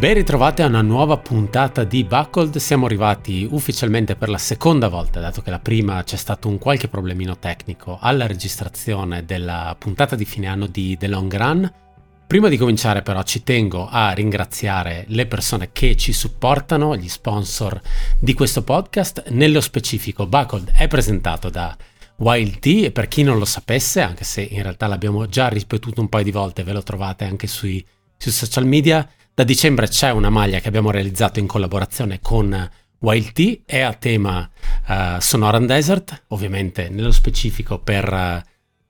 Ben ritrovati a una nuova puntata di Buckled, siamo arrivati ufficialmente per la seconda volta, dato che la prima c'è stato un qualche problemino tecnico alla registrazione della puntata di fine anno di The Long Run. Prima di cominciare però ci tengo a ringraziare le persone che ci supportano, gli sponsor di questo podcast. Nello specifico Buckled è presentato da Wild Tea e per chi non lo sapesse, anche se in realtà l'abbiamo già ripetuto un paio di volte, ve lo trovate anche sui, sui social media, da dicembre c'è una maglia che abbiamo realizzato in collaborazione con Wild Tea, è a tema uh, Sonoran Desert, ovviamente nello specifico per,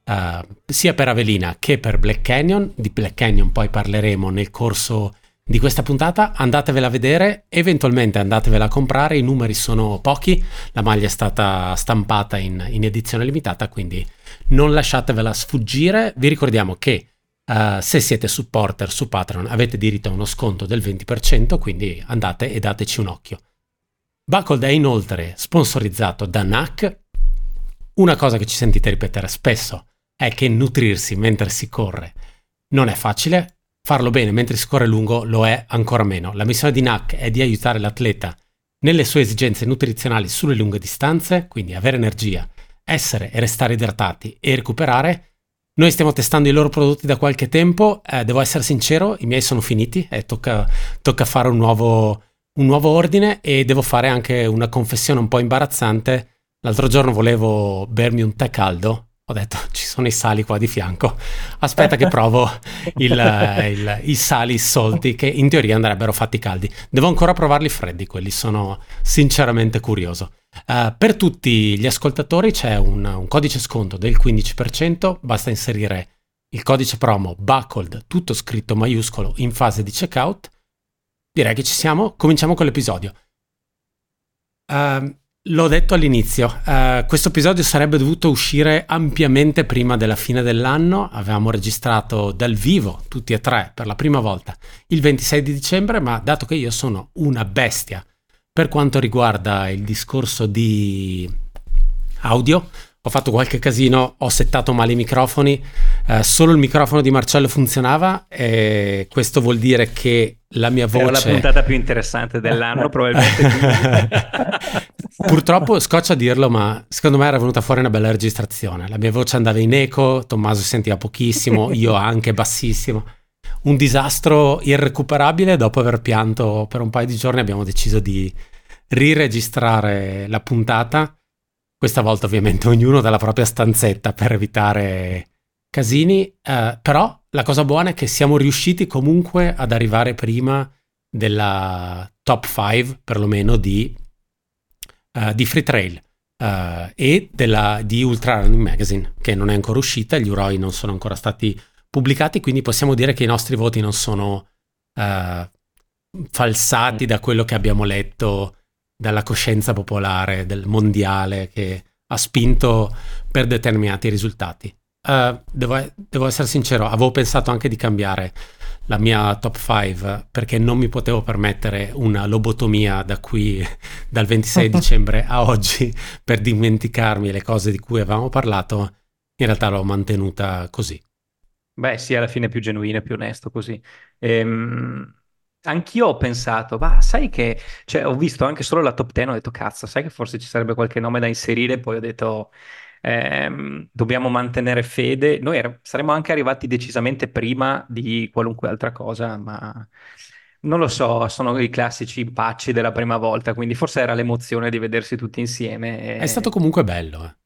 uh, sia per Avelina che per Black Canyon. Di Black Canyon poi parleremo nel corso di questa puntata, andatevela a vedere, eventualmente andatevela a comprare, i numeri sono pochi, la maglia è stata stampata in, in edizione limitata, quindi non lasciatevela sfuggire. Vi ricordiamo che Uh, se siete supporter su Patreon avete diritto a uno sconto del 20%, quindi andate e dateci un occhio. Buckled è inoltre sponsorizzato da NAC. Una cosa che ci sentite ripetere spesso è che nutrirsi mentre si corre non è facile, farlo bene mentre si corre lungo lo è ancora meno. La missione di NAC è di aiutare l'atleta nelle sue esigenze nutrizionali sulle lunghe distanze, quindi avere energia, essere e restare idratati e recuperare noi stiamo testando i loro prodotti da qualche tempo, eh, devo essere sincero, i miei sono finiti e tocca, tocca fare un nuovo, un nuovo ordine e devo fare anche una confessione un po' imbarazzante. L'altro giorno volevo bermi un tè caldo ho detto ci sono i sali qua di fianco, aspetta che provo il, il, i sali solti che in teoria andrebbero fatti caldi. Devo ancora provarli freddi, quelli sono sinceramente curioso. Uh, per tutti gli ascoltatori c'è un, un, codice sconto del 15%, basta inserire il codice promo BUCKLED, tutto scritto maiuscolo in fase di checkout. Direi che ci siamo, cominciamo con l'episodio. Uh, L'ho detto all'inizio, uh, questo episodio sarebbe dovuto uscire ampiamente prima della fine dell'anno, avevamo registrato dal vivo tutti e tre per la prima volta il 26 di dicembre, ma dato che io sono una bestia per quanto riguarda il discorso di audio, ho fatto qualche casino, ho settato male i microfoni, eh, solo il microfono di Marcello funzionava e questo vuol dire che la mia voce... Era la puntata più interessante dell'anno probabilmente. Purtroppo scoccia a dirlo, ma secondo me era venuta fuori una bella registrazione. La mia voce andava in eco, Tommaso sentiva pochissimo, io anche bassissimo. Un disastro irrecuperabile, dopo aver pianto per un paio di giorni abbiamo deciso di riregistrare la puntata questa volta ovviamente ognuno dalla propria stanzetta per evitare casini, eh, però la cosa buona è che siamo riusciti comunque ad arrivare prima della top 5 perlomeno di, uh, di Free Trail uh, e della, di Ultra Running Magazine che non è ancora uscita, gli uroi non sono ancora stati pubblicati, quindi possiamo dire che i nostri voti non sono uh, falsati da quello che abbiamo letto dalla coscienza popolare, del mondiale che ha spinto per determinati risultati. Uh, devo, devo, essere sincero, avevo pensato anche di cambiare la mia top 5 perché non mi potevo permettere una lobotomia da qui dal 26 dicembre a oggi per dimenticarmi le cose di cui avevamo parlato. In realtà l'ho mantenuta così. Beh, sì, alla fine è più genuino e più onesto così. Ehm, Anch'io ho pensato, ma sai che, cioè, ho visto anche solo la top 10, ho detto, cazzo, sai che forse ci sarebbe qualche nome da inserire, poi ho detto, ehm, dobbiamo mantenere fede. Noi er- saremmo anche arrivati decisamente prima di qualunque altra cosa, ma non lo so, sono i classici impacci della prima volta, quindi forse era l'emozione di vedersi tutti insieme. È stato comunque bello. Eh.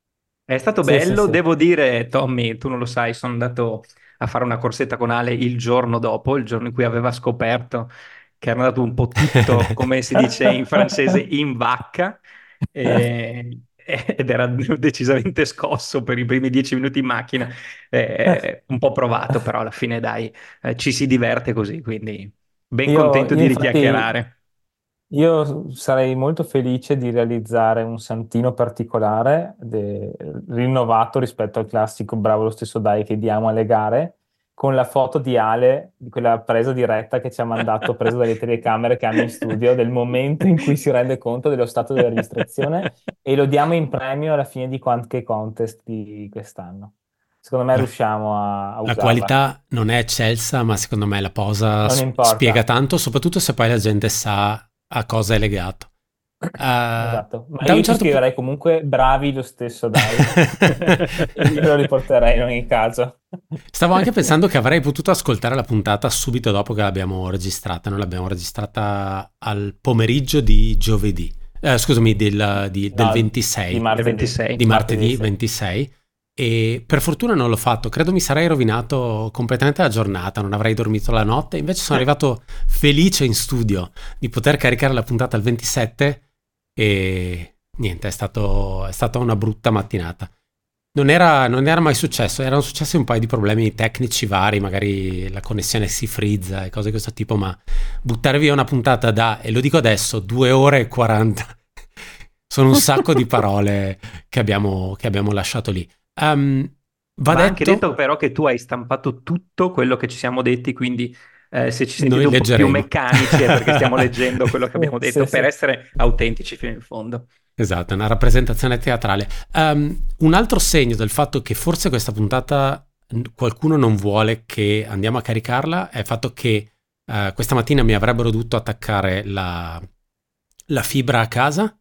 È stato Sì, sì, bello, sì. devo dire, Tommy, tu non lo sai, sono andato a fare una corsetta con Ale il giorno dopo, il giorno in cui aveva scoperto che era andato un po' tutto, come si dice in francese, in vacca. E, ed era decisamente scosso per i primi dieci minuti in macchina, eh, un po' provato, però alla fine dai, eh, ci si diverte così, quindi ben io, contento io di infatti, richiacchierare. Io sarei molto felice di realizzare un santino particolare, de, rinnovato rispetto al classico bravo lo stesso dai che diamo alle gare, con la foto di Ale, di quella presa diretta che ci ha mandato, presa dalle telecamere che hanno in studio, del momento in cui si rende conto dello stato della registrazione e lo diamo in premio alla fine di qualche contest di quest'anno. secondo me riusciamo a, a La qualità non è eccelsa, ma secondo me la posa spiega tanto, soprattutto se poi la gente sa a cosa è legato. Uh, esatto, ma io certo scriverei pu- comunque bravi lo stesso, dai. io lo riporterei in ogni caso. Stavo anche pensando che avrei potuto ascoltare la puntata subito dopo che l'abbiamo registrata. Noi l'abbiamo registrata al pomeriggio di giovedì, eh, scusami, del, di, no, del 26. Di martedì 26. Di martedì 26. E per fortuna non l'ho fatto, credo mi sarei rovinato completamente la giornata, non avrei dormito la notte, invece sono arrivato felice in studio di poter caricare la puntata al 27 e niente, è, stato, è stata una brutta mattinata. Non era, non era, mai successo, erano successi un paio di problemi tecnici vari, magari la connessione si frizza e cose di questo tipo, ma buttare via una puntata da, e lo dico adesso, 2 ore e 40, sono un sacco di parole che abbiamo, che abbiamo lasciato lì. Um, va detto... anche detto però che tu hai stampato tutto quello che ci siamo detti, quindi eh, se ci sentite un po' più meccanici è perché stiamo leggendo quello che abbiamo detto sì, per sì. essere autentici fino in fondo. Esatto, è una rappresentazione teatrale. Um, un altro segno del fatto che forse questa puntata qualcuno non vuole che andiamo a caricarla è il fatto che uh, questa mattina mi avrebbero dovuto attaccare la, la, fibra a casa.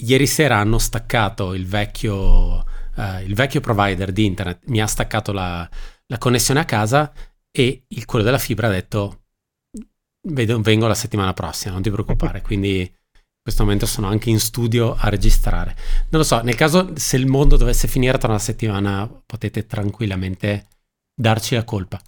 Ieri sera hanno staccato il vecchio, uh, il vecchio provider di internet, mi ha staccato la, la connessione a casa e il quello della fibra ha detto vedo, vengo la settimana prossima, non ti preoccupare, quindi in questo momento sono anche in studio a registrare. Non lo so, nel caso se il mondo dovesse finire tra una settimana potete tranquillamente darci la colpa.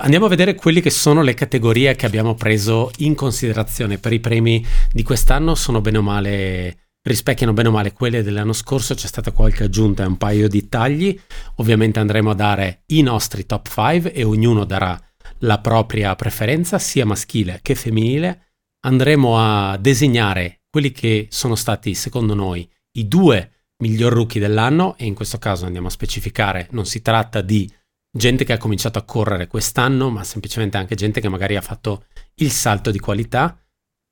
Andiamo a vedere quelle che sono le categorie che abbiamo preso in considerazione per i premi di quest'anno, sono bene o male rispecchiano bene o male quelle dell'anno scorso, c'è stata qualche aggiunta e un paio di tagli. Ovviamente andremo a dare i nostri top 5 e ognuno darà la propria preferenza, sia maschile che femminile. Andremo a disegnare quelli che sono stati, secondo noi, i due miglior rookie dell'anno e in questo caso andiamo a specificare, non si tratta di gente che ha cominciato a correre quest'anno, ma semplicemente anche gente che magari ha fatto il salto di qualità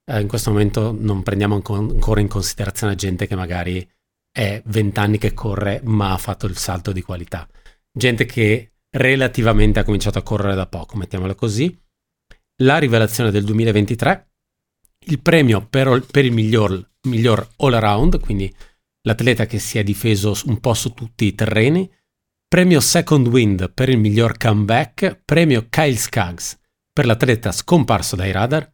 eh, in questo momento non prendiamo ancora in considerazione gente che magari è vent'anni che corre ma ha fatto il salto di qualità. Gente che relativamente ha cominciato a correre da poco, mettiamola così. La rivelazione del 2023, il premio per, per il miglior, miglior all around, quindi l'atleta che si è difeso un po' su tutti i terreni, premio Second Wind per il miglior comeback, premio Kyle Skaggs per l'atleta scomparso dai radar,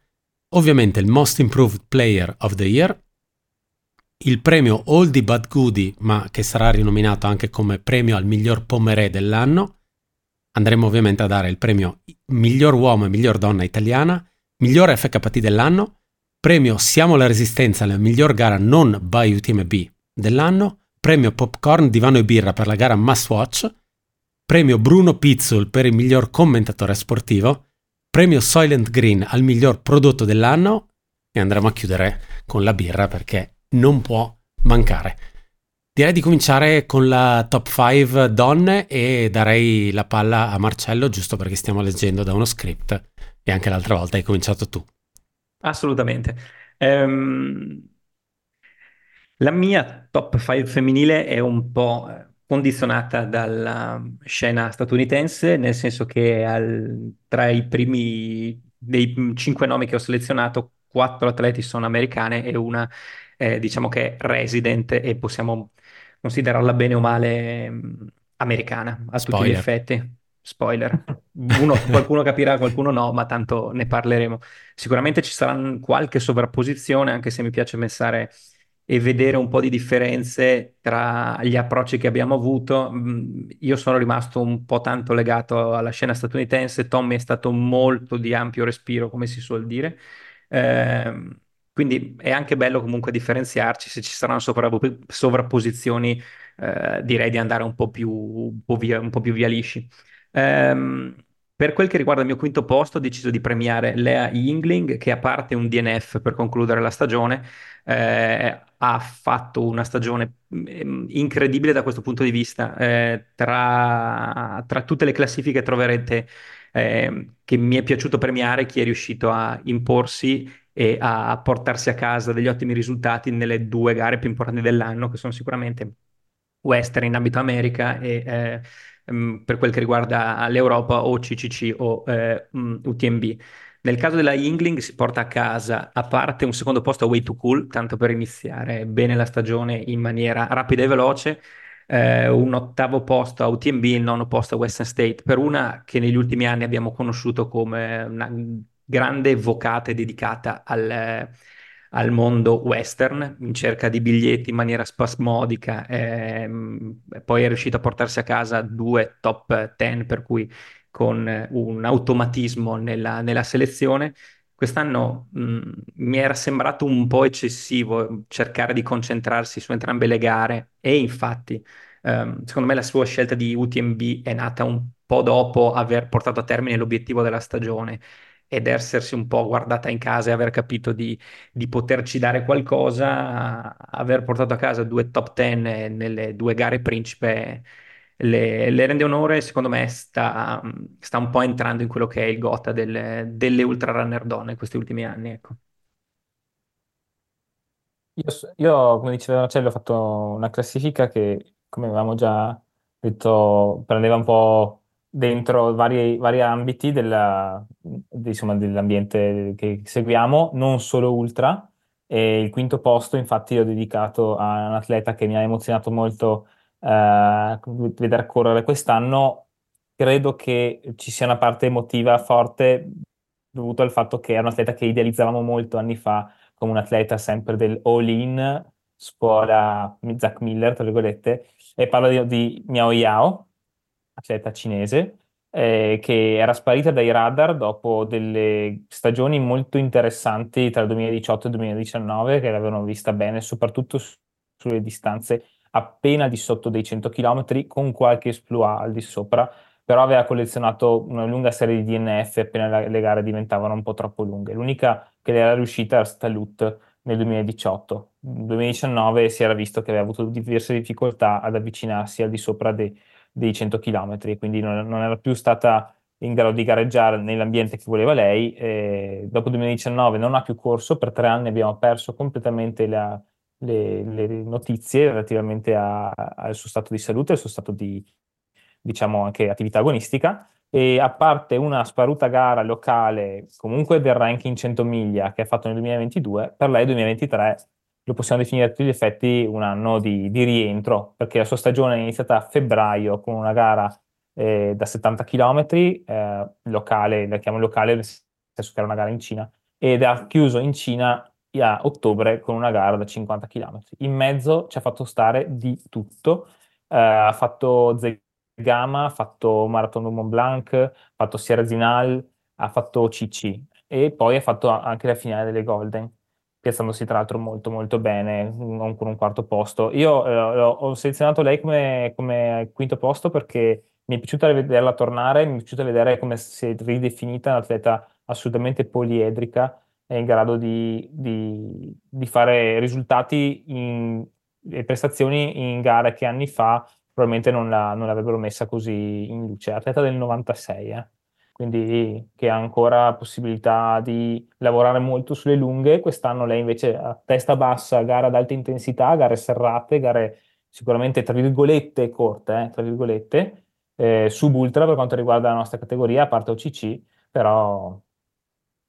ovviamente il Most Improved Player of the Year, il premio Oldie But Goodie, ma che sarà rinominato anche come premio al miglior pomerè dell'anno. Andremo ovviamente a dare il premio miglior uomo e miglior donna italiana, miglior FKT dell'anno, premio Siamo la Resistenza alla miglior gara non by UTMB dell'anno, premio Popcorn Divano e Birra per la gara Must Watch, premio Bruno Pizzul per il miglior commentatore sportivo, premio Soylent Green al miglior prodotto dell'anno e andremo a chiudere con la birra perché non può mancare. Direi di cominciare con la top 5 donne e darei la palla a Marcello giusto perché stiamo leggendo da uno script e anche l'altra volta hai cominciato tu. Assolutamente. Um, la mia top 5 femminile è un po' condizionata dalla scena statunitense, nel senso che al, tra i primi dei cinque nomi che ho selezionato, quattro atleti sono americane e una eh, diciamo che è resident e possiamo considerarla bene o male mh, americana a Spoiler. tutti gli effetti. Spoiler, Uno, qualcuno capirà, qualcuno no, ma tanto ne parleremo. Sicuramente ci sarà qualche sovrapposizione, anche se mi piace pensare e vedere un po' di differenze tra gli approcci che abbiamo avuto. Mm, io sono rimasto un po' tanto legato alla scena statunitense, Tommy è stato molto di ampio respiro, come si suol dire. Eh, quindi è anche bello comunque differenziarci, se ci saranno sovrapp- sovrapposizioni eh, direi di andare un po' più, un po via, un po più via lisci. Eh, per quel che riguarda il mio quinto posto, ho deciso di premiare Lea Yingling, che a parte un DNF per concludere la stagione, eh, ha fatto una stagione mm, incredibile da questo punto di vista. Eh, tra, tra, tutte le classifiche troverete eh, che mi è piaciuto premiare chi è riuscito a imporsi e a portarsi a casa degli ottimi risultati nelle due gare più importanti dell'anno, che sono sicuramente western in ambito America e eh, mm, per quel che riguarda l'Europa o CCC o eh, mm, UTMB. Nel caso della Yingling si porta a casa, a parte un secondo posto a Way to Cool, tanto per iniziare bene la stagione in maniera rapida e veloce, eh, un ottavo posto a UTMB, il nono posto a Western State, per una che negli ultimi anni abbiamo conosciuto come una grande vocata dedicata al, al mondo western in cerca di biglietti in maniera spasmodica, ehm, poi è riuscito a portarsi a casa due top 10, per cui con un automatismo nella, nella selezione. Quest'anno mh, mi era sembrato un po' eccessivo cercare di concentrarsi su entrambe le gare e infatti ehm, secondo me la sua scelta di UTMB è nata un po' dopo aver portato a termine l'obiettivo della stagione ed essersi un po' guardata in casa e aver capito di, di poterci dare qualcosa, aver portato a casa due top ten nelle due gare principe le, le rende onore, secondo me sta, sta, un po' entrando in quello che è il gota delle, delle ultra runner donne in questi ultimi anni, ecco. Io, io, come diceva Marcello, ho fatto una classifica che, come avevamo già detto, prendeva un po' dentro vari, vari ambiti della, insomma, dell'ambiente che seguiamo, non solo ultra. E il quinto posto, infatti, l'ho dedicato a un atleta che mi ha emozionato molto eh, vedere correre quest'anno. Credo che ci sia una parte emotiva forte dovuta al fatto che è un atleta che idealizzavamo molto anni fa come un atleta sempre del all-in, scuola Zach Miller, tra virgolette, e parlo di, di Miao Yao, atleta cinese, eh, che era sparita dai radar dopo delle stagioni molto interessanti tra il 2018 e il 2019, che l'avevano vista bene, soprattutto su, sulle distanze appena di sotto dei 100 km, con qualche esploit al di sopra, però aveva collezionato una lunga serie di DNF appena le gare diventavano un po' troppo lunghe. L'unica che le era riuscita era stata Lut nel 2018. Nel 2019 si era visto che aveva avuto diverse difficoltà ad avvicinarsi al di sopra dei dei 100 km, quindi non, non, era più stata in grado di gareggiare nell'ambiente che voleva lei. E dopo 2019 non ha più corso, per tre anni abbiamo perso completamente la, le, le, notizie relativamente a, al suo stato di salute, al suo stato di, diciamo, anche attività agonistica. E a parte una sparuta gara locale, comunque del ranking 100 miglia che ha fatto nel 2022, per lei il 2023 lo possiamo definire a tutti gli effetti un anno di, di rientro, perché la sua stagione è iniziata a febbraio con una gara eh, da 70 km, eh, locale, la chiamo locale nel senso che era una gara in Cina, ed ha chiuso in Cina a ottobre con una gara da 50 km. In mezzo ci ha fatto stare di tutto, eh, ha fatto Zegama, ha fatto Marathon Mont Blanc, ha fatto Sierra Zinal, ha fatto CC e poi ha fatto anche la finale delle Golden piazzandosi tra l'altro molto molto bene, con un quarto posto. Io eh, ho selezionato lei come, come, quinto posto perché mi è piaciuta vederla tornare, mi è piaciuta vedere come si è ridefinita un'atleta assolutamente poliedrica e in grado di, di, di fare risultati in, e prestazioni in gare che anni fa probabilmente non, la, non l'avrebbero messa così in luce. Atleta del 96, eh quindi che ha ancora possibilità di lavorare molto sulle lunghe. Quest'anno lei invece a testa bassa, gara ad alta intensità, gare serrate, gare sicuramente tra virgolette corte, eh, tra virgolette, eh, sub-ultra per quanto riguarda la nostra categoria, a parte OCC, però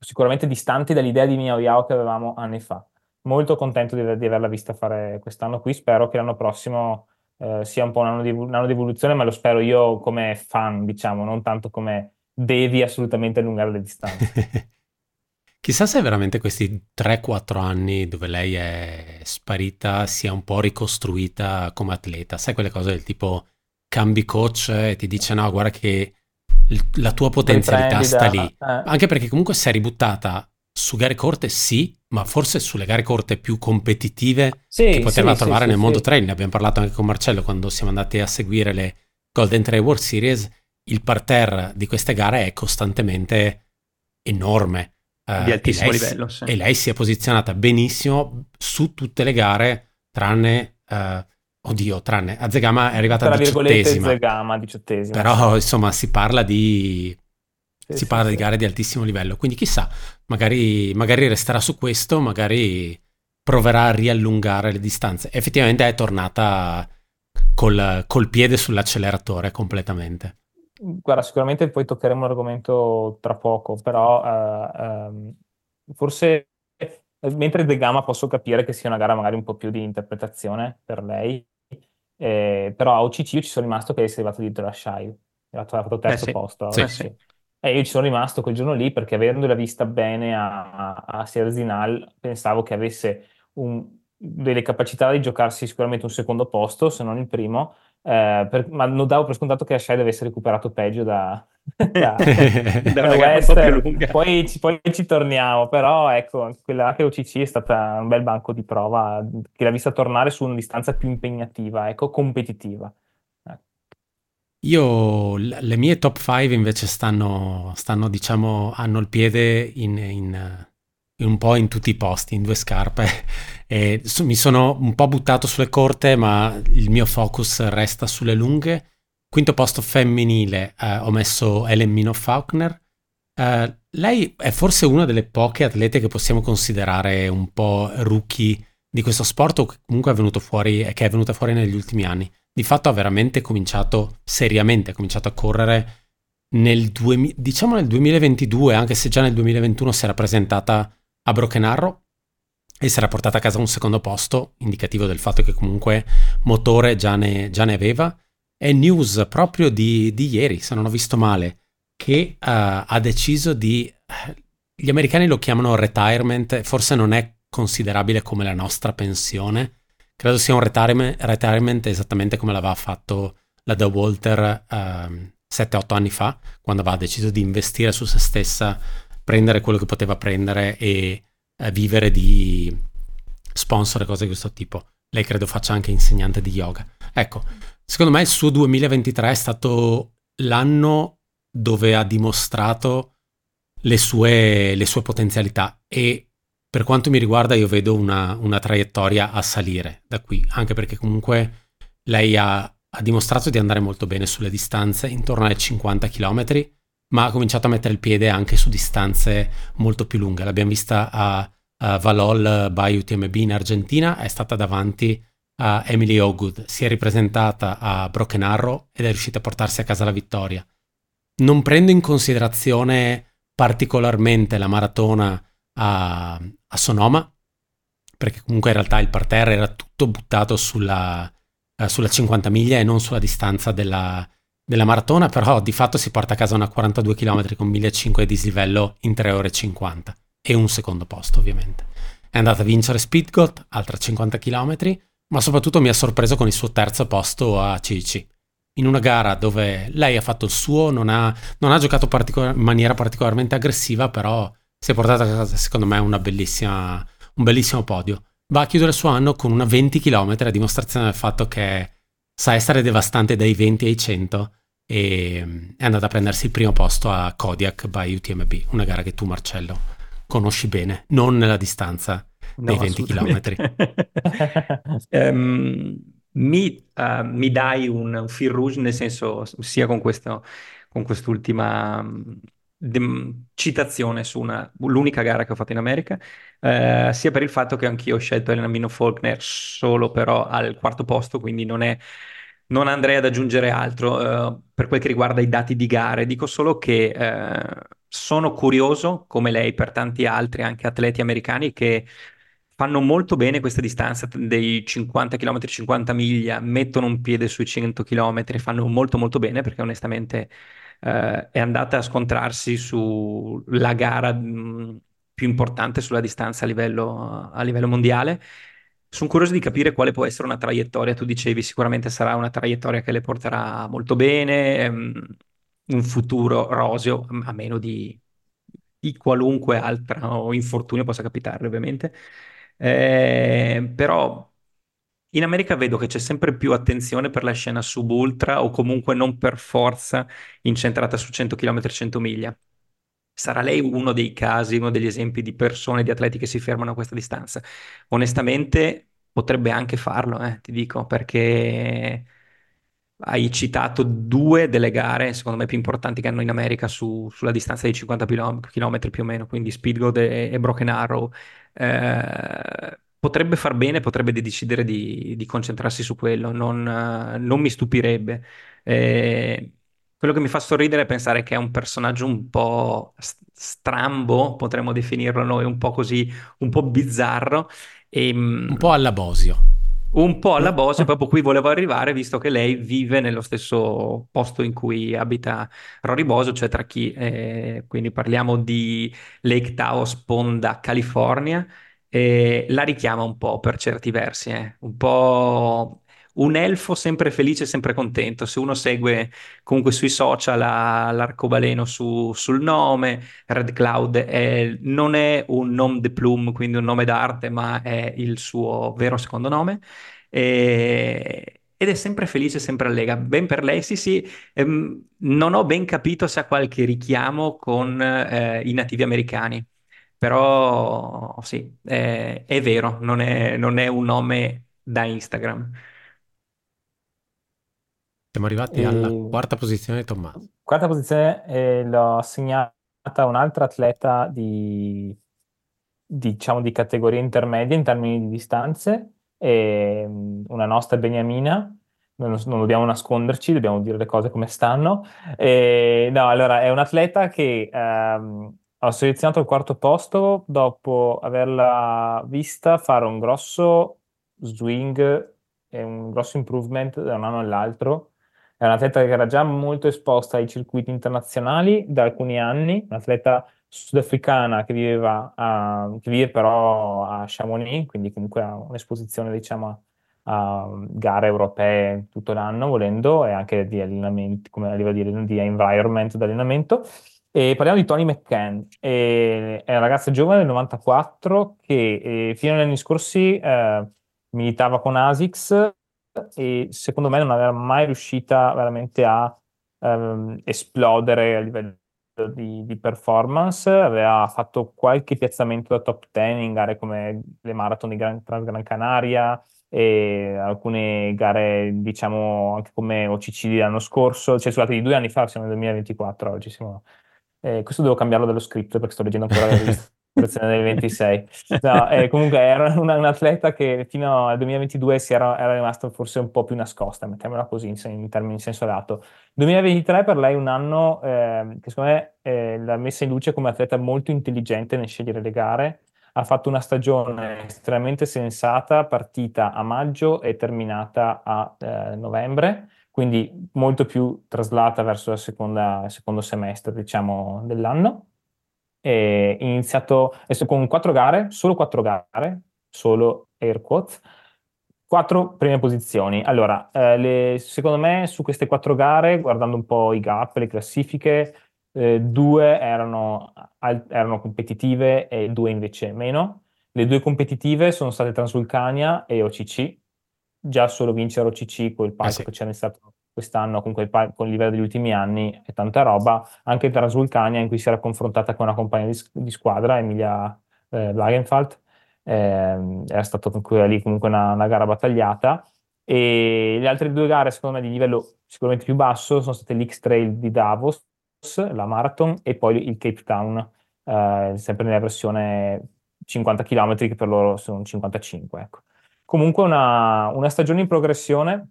sicuramente distanti dall'idea di Miao che avevamo anni fa. Molto contento di, di averla vista fare quest'anno qui, spero che l'anno prossimo eh, sia un po' un anno, di, un anno di evoluzione, ma lo spero io come fan, diciamo, non tanto come devi assolutamente allungare le distanze. Chissà se veramente questi 3-4 anni dove lei è sparita sia un po' ricostruita come atleta. Sai quelle cose del tipo cambi coach e ti dice no, guarda che la tua potenzialità sta lì. Eh. Anche perché comunque sei ributtata su gare corte, sì, ma forse sulle gare corte più competitive sì, che poteva sì, trovare sì, nel mondo trail. Ne abbiamo parlato anche con Marcello quando siamo andati a seguire le Golden Trail World Series il parterre di queste gare è costantemente enorme. Uh, di altissimo e lei, livello. E lei si è posizionata benissimo su tutte le gare, tranne, uh, oddio, tranne, a Zegama è arrivata Tra diciottesima. Zegama, diciottesima. Però, insomma, si parla di... Sì, si parla sì, di gare di altissimo livello, quindi chissà, magari, magari resterà su questo, magari proverà a riallungare le distanze. Effettivamente è tornata col, col piede sull'acceleratore completamente. Guarda, sicuramente poi toccheremo l'argomento tra poco, però uh, um, forse mentre De Gama posso capire che sia una gara magari un po' più di interpretazione per lei, eh, però a OCC io ci sono rimasto che sei arrivato dietro la Shai, ha fatto terzo eh sì. posto. Sì, sì. E io ci sono rimasto quel giorno lì perché avendola vista bene a, a, a Serzinal pensavo che avesse un, delle capacità di giocarsi sicuramente un secondo posto, se non il primo, eh, per, ma non davo per scontato che Ashai deve essere recuperato peggio da, da, da una West. Poi ci, poi ci torniamo, però ecco, quella HOCC è stata un bel banco di prova che l'ha vista tornare su una distanza più impegnativa, ecco, competitiva. Io, le mie top 5 invece stanno, stanno, diciamo, hanno il piede in, in un po' in tutti i posti, in due scarpe. E mi sono un po' buttato sulle corte, ma il mio focus resta sulle lunghe. Quinto posto femminile eh, ho messo Ellen Mino Faulkner. Eh, lei è forse una delle poche atlete che possiamo considerare un po' rookie di questo sport o comunque è, venuto fuori, che è venuta fuori negli ultimi anni di fatto ha veramente cominciato, seriamente ha cominciato a correre nel, due, diciamo nel 2022, anche se già nel 2021 si era presentata a Broken Arrow e si era portata a casa un secondo posto, indicativo del fatto che comunque motore già ne, già ne aveva. È news proprio di, di, ieri, se non ho visto male, che uh, ha deciso di... Gli americani lo chiamano retirement, forse non è considerabile come la nostra pensione, Credo sia un retirement, retirement esattamente come l'aveva fatto la Da Walter um, 7-8 anni fa, quando aveva deciso di investire su se stessa, prendere quello che poteva prendere e eh, vivere di sponsor e cose di questo tipo. Lei credo faccia anche insegnante di yoga. Ecco, secondo me il suo 2023 è stato l'anno dove ha dimostrato le sue, le sue potenzialità e per quanto mi riguarda io vedo una, una traiettoria a salire da qui, anche perché comunque lei ha, ha, dimostrato di andare molto bene sulle distanze intorno ai 50 km, ma ha cominciato a mettere il piede anche su distanze molto più lunghe. L'abbiamo vista a, a Valol by UTMB in Argentina, è stata davanti a Emily Ogood, si è ripresentata a Broken Arrow ed è riuscita a portarsi a casa la vittoria. Non prendo in considerazione particolarmente la maratona a, a Sonoma, perché comunque in realtà il parterre era tutto buttato sulla, uh, sulla 50 miglia e non sulla distanza della, della, maratona, però di fatto si porta a casa una 42 km con 1500 di dislivello in 3 ore e 50 e un secondo posto ovviamente. È andata a vincere Speedgoat, altra 50 km, ma soprattutto mi ha sorpreso con il suo terzo posto a CIC. In una gara dove lei ha fatto il suo, non ha, non ha giocato particol- in maniera particolarmente aggressiva, però si è portata a casa, secondo me, un bellissimo podio. Va a chiudere il suo anno con una 20 km, a dimostrazione del fatto che sa essere devastante dai 20 ai 100 e mm, è andata a prendersi il primo posto a Kodiak by UTMB, una gara che tu Marcello conosci bene, non nella distanza dei no, 20 km. um, mi, uh, mi, dai un, un fil rouge, nel senso sia con, questo, con quest'ultima de- citazione su una, l'unica gara che ho fatto in America, eh, sia per il fatto che anch'io ho scelto Elena Mino Faulkner solo però al quarto posto, quindi non, è, non andrei ad aggiungere altro eh, per quel che riguarda i dati di gare. Dico solo che eh, sono curioso, come lei, per tanti altri, anche atleti americani che fanno molto bene questa distanza dei 50 km, 50 miglia, mettono un piede sui 100 km, fanno molto molto bene perché onestamente eh, è andata a scontrarsi sulla gara mh, più importante sulla distanza a livello, a livello mondiale. Sono curioso di capire quale può essere una traiettoria. Tu dicevi sicuramente sarà una traiettoria che le porterà molto bene, ehm, un futuro roseo, a meno di, di qualunque altro infortunio possa capitare, ovviamente. Eh, però in America vedo che c'è sempre più attenzione per la scena sub-ultra o comunque non per forza incentrata su 100 km, 100 miglia. Sarà lei uno dei casi, uno degli esempi di persone, di atleti che si fermano a questa distanza? Onestamente potrebbe anche farlo, eh, ti dico, perché hai citato due delle gare, secondo me, più importanti che hanno in America su, sulla distanza di 50 km più o meno, quindi Speedgoat e, e Broken Arrow. Eh, potrebbe far bene, potrebbe decidere di, di concentrarsi su quello, non, uh, non mi stupirebbe. Eh, quello che mi fa sorridere è pensare che è un personaggio un po' strambo, potremmo definirlo noi, un po' così, un po' bizzarro. E, mm, un po' alla Bosio. Un po' alla Bosio, proprio qui volevo arrivare, visto che lei vive nello stesso posto in cui abita Rory Bosio, cioè tra chi, eh, quindi parliamo di Lake Tahoe, sponda California, eh, la richiama un po' per certi versi, eh. un po' un elfo sempre felice, sempre contento. Se uno segue comunque sui social ha l'arcobaleno su, sul nome, Red Cloud è, non è un nom de plume, quindi un nome d'arte, ma è il suo vero secondo nome. E, ed è sempre felice, sempre allega. Ben per lei, sì, sì. Ehm, non ho ben capito se ha qualche richiamo con eh, i nativi americani però sì, è, è vero, non è, non è, un nome da Instagram. Siamo arrivati e... alla quarta posizione di Tommaso. Quarta posizione eh, l'ho assegnata a un'altra atleta di, diciamo, di categoria intermedia in termini di distanze, e, una nostra beniamina, non, non, dobbiamo nasconderci, dobbiamo dire le cose come stanno. E, no, allora, è un atleta che... Ehm, ho selezionato il quarto posto dopo averla vista fare un grosso swing e un grosso improvement da un anno all'altro. È un'atleta che era già molto esposta ai circuiti internazionali da alcuni anni, un'atleta sudafricana che viveva a, che vive però a Chamonix, quindi comunque ha un'esposizione diciamo a gare europee tutto l'anno volendo e anche di allenamenti, come a livello di, di environment d'allenamento. E parliamo di Tony McCann, e è una ragazza giovane del 94 che eh, fino agli anni scorsi eh, militava con ASICS e secondo me non aveva mai riuscita veramente a ehm, esplodere a livello di, di, performance, aveva fatto qualche piazzamento da top 10 in gare come le marathon di Gran, Gran Canaria e alcune gare diciamo anche come OCC l'anno scorso, cioè scusate di due anni fa, siamo nel 2024 oggi, siamo eh, questo devo cambiarlo dello script perché sto leggendo ancora la registrazione del 26. No, eh, comunque era un atleta che fino al 2022 si era, era rimasto forse un po' più nascosta, mettiamola così in, in termini in senso lato. 2023 per lei è un anno eh, che secondo me eh, l'ha messa in luce come atleta molto intelligente nel scegliere le gare. Ha fatto una stagione estremamente sensata, partita a maggio e terminata a eh, novembre quindi molto più traslata verso il secondo semestre, diciamo, dell'anno. E iniziato con quattro gare, solo quattro gare, solo air quotes, quattro prime posizioni. Allora, eh, le, secondo me su queste quattro gare, guardando un po' i gap, le classifiche, eh, due erano, al, erano competitive e due invece meno. Le due competitive sono state Transulcania e OCC, già solo vincere OCC con il palco eh sì. che c'è stato quest'anno, comunque il, con il livello degli ultimi anni, è tanta roba. Anche Transvulcania, in cui si era confrontata con una compagna di, di squadra, Emilia eh, Wagenfeld, eh, era stata lì comunque una, una, gara battagliata. E le altre due gare, secondo me, di livello sicuramente più basso, sono state l'X-Trail di Davos, la Marathon, e poi il Cape Town, eh, sempre nella versione 50 km, che per loro sono 55, ecco. Comunque una, una stagione in progressione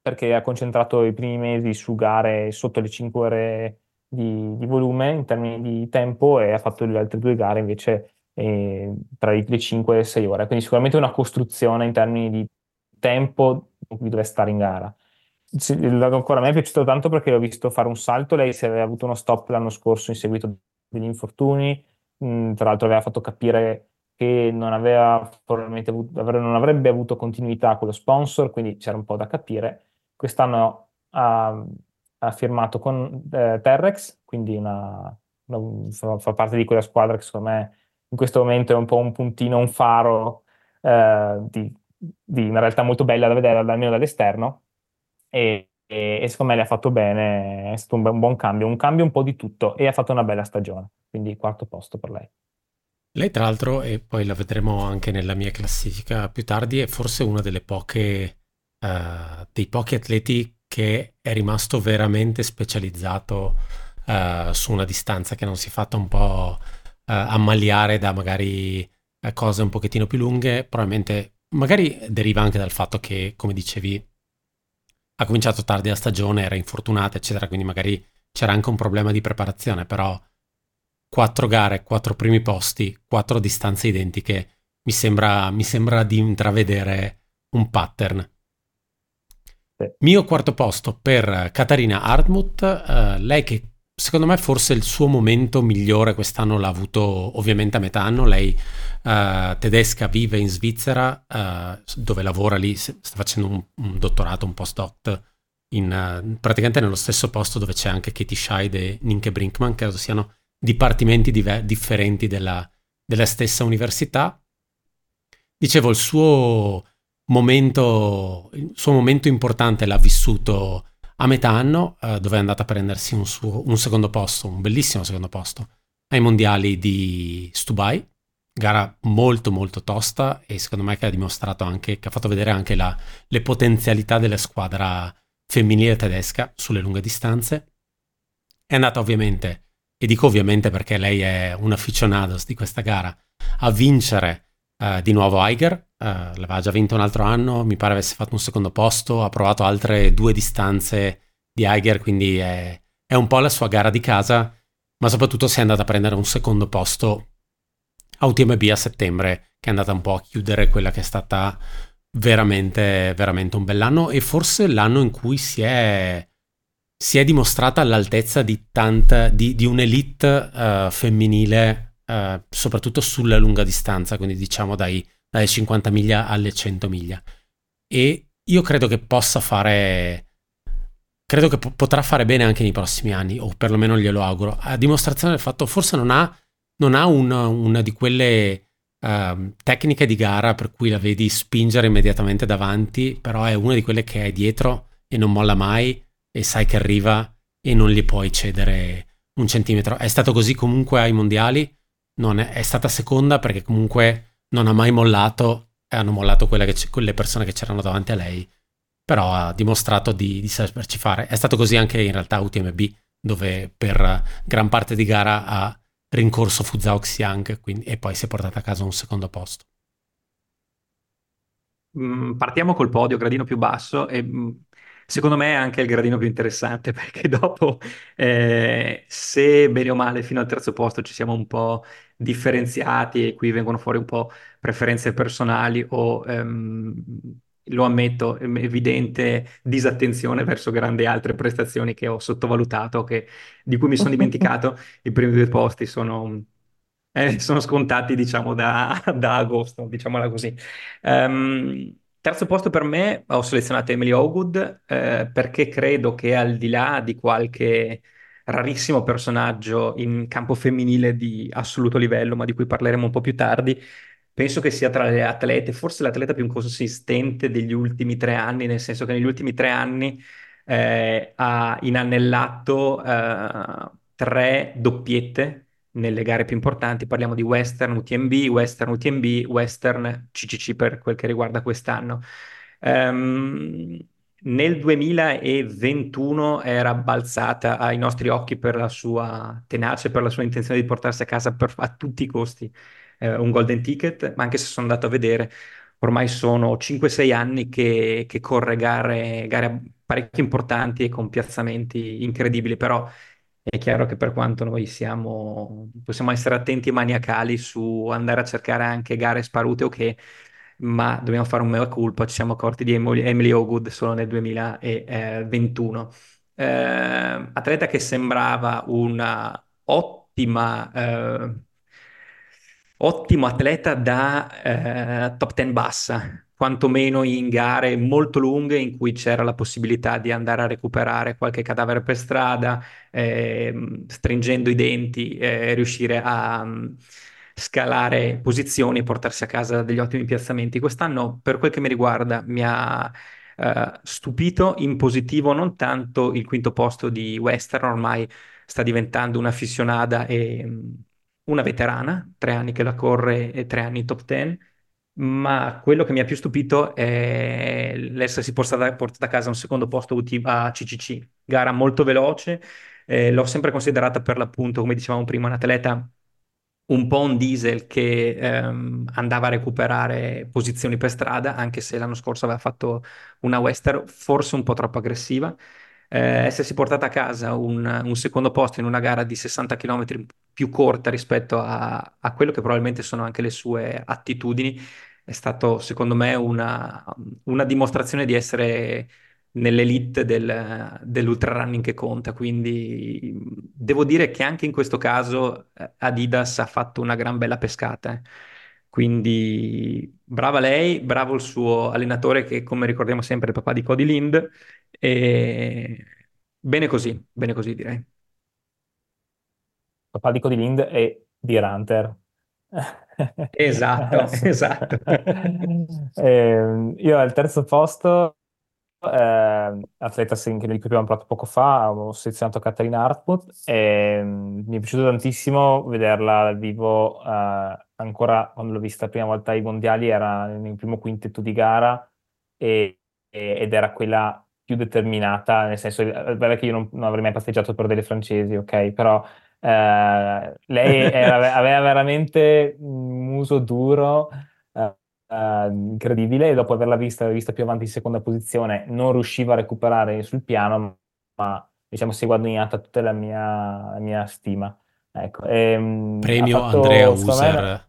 perché ha concentrato i primi mesi su gare sotto le 5 ore di, di volume in termini di tempo e ha fatto le altre due gare invece eh, tra le 5 e le 6 ore. Quindi sicuramente una costruzione in termini di tempo in cui stare in gara. Ancora a me è piaciuto tanto perché l'ho visto fare un salto, lei si aveva avuto uno stop l'anno scorso in seguito degli infortuni, mm, tra l'altro aveva fatto capire che non, aveva probabilmente avuto, non avrebbe avuto continuità con lo sponsor, quindi c'era un po' da capire. Quest'anno ha, ha firmato con eh, Terrex, quindi una, una, fa, fa, parte di quella squadra che secondo me in questo momento è un po' un puntino, un faro eh, di, di, una realtà molto bella da vedere almeno dall'esterno. E, e, e, secondo me le ha fatto bene, è stato un, un buon cambio, un cambio un po' di tutto e ha fatto una bella stagione, quindi quarto posto per lei. Lei tra l'altro, e poi la vedremo anche nella mia classifica più tardi, è forse una delle poche, uh, dei pochi atleti che è rimasto veramente specializzato uh, su una distanza che non si è fatta un po' uh, ammaliare da magari cose un pochettino più lunghe, probabilmente magari deriva anche dal fatto che, come dicevi, ha cominciato tardi la stagione, era infortunata, eccetera, quindi magari c'era anche un problema di preparazione, però quattro gare, quattro primi posti, quattro distanze identiche, mi sembra, mi sembra di intravedere un pattern. Sì. Mio quarto posto per Katarina Hartmut, uh, lei che secondo me forse il suo momento migliore quest'anno l'ha avuto ovviamente a metà anno, lei uh, tedesca vive in Svizzera uh, dove lavora lì, sta facendo un, un dottorato, un postdoc in, praticamente nello stesso posto dove c'è anche Katie Scheid e Ninke Brinkman, credo siano dipartimenti diver- differenti della, della stessa università. Dicevo, il suo momento, il suo momento importante l'ha vissuto a metà anno, eh, dove è andata a prendersi un, suo, un, secondo posto, un bellissimo secondo posto, ai mondiali di Stubai. Gara molto molto tosta e secondo me che ha dimostrato anche, che ha fatto vedere anche la, le potenzialità della squadra femminile tedesca sulle lunghe distanze. È andata ovviamente e dico ovviamente perché lei è un aficionados di questa gara, a vincere uh, di nuovo Eiger, uh, l'aveva già vinto un altro anno, mi pare avesse fatto un secondo posto, ha provato altre due distanze di Eiger, quindi è, è un po' la sua gara di casa, ma soprattutto si è andata a prendere un secondo posto a UTMB a settembre, che è andata un po' a chiudere quella che è stata veramente, veramente un bell'anno e forse l'anno in cui si è si è dimostrata all'altezza di, tanta, di, di un'elite uh, femminile, uh, soprattutto sulla lunga distanza, quindi diciamo dai, dalle 50 miglia alle 100 miglia. E io credo che possa fare, credo che po- potrà fare bene anche nei prossimi anni, o perlomeno glielo auguro, a dimostrazione del fatto forse non ha, non ha una, una di quelle Uh, tecniche di gara per cui la vedi spingere immediatamente davanti, però è una di quelle che è dietro e non molla mai e sai che arriva e non gli puoi cedere un centimetro. È stato così comunque ai mondiali, è, è, stata seconda perché comunque non ha mai mollato e hanno mollato che, quelle persone che c'erano davanti a lei, però ha dimostrato di, di saperci fare. È stato così anche in realtà UTMB, dove per gran parte di gara ha rincorso Fuzao Xiang quindi, e poi si è portata a casa un secondo posto. Mm, partiamo col podio, gradino più basso e mm, Secondo me è anche il gradino più interessante perché dopo, eh, se bene o male fino al terzo posto ci siamo un po' differenziati e qui vengono fuori un po' preferenze personali o, ehm, lo ammetto, evidente disattenzione verso grandi altre prestazioni che ho sottovalutato, che, di cui mi sono dimenticato, i primi due posti sono... Eh, sono scontati, diciamo, da, da agosto, diciamola così. Um, Terzo posto per me ho selezionato Emily Ogood eh, perché credo che al di là di qualche rarissimo personaggio in campo femminile di assoluto livello, ma di cui parleremo un po' più tardi, penso che sia tra le atlete, forse l'atleta più consistente degli ultimi tre anni, nel senso che negli ultimi tre anni eh, ha inanellato eh, tre doppiette nelle gare più importanti, parliamo di Western UTMB, Western UTMB, Western CCC per quel che riguarda quest'anno. Um, nel 2021 era balzata ai nostri occhi per la sua tenacia, per la sua intenzione di portarsi a casa per, a tutti i costi eh, un golden ticket, ma anche se sono andato a vedere, ormai sono 5-6 anni che, che corre gare, gare parecchio importanti e con piazzamenti incredibili, però è chiaro che per quanto noi siamo, possiamo essere attenti e maniacali su andare a cercare anche gare sparute o okay, ma dobbiamo fare un mea culpa, ci siamo accorti di Emily, Ogood solo nel 2021. Eh, atleta che sembrava una ottima, eh, ottimo atleta da eh, top 10 bassa, quantomeno in gare molto lunghe in cui c'era la possibilità di andare a recuperare qualche cadavere per strada, eh, stringendo i denti, eh, riuscire a um, scalare posizioni e portarsi a casa degli ottimi piazzamenti. Quest'anno, per quel che mi riguarda, mi ha uh, stupito in positivo non tanto il quinto posto di Western, ormai sta diventando una fissionada e um, una veterana, tre anni che la corre e tre anni top 10 ma quello che mi ha più stupito è l'essersi portata, portata a casa un secondo posto a CCC, gara molto veloce, eh, l'ho sempre considerata per l'appunto, come dicevamo prima, un atleta un po' un diesel che ehm, andava a recuperare posizioni per strada, anche se l'anno scorso aveva fatto una western forse un po' troppo aggressiva. Eh, essersi portata a casa un, un, secondo posto in una gara di 60 km più corta rispetto a, a quello che probabilmente sono anche le sue attitudini è stato secondo me una, una dimostrazione di essere nell'elite del, dell'ultra running che conta, quindi devo dire che anche in questo caso eh, Adidas ha fatto una gran bella pescata. Eh. Quindi brava lei, bravo il suo allenatore che come ricordiamo sempre è il papà di Cody Lind e bene così, bene così direi. Papà di Cody Lind e di Runter. Esatto, esatto. eh, io al terzo posto eh, atleta di cui abbiamo parlato poco fa, ho selezionato Katarina Hartmut e mm, mi è piaciuto tantissimo vederla dal vivo, eh, ancora quando l'ho vista la prima volta ai mondiali era nel primo quintetto di gara e, e, ed era quella più determinata, nel senso, è vero che io non, non avrei mai pasteggiato per delle francesi, ok, però eh, lei era, aveva veramente un muso duro, uh, incredibile e dopo averla vista, vista più avanti in seconda posizione non riusciva a recuperare sul piano, ma diciamo si è guadagnata tutta la mia, la mia stima. Ecco, e, ehm, Premio fatto, Andrea User. Me,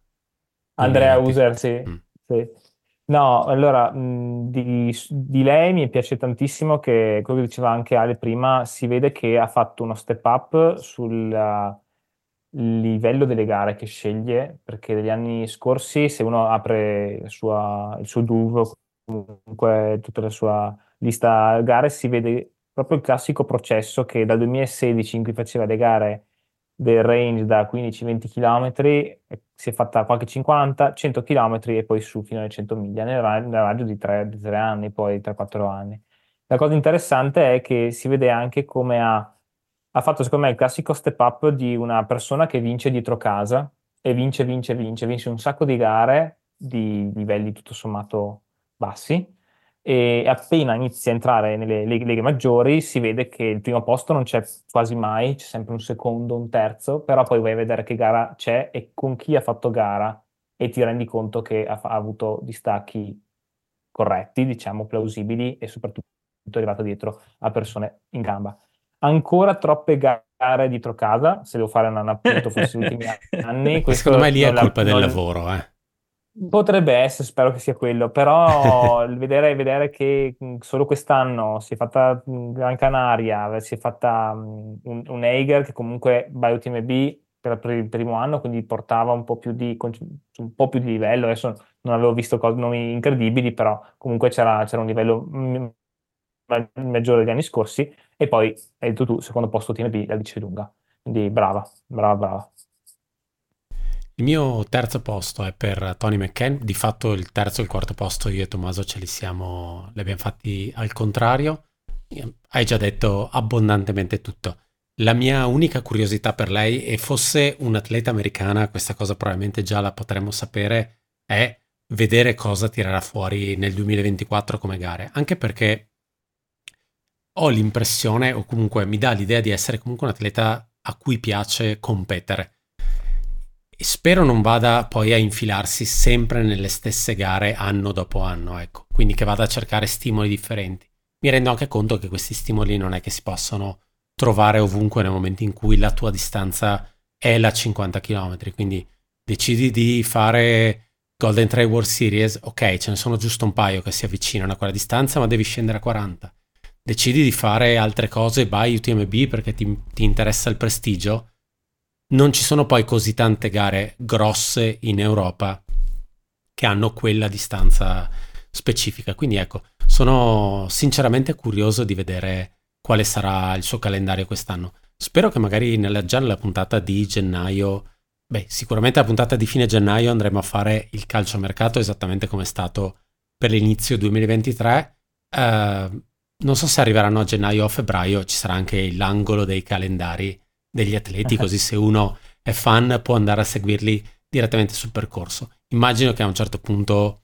Andrea User, sì, mm. sì. No, allora, di, di, lei mi piace tantissimo che, che diceva anche Ale prima, si vede che ha fatto uno step up sulla livello delle gare che sceglie, perché negli anni scorsi se uno apre sua, il suo DUV, comunque tutta la sua lista gare, si vede proprio il classico processo che dal 2016 in cui faceva le gare del range da 15-20 km si è fatta qualche 50, 100 km e poi su fino alle 100 miglia nel, raggio di 3, 3 anni, poi 3-4 anni. La cosa interessante è che si vede anche come ha ha fatto secondo me il classico step up di una persona che vince dietro casa e vince, vince, vince, vince un sacco di gare di livelli tutto sommato bassi e appena inizia a entrare nelle leghe maggiori si vede che il primo posto non c'è quasi mai, c'è sempre un secondo, un terzo, però poi vai a vedere che gara c'è e con chi ha fatto gara e ti rendi conto che ha, ha avuto distacchi corretti, diciamo plausibili e soprattutto è arrivato dietro a persone in gamba ancora troppe gare dietro casa, se devo fare un appunto forse negli ultimi anni. Secondo me lì è colpa la, del non... lavoro, eh. Potrebbe essere, spero che sia quello, però vedere, vedere, che solo quest'anno si è fatta Gran Canaria, si è fatta un, un Eiger che comunque by UTMB per, per, il primo anno, quindi portava un po' più di, un po' più di livello, adesso non avevo visto cose, nomi incredibili, però comunque c'era, c'era un livello maggiore degli anni scorsi e poi hai detto tu, secondo posto TMB, la dice lunga. Quindi brava, brava, brava. Il mio terzo posto è per Tony McCann, di fatto il terzo e il quarto posto io e Tommaso ce li siamo, li abbiamo fatti al contrario. Hai già detto abbondantemente tutto. La mia unica curiosità per lei, e fosse un'atleta americana, questa cosa probabilmente già la potremmo sapere, è vedere cosa tirerà fuori nel 2024 come gare. Anche perché ho l'impressione, o comunque mi dà l'idea di essere comunque un atleta a cui piace competere. E spero non vada poi a infilarsi sempre nelle stesse gare anno dopo anno, ecco. Quindi che vada a cercare stimoli differenti. Mi rendo anche conto che questi stimoli non è che si possono trovare ovunque nel momento in cui la tua distanza è la 50 km. Quindi decidi di fare Golden Trail World Series, ok, ce ne sono giusto un paio che si avvicinano a quella distanza, ma devi scendere a 40 decidi di fare altre cose, vai UTMB perché ti, ti interessa il prestigio, non ci sono poi così tante gare grosse in Europa che hanno quella distanza specifica. Quindi ecco, sono sinceramente curioso di vedere quale sarà il suo calendario quest'anno. Spero che magari nella, già nella puntata di gennaio, beh, sicuramente la puntata di fine gennaio andremo a fare il calciomercato esattamente come è stato per l'inizio 2023. Uh, non so se arriveranno a gennaio o a febbraio, ci sarà anche l'angolo dei calendari degli atleti, così se uno è fan può andare a seguirli direttamente sul percorso. Immagino che a un certo punto,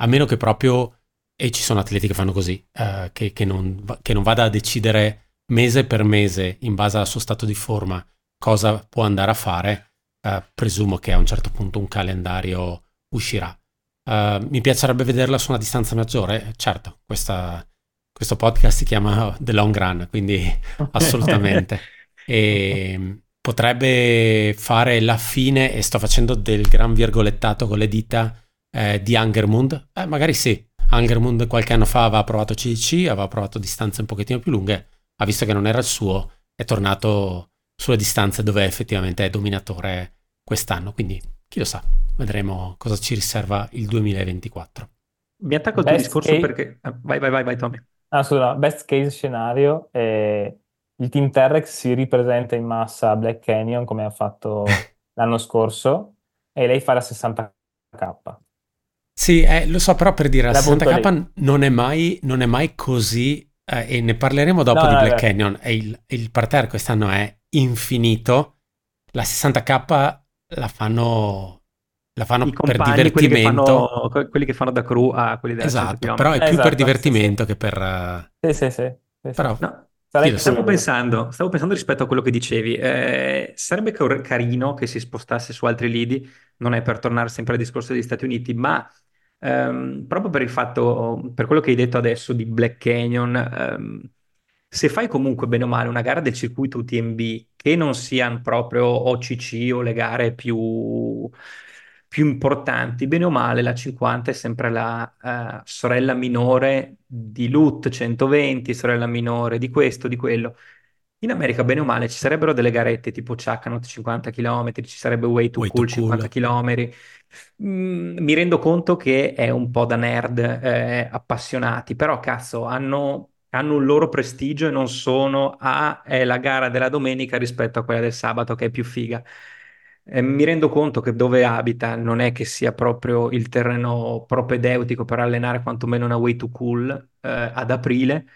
a meno che proprio, e ci sono atleti che fanno così, uh, che, che, non, che non vada a decidere mese per mese, in base al suo stato di forma, cosa può andare a fare, uh, presumo che a un certo punto un calendario uscirà. Uh, mi piacerebbe vederla su una distanza maggiore, certo, questa, questo podcast si chiama The Long Run, quindi assolutamente. E potrebbe fare la fine, e sto facendo del gran virgolettato con le dita, eh, di Angermund? Eh, magari sì. Angermund qualche anno fa aveva provato CDC, aveva provato distanze un pochettino più lunghe, ha visto che non era il suo, è tornato sulle distanze dove effettivamente è dominatore quest'anno, quindi chi lo sa, vedremo cosa ci riserva il 2024. Mi attacco al tuo discorso case... perché... Ah, vai, vai, vai, vai Tommy. Ah, scusa, best case scenario, eh, il team T-Rex si ripresenta in massa a Black Canyon come ha fatto l'anno scorso e lei fa la 60k. Sì, eh, lo so, però per dire, la 60k non è, mai, non è mai così, eh, e ne parleremo dopo no, di no, Black Canyon, il, il parterre quest'anno è infinito, la 60k la fanno, la fanno per divertimento. Quelli che, fanno, quelli che fanno da crew a quelli della Esatto, però è più esatto, per divertimento sì, che per... Sì, sì, sì. sì però... No. Stavo pensando, stavo pensando, rispetto a quello che dicevi, eh, sarebbe carino che si spostasse su altri lidi, non è per tornare sempre al discorso degli Stati Uniti, ma Um, proprio per il fatto, per quello che hai detto adesso di Black Canyon, um, se fai comunque bene o male una gara del circuito UTMB che non siano proprio OCC o le gare più, più importanti, bene o male la 50 è sempre la uh, sorella minore di LUT 120, sorella minore di questo, di quello. In America, bene o male, ci sarebbero delle garette tipo Chakanot 50 km, ci sarebbe Way to Way Cool to 50 km. Mm, mi rendo conto che è un po' da nerd eh, appassionati, però cazzo, hanno, hanno, un loro prestigio e non sono a è la gara della domenica rispetto a quella del sabato che è più figa. Eh, mi rendo conto che dove abita non è che sia proprio il terreno propedeutico per allenare quantomeno una Way to Cool eh, ad aprile,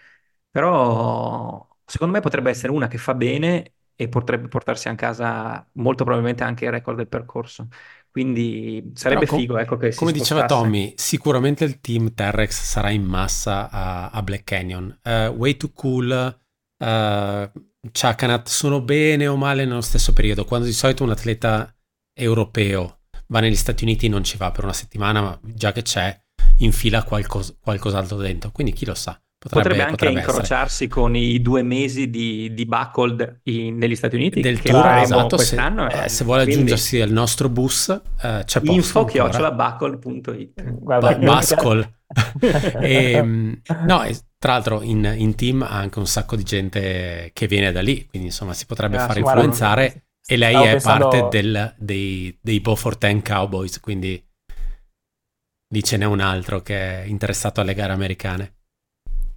però secondo me potrebbe essere una che fa bene e potrebbe portarsi a casa molto probabilmente anche il record del percorso. Quindi sarebbe com- figo, ecco, che Come diceva Tommy, sicuramente il team T-Rex sarà in massa a, a Black Canyon. Uh, Way Too Cool, uh, Chakanat sono bene o male nello stesso periodo. Quando di solito un atleta europeo va negli Stati Uniti non ci va per una settimana, ma già che c'è, infila qualcos- qualcos'altro dentro. Quindi chi lo sa. Potrebbe, potrebbe anche potrebbe incrociarsi essere. con i due mesi di, di Buckled in, negli Stati Uniti del tour esatto, quest'anno. Se, eh, se vuole Quindi, aggiungersi al nostro bus, eh, c'è posto info chiocciolabuckle.it guarda Bascol e, no, e, tra l'altro in, in, team ha anche un sacco di gente che viene da lì, quindi insomma si potrebbe ah, far influenzare guarda, e lei è pensando... parte del, dei, dei Beaufort 10 Cowboys, quindi lì ce n'è un altro che è interessato alle gare americane.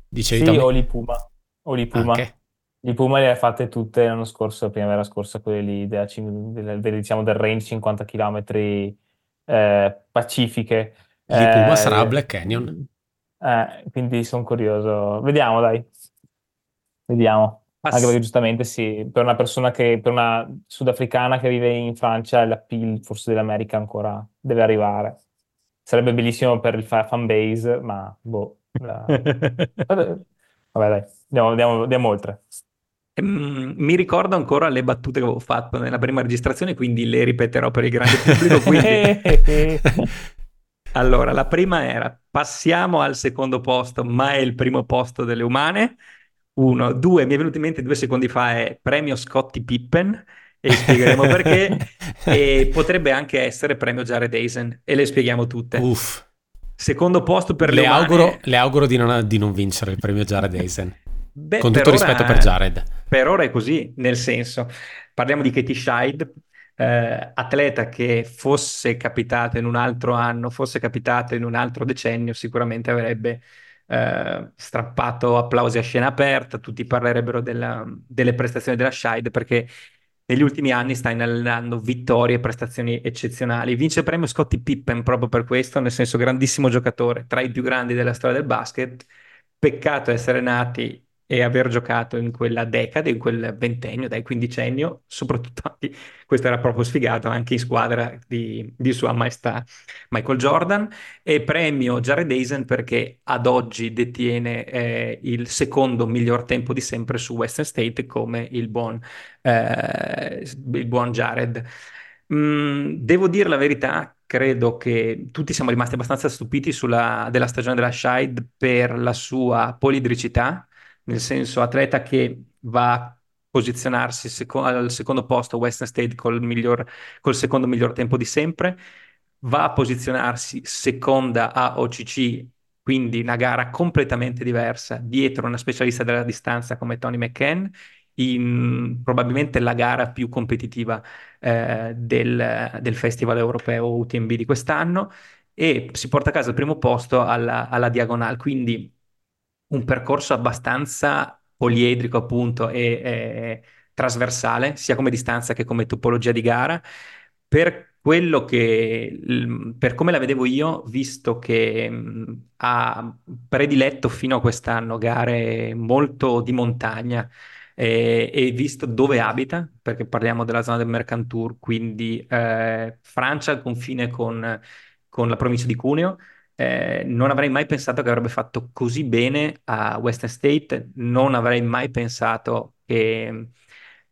Dicevi sì, o l'Ipuma. O l'Ipuma. Anche. L'Ipuma le ha fatte tutte l'anno scorso, primavera scorsa, quelle lì della, del, del, diciamo, del range 50 km eh, pacifiche. L'Ipuma eh, sarà a Black Canyon. Eh, quindi sono curioso. Vediamo, dai. Vediamo. Ass- Anche perché giustamente sì, per una persona che, per una sudafricana che vive in Francia, l'appeal forse dell'America ancora deve arrivare. Sarebbe bellissimo per il fan base, ma boh. La... Vabbè, dai, andiamo, andiamo, andiamo oltre. Mm, mi ricordo ancora le battute che avevo fatto nella prima registrazione, quindi le ripeterò per il grande pubblico. Quindi... allora, la prima era passiamo al secondo posto, ma è il primo posto delle umane. Uno, due, mi è venuto in mente due secondi fa, è premio Scotty Pippen e spiegheremo perché. e potrebbe anche essere premio Jared Eisen e le spieghiamo tutte. Uff. Secondo posto per le, le auguro, le auguro di non, di non, vincere il premio Jared Eisen. Beh, Con tutto rispetto per Jared. Per ora è così, nel senso, parliamo di Katie Scheid, eh, atleta che fosse capitato in un altro anno, fosse capitato in un altro decennio, sicuramente avrebbe eh, strappato applausi a scena aperta, tutti parlerebbero della, delle prestazioni della Scheid perché negli ultimi anni sta inallenando vittorie e prestazioni eccezionali. Vince il premio Scottie Pippen proprio per questo, nel senso grandissimo giocatore, tra i più grandi della storia del basket. Peccato essere nati e aver giocato in quella decade, in quel ventennio, dai quindicennio, soprattutto questo era proprio sfigato anche in squadra di, di Sua Maestà Michael Jordan, e premio Jared Eisen perché ad oggi detiene eh, il secondo miglior tempo di sempre su Western State come il buon, eh, il buon Jared. Mm, devo dire la verità, credo che tutti siamo rimasti abbastanza stupiti sulla, della stagione della Shide per la sua polidricità, nel senso atleta che va a posizionarsi seco- al secondo posto Western State col, miglior, col secondo miglior tempo di sempre, va a posizionarsi seconda a OCC, quindi una gara completamente diversa, dietro una specialista della distanza come Tony McCann, in probabilmente la gara più competitiva eh, del, del, Festival Europeo UTMB di quest'anno e si porta a casa il primo posto alla, alla diagonale, quindi un percorso abbastanza poliedrico appunto e, e trasversale, sia come distanza che come topologia di gara. Per quello che, per come la vedevo io, visto che mh, ha prediletto fino a quest'anno gare molto di montagna, e, e, visto dove abita, perché parliamo della zona del Mercantour, quindi eh, Francia al confine con, con, la provincia di Cuneo, eh, non avrei mai pensato che avrebbe fatto così bene a Western State, non avrei mai pensato che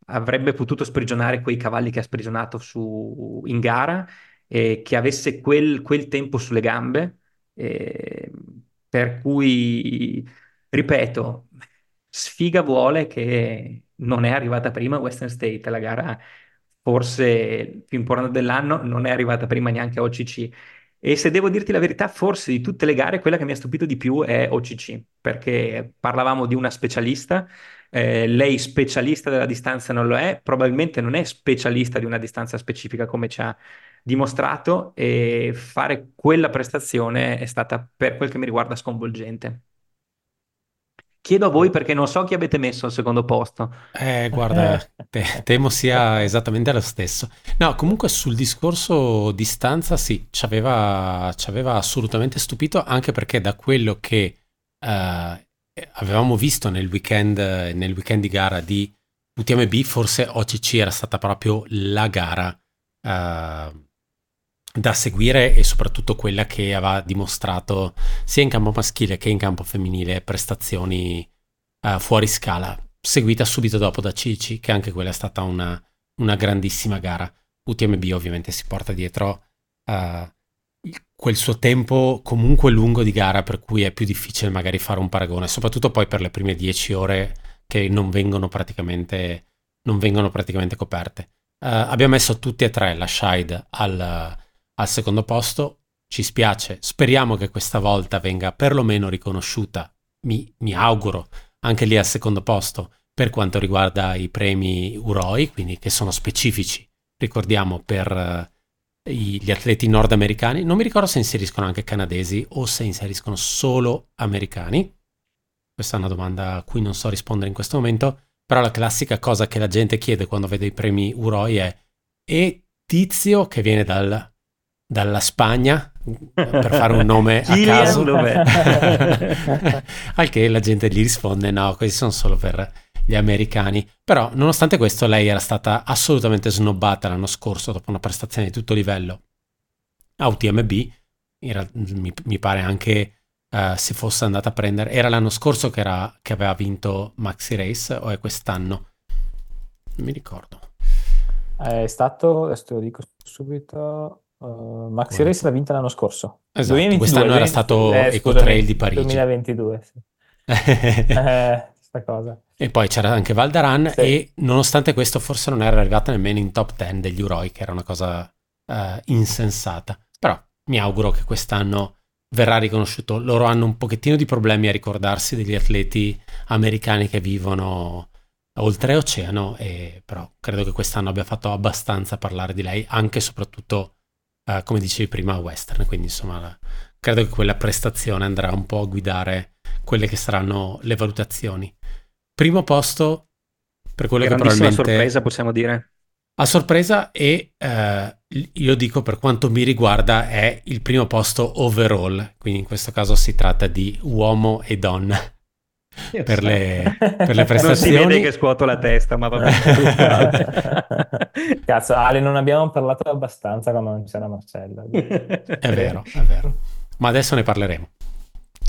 avrebbe potuto sprigionare quei cavalli che ha sprigionato su, in gara e che avesse quel, quel tempo sulle gambe, eh, per cui, ripeto, sfiga vuole che non è arrivata prima Western State, la gara forse più importante dell'anno, non è arrivata prima neanche OCC. E se devo dirti la verità, forse di tutte le gare quella che mi ha stupito di più è OCC, perché parlavamo di una specialista, eh, lei specialista della distanza non lo è, probabilmente non è specialista di una distanza specifica come ci ha dimostrato e fare quella prestazione è stata per quel che mi riguarda sconvolgente. Chiedo a voi perché non so chi avete messo al secondo posto. Eh, guarda, te- temo sia esattamente lo stesso. No, comunque sul discorso distanza sì, ci aveva, assolutamente stupito, anche perché da quello che eh, avevamo visto nel weekend, nel weekend di gara di UTMB, forse OCC era stata proprio la gara eh, da seguire e soprattutto quella che aveva dimostrato sia in campo maschile che in campo femminile prestazioni uh, fuori scala, seguita subito dopo da Cici, che anche quella è stata una, una grandissima gara. UTMB ovviamente si porta dietro uh, quel suo tempo comunque lungo di gara, per cui è più difficile magari fare un paragone, soprattutto poi per le prime 10 ore che non vengono praticamente, non vengono praticamente coperte. Uh, abbiamo messo tutti e tre la Shide al al secondo posto. Ci spiace, speriamo che questa volta venga perlomeno riconosciuta, mi, mi auguro, anche lì al secondo posto per quanto riguarda i premi Uroi, quindi che sono specifici, ricordiamo, per uh, gli atleti nordamericani. Non mi ricordo se inseriscono anche canadesi o se inseriscono solo americani. Questa è una domanda a cui non so rispondere in questo momento, però la classica cosa che la gente chiede quando vede i premi Uroi è e tizio che viene dal dalla Spagna per fare un nome a caso. Al che la gente gli risponde no questi sono solo per gli americani. Però nonostante questo lei era stata assolutamente snobbata l'anno scorso dopo una prestazione di tutto livello a UTMB era, mi, mi, pare anche uh, se fosse andata a prendere era l'anno scorso che, era, che aveva vinto Maxi Race o è quest'anno? Non mi ricordo. È stato adesso te lo dico subito Uh, Maxi Race l'ha vinta l'anno scorso. Esatto, 2022, quest'anno era stato eh, Eco Trail di Parigi. 2022, sì. eh, cosa. E poi c'era anche Valdaran sì. e nonostante questo forse non era arrivata nemmeno in top 10 degli Uroi, che era una cosa uh, insensata. Però mi auguro che quest'anno verrà riconosciuto. Loro hanno un pochettino di problemi a ricordarsi degli atleti americani che vivono oltreoceano, e però credo che quest'anno abbia fatto abbastanza parlare di lei, anche e soprattutto uh, come dicevi prima, western. Quindi insomma, la, credo che quella prestazione andrà un po' a guidare quelle che saranno le valutazioni. Primo posto per quello che probabilmente... sorpresa, possiamo dire. A sorpresa e uh, io dico per quanto mi riguarda è il primo posto overall, quindi in questo caso si tratta di uomo e donna per le, per le, prestazioni. Non si vede che scuoto la testa, ma va bene. Cazzo, Ale, non abbiamo parlato abbastanza quando non c'era Marcella. è vero, è vero. Ma adesso ne parleremo.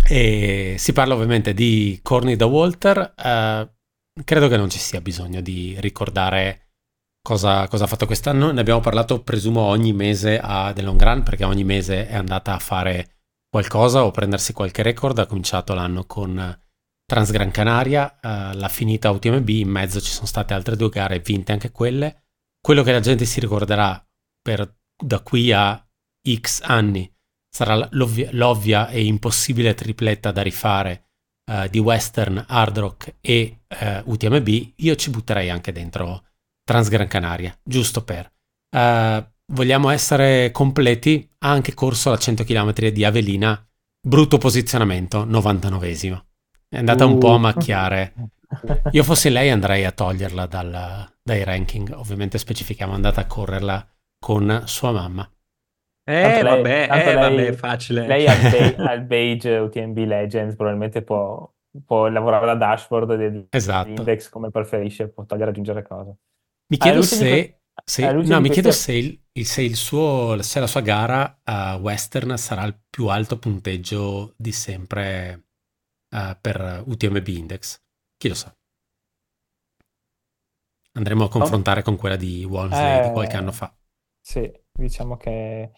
E si parla ovviamente di Corny da Walter. Uh, credo che non ci sia bisogno di ricordare cosa, cosa ha fatto quest'anno. Ne abbiamo parlato, presumo, ogni mese a The Long Run, perché ogni mese è andata a fare qualcosa o prendersi qualche record. Ha cominciato l'anno con Transgran Canaria, uh, l'ha finita UTMB, in mezzo ci sono state altre due gare, vinte anche quelle. Quello che la gente si ricorderà per, da qui a X anni sarà l'ovvia, l'ovvia e impossibile tripletta da rifare uh, di Western, Hard Rock e eh, UTMB, io ci butterei anche dentro Transgran Canaria, giusto per. Uh, vogliamo essere completi, ha anche corso la 100 km di Avelina, brutto posizionamento, 99esimo. È andata un po' a macchiare. Io fossi lei andrei a toglierla dal, dai ranking, ovviamente specifichiamo, è andata a correrla con sua mamma. Eh, lei, vabbè, eh, lei, vabbè, facile. Lei al, Beige UTMB Legends probabilmente può, può lavorare da dashboard dell'index esatto. come preferisce, può togliere e aggiungere cose. Mi chiedo se, que- se, no, mi chiedo se, il, se, il suo, se la sua gara a Western sarà il più alto punteggio di sempre uh, per UTMB Index. Chi lo sa? Andremo a confrontare oh. con quella di Walmsley eh, di qualche anno fa. Sì, diciamo che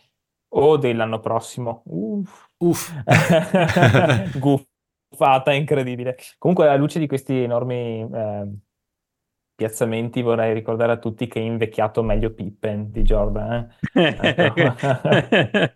o dell'anno prossimo. Uff. Uff. Guffata incredibile. Comunque, alla luce di questi enormi eh, piazzamenti, vorrei ricordare a tutti che è invecchiato meglio Pippen di Jordan. Eh?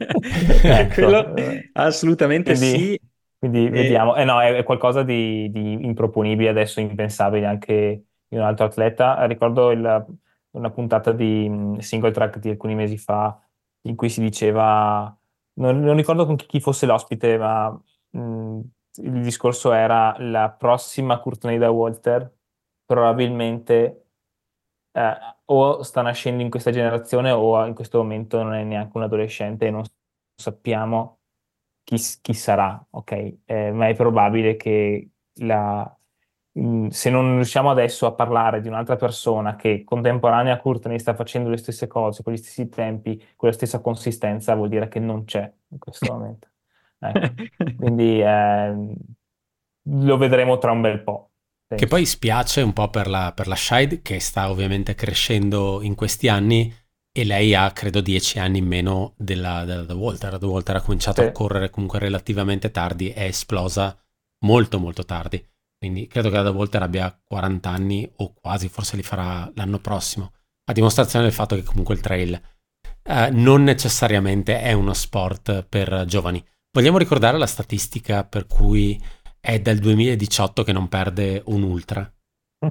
ecco. Quello, assolutamente quindi, sì. Quindi e... vediamo. Eh no, è, qualcosa di, di, improponibile adesso, impensabile anche in un altro atleta. Ricordo il, una puntata di mm, single track di alcuni mesi fa in cui si diceva, non, non ricordo con chi, fosse l'ospite, ma mh, mm, il discorso era la prossima Courtney da Walter probabilmente eh, o sta nascendo in questa generazione o in questo momento non è neanche un adolescente e non sappiamo chi, chi sarà, ok? Eh, ma è probabile che la, Mm, se non riusciamo adesso a parlare di un'altra persona che contemporanea a Courtney sta facendo le stesse cose, con gli stessi tempi, con la stessa consistenza, vuol dire che non c'è in questo momento. Ecco. Quindi eh, lo vedremo tra un bel po'. Penso. Che poi spiace un po' per la, per la Shide, che sta ovviamente crescendo in questi anni, e lei ha credo dieci anni in meno della, della, della Walter. The Walter ha cominciato sì. a correre comunque relativamente tardi, è esplosa molto molto tardi. Quindi credo che la Walter abbia 40 anni o quasi, forse li farà l'anno prossimo, a dimostrazione del fatto che comunque il trail eh, non necessariamente è uno sport per giovani. Vogliamo ricordare la statistica per cui è dal 2018 che non perde un ultra.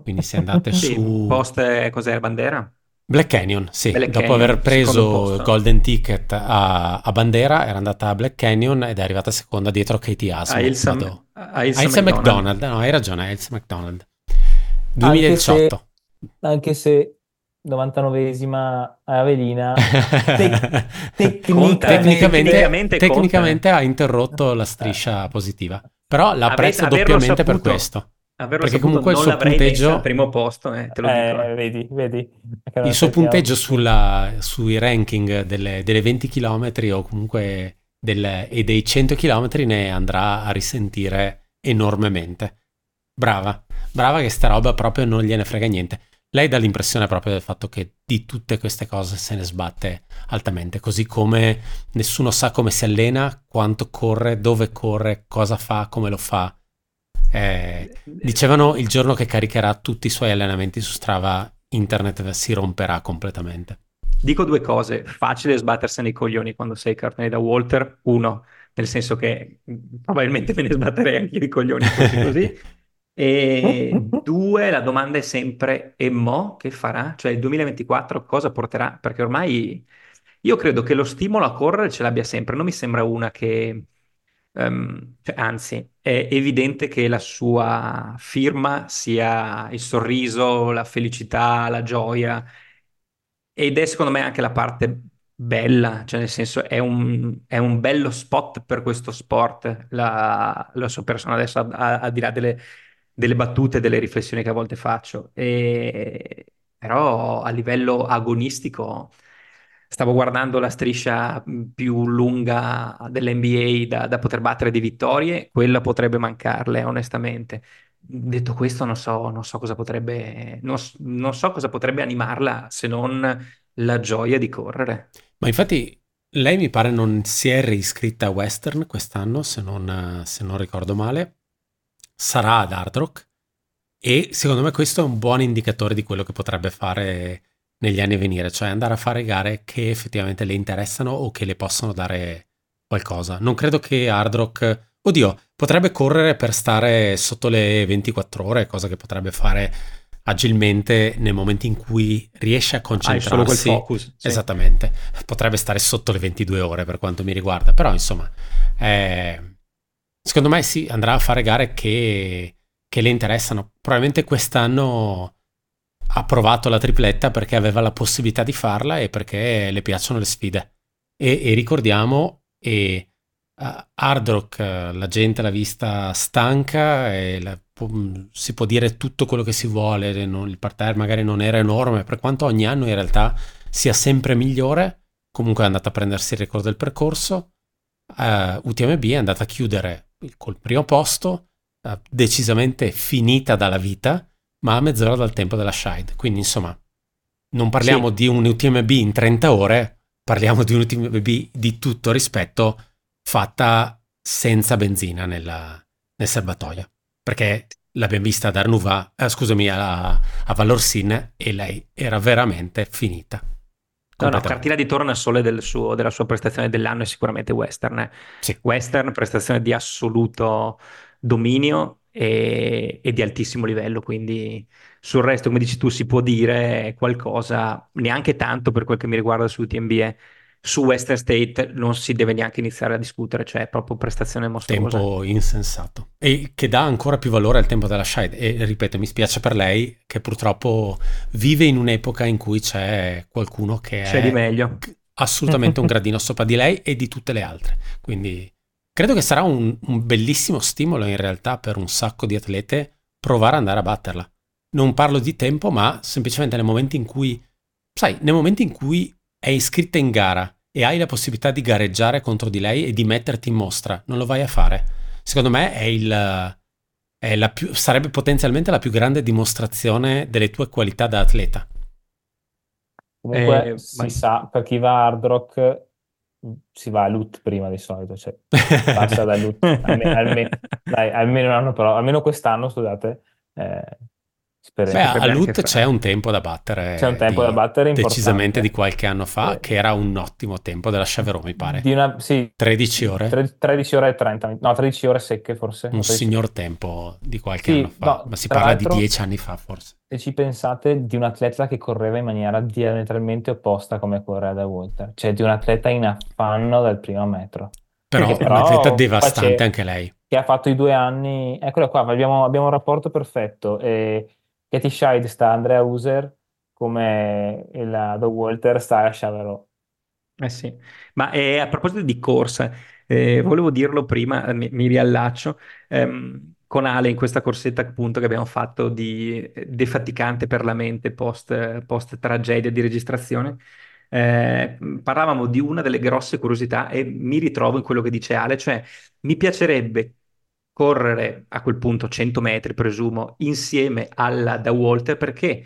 Quindi se andate sì, su... Post cos'è Bandera? Black Canyon, sì, Black dopo Canyon, aver preso il Golden Ticket a, a, Bandera era andata a Black Canyon ed è arrivata seconda dietro Katie Asma. A Ilsa, a Ilsa, Ilsa McDonald. McDonald. no hai ragione, Ilsa McDonald. 2018. Anche se, 99esima a Avelina, te- tecnicamente, tecnicamente, tecnicamente ha interrotto la striscia positiva, però l'ha presa doppiamente per questo. Averlo perché comunque il suo punteggio al primo posto, eh, te lo eh, dico. Vedi, vedi. Il suo punteggio sulla, sui ranking delle, delle 20 km o comunque del, e dei 100 km ne andrà a risentire enormemente. Brava, brava che sta roba proprio non gliene frega niente. Lei dà l'impressione proprio del fatto che di tutte queste cose se ne sbatte altamente, così come nessuno sa come si allena, quanto corre, dove corre, cosa fa, come lo fa eh, dicevano il giorno che caricherà tutti i suoi allenamenti su Strava, internet si romperà completamente. Dico due cose, facile sbattersene i coglioni quando sei cartone da Walter, uno, nel senso che probabilmente me ne sbatterei anche i coglioni così così, e due, la domanda è sempre, e mo che farà? Cioè il 2024 cosa porterà? Perché ormai io credo che lo stimolo a correre ce l'abbia sempre, non mi sembra una che Um, cioè, anzi, è evidente che la sua firma sia il sorriso, la felicità, la gioia ed è secondo me anche la parte bella, cioè nel senso è un, è un bello spot per questo sport, la, la sua persona. Adesso al di là delle, delle battute, delle riflessioni che a volte faccio, e, però a livello agonistico Stavo guardando la striscia più lunga dell'NBA da, da poter battere di vittorie, quella potrebbe mancarle, onestamente. detto questo, non so, non so cosa potrebbe, non, non so cosa potrebbe animarla se non la gioia di correre. Ma infatti lei mi pare non si è riscritta a Western quest'anno, se non, se non ricordo male. Sarà ad Hard Rock e secondo me questo è un buon indicatore di quello che potrebbe fare negli anni a venire, cioè andare a fare gare che effettivamente le interessano o che le possono dare qualcosa. Non credo che Hard Rock, oddio, potrebbe correre per stare sotto le 24 ore, cosa che potrebbe fare agilmente nel momento in cui riesce a concentrarsi. Hai solo quel focus. Sì. Esattamente. Potrebbe stare sotto le 22 ore per quanto mi riguarda, però insomma, eh, secondo me sì, andrà a fare gare che, che le interessano. Probabilmente quest'anno ha provato la tripletta perché aveva la possibilità di farla e perché le piacciono le sfide. E, e ricordiamo, e, uh, Hard Rock uh, la gente l'ha vista stanca e la, si può dire tutto quello che si vuole, non, il parterre magari non era enorme, per quanto ogni anno in realtà sia sempre migliore, comunque è andata a prendersi il record del percorso, uh, UTMB è andata a chiudere col primo posto, decisamente finita dalla vita, ma a mezz'ora dal tempo della Shide, quindi insomma non parliamo sì. di un UTMB in 30 ore, parliamo di un UTMB di tutto rispetto fatta senza benzina nella, nel serbatoio perché l'abbiamo vista ad Arnuva, eh, scusami, a, a Vallorsin e lei era veramente finita. No, no, cartina di tornasole del suo, della sua prestazione dell'anno è sicuramente Western. Sì. Western, prestazione di assoluto dominio e, e, di altissimo livello, quindi sul resto, come dici tu, si può dire qualcosa, neanche tanto per quel che mi riguarda su UTMB, su Western State non si deve neanche iniziare a discutere, cioè è proprio prestazione mostruosa. Tempo insensato. E che dà ancora più valore al tempo della Shide. E ripeto, mi spiace per lei che purtroppo vive in un'epoca in cui c'è qualcuno che c'è è di meglio. assolutamente un gradino sopra di lei e di tutte le altre. Quindi credo che sarà un, un bellissimo stimolo in realtà per un sacco di atlete provare ad andare a batterla. Non parlo di tempo, ma semplicemente nel momento in cui, sai, nel momento in cui è iscritta in gara e hai la possibilità di gareggiare contro di lei e di metterti in mostra, non lo vai a fare. Secondo me è il, è più, sarebbe potenzialmente la più grande dimostrazione delle tue qualità da atleta. Comunque eh, si ma... sa, per chi va a hard rock si va a loot prima di solito, cioè passa da loot, almeno, almeno, dai, almeno, un anno però, almeno quest'anno, scusate, eh, Beh, a Loot c'è un tempo da battere. C'è un tempo di, da battere Decisamente di qualche anno fa, eh. che era un ottimo tempo della Chavero, mi pare. Una, sì, 13 ore? 13 ore e 30, no, 13 ore secche forse. Un signor tempo di qualche sì, anno fa, no, ma si parla di 10 anni fa forse. Se ci pensate, di un atleta che correva in maniera diametralmente opposta come correva da Walter, cioè di un atleta in affanno dal primo metro. Però, però un atleta devastante anche lei. Che ha fatto i due anni, eccolo qua, abbiamo, abbiamo un rapporto perfetto. E Scheid sta Andrea User come il Doug Walter sta a Chavarot. Eh sì, ma eh, a proposito di corsa, eh, volevo dirlo prima, eh, mi, mi riallaccio, ehm, con Ale in questa corsetta appunto che abbiamo fatto di eh, defaticante per la mente post, post tragedia di registrazione, eh, parlavamo di una delle grosse curiosità e mi ritrovo in quello che dice Ale, cioè mi piacerebbe correre a quel punto 100 metri, presumo, insieme alla da Walter perché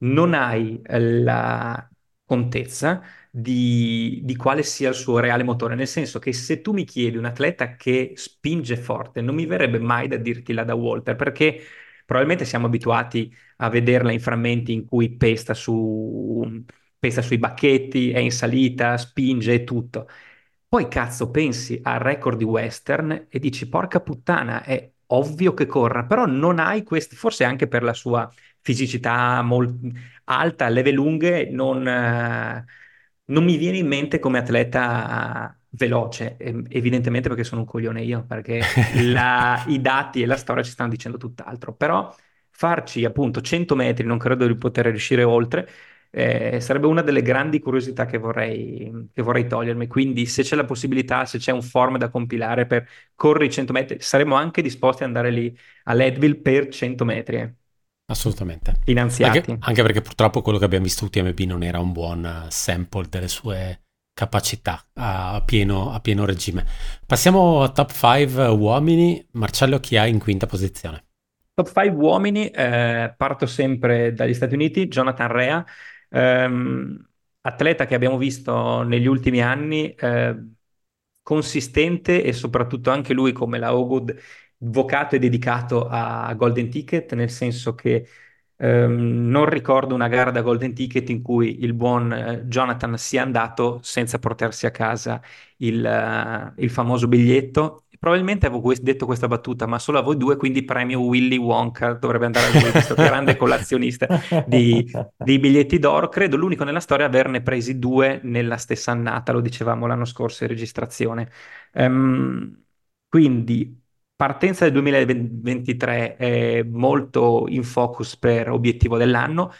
non hai la contezza di, di, quale sia il suo reale motore. Nel senso che se tu mi chiedi un atleta che spinge forte, non mi verrebbe mai da dirti la da Walter perché probabilmente siamo abituati a vederla in frammenti in cui pesta, su, pesta sui bacchetti, è in salita, spinge e tutto. Poi cazzo pensi al record di western e dici porca puttana, è ovvio che corra, però non hai questo, forse anche per la sua fisicità molto alta, leve lunghe, non, uh, non mi viene in mente come atleta veloce, evidentemente perché sono un coglione io, perché la, i dati e la storia ci stanno dicendo tutt'altro, però farci appunto 100 metri, non credo di poter riuscire oltre, eh, sarebbe una delle grandi curiosità che vorrei, che vorrei togliermi. Quindi, se c'è la possibilità, se c'è un form da compilare per correre i 100 metri, saremmo anche disposti ad andare lì a Leadville per 100 metri. Eh. Assolutamente. Finanziati. Anche, anche, perché purtroppo quello che abbiamo visto UTMB non era un buon sample delle sue capacità a pieno, a pieno regime. Passiamo a top 5 uomini. Marcello, chi ha in quinta posizione? top 5 uomini, eh, parto sempre dagli Stati Uniti, Jonathan Rea, ehm, atleta che abbiamo visto negli ultimi anni, eh, consistente e soprattutto anche lui come la Ogud vocato e dedicato a Golden Ticket, nel senso che ehm, non ricordo una gara da Golden Ticket in cui il buon eh, Jonathan sia andato senza portarsi a casa il, uh, il famoso biglietto. Probabilmente avevo detto questa battuta, ma solo a voi due, quindi premio Willy Wonka dovrebbe andare a lui, questo grande collazionista di, di biglietti d'oro. Credo l'unico nella storia averne presi due nella stessa annata, lo dicevamo l'anno scorso in registrazione. Um, quindi partenza del 2023 è molto in focus per obiettivo dell'anno.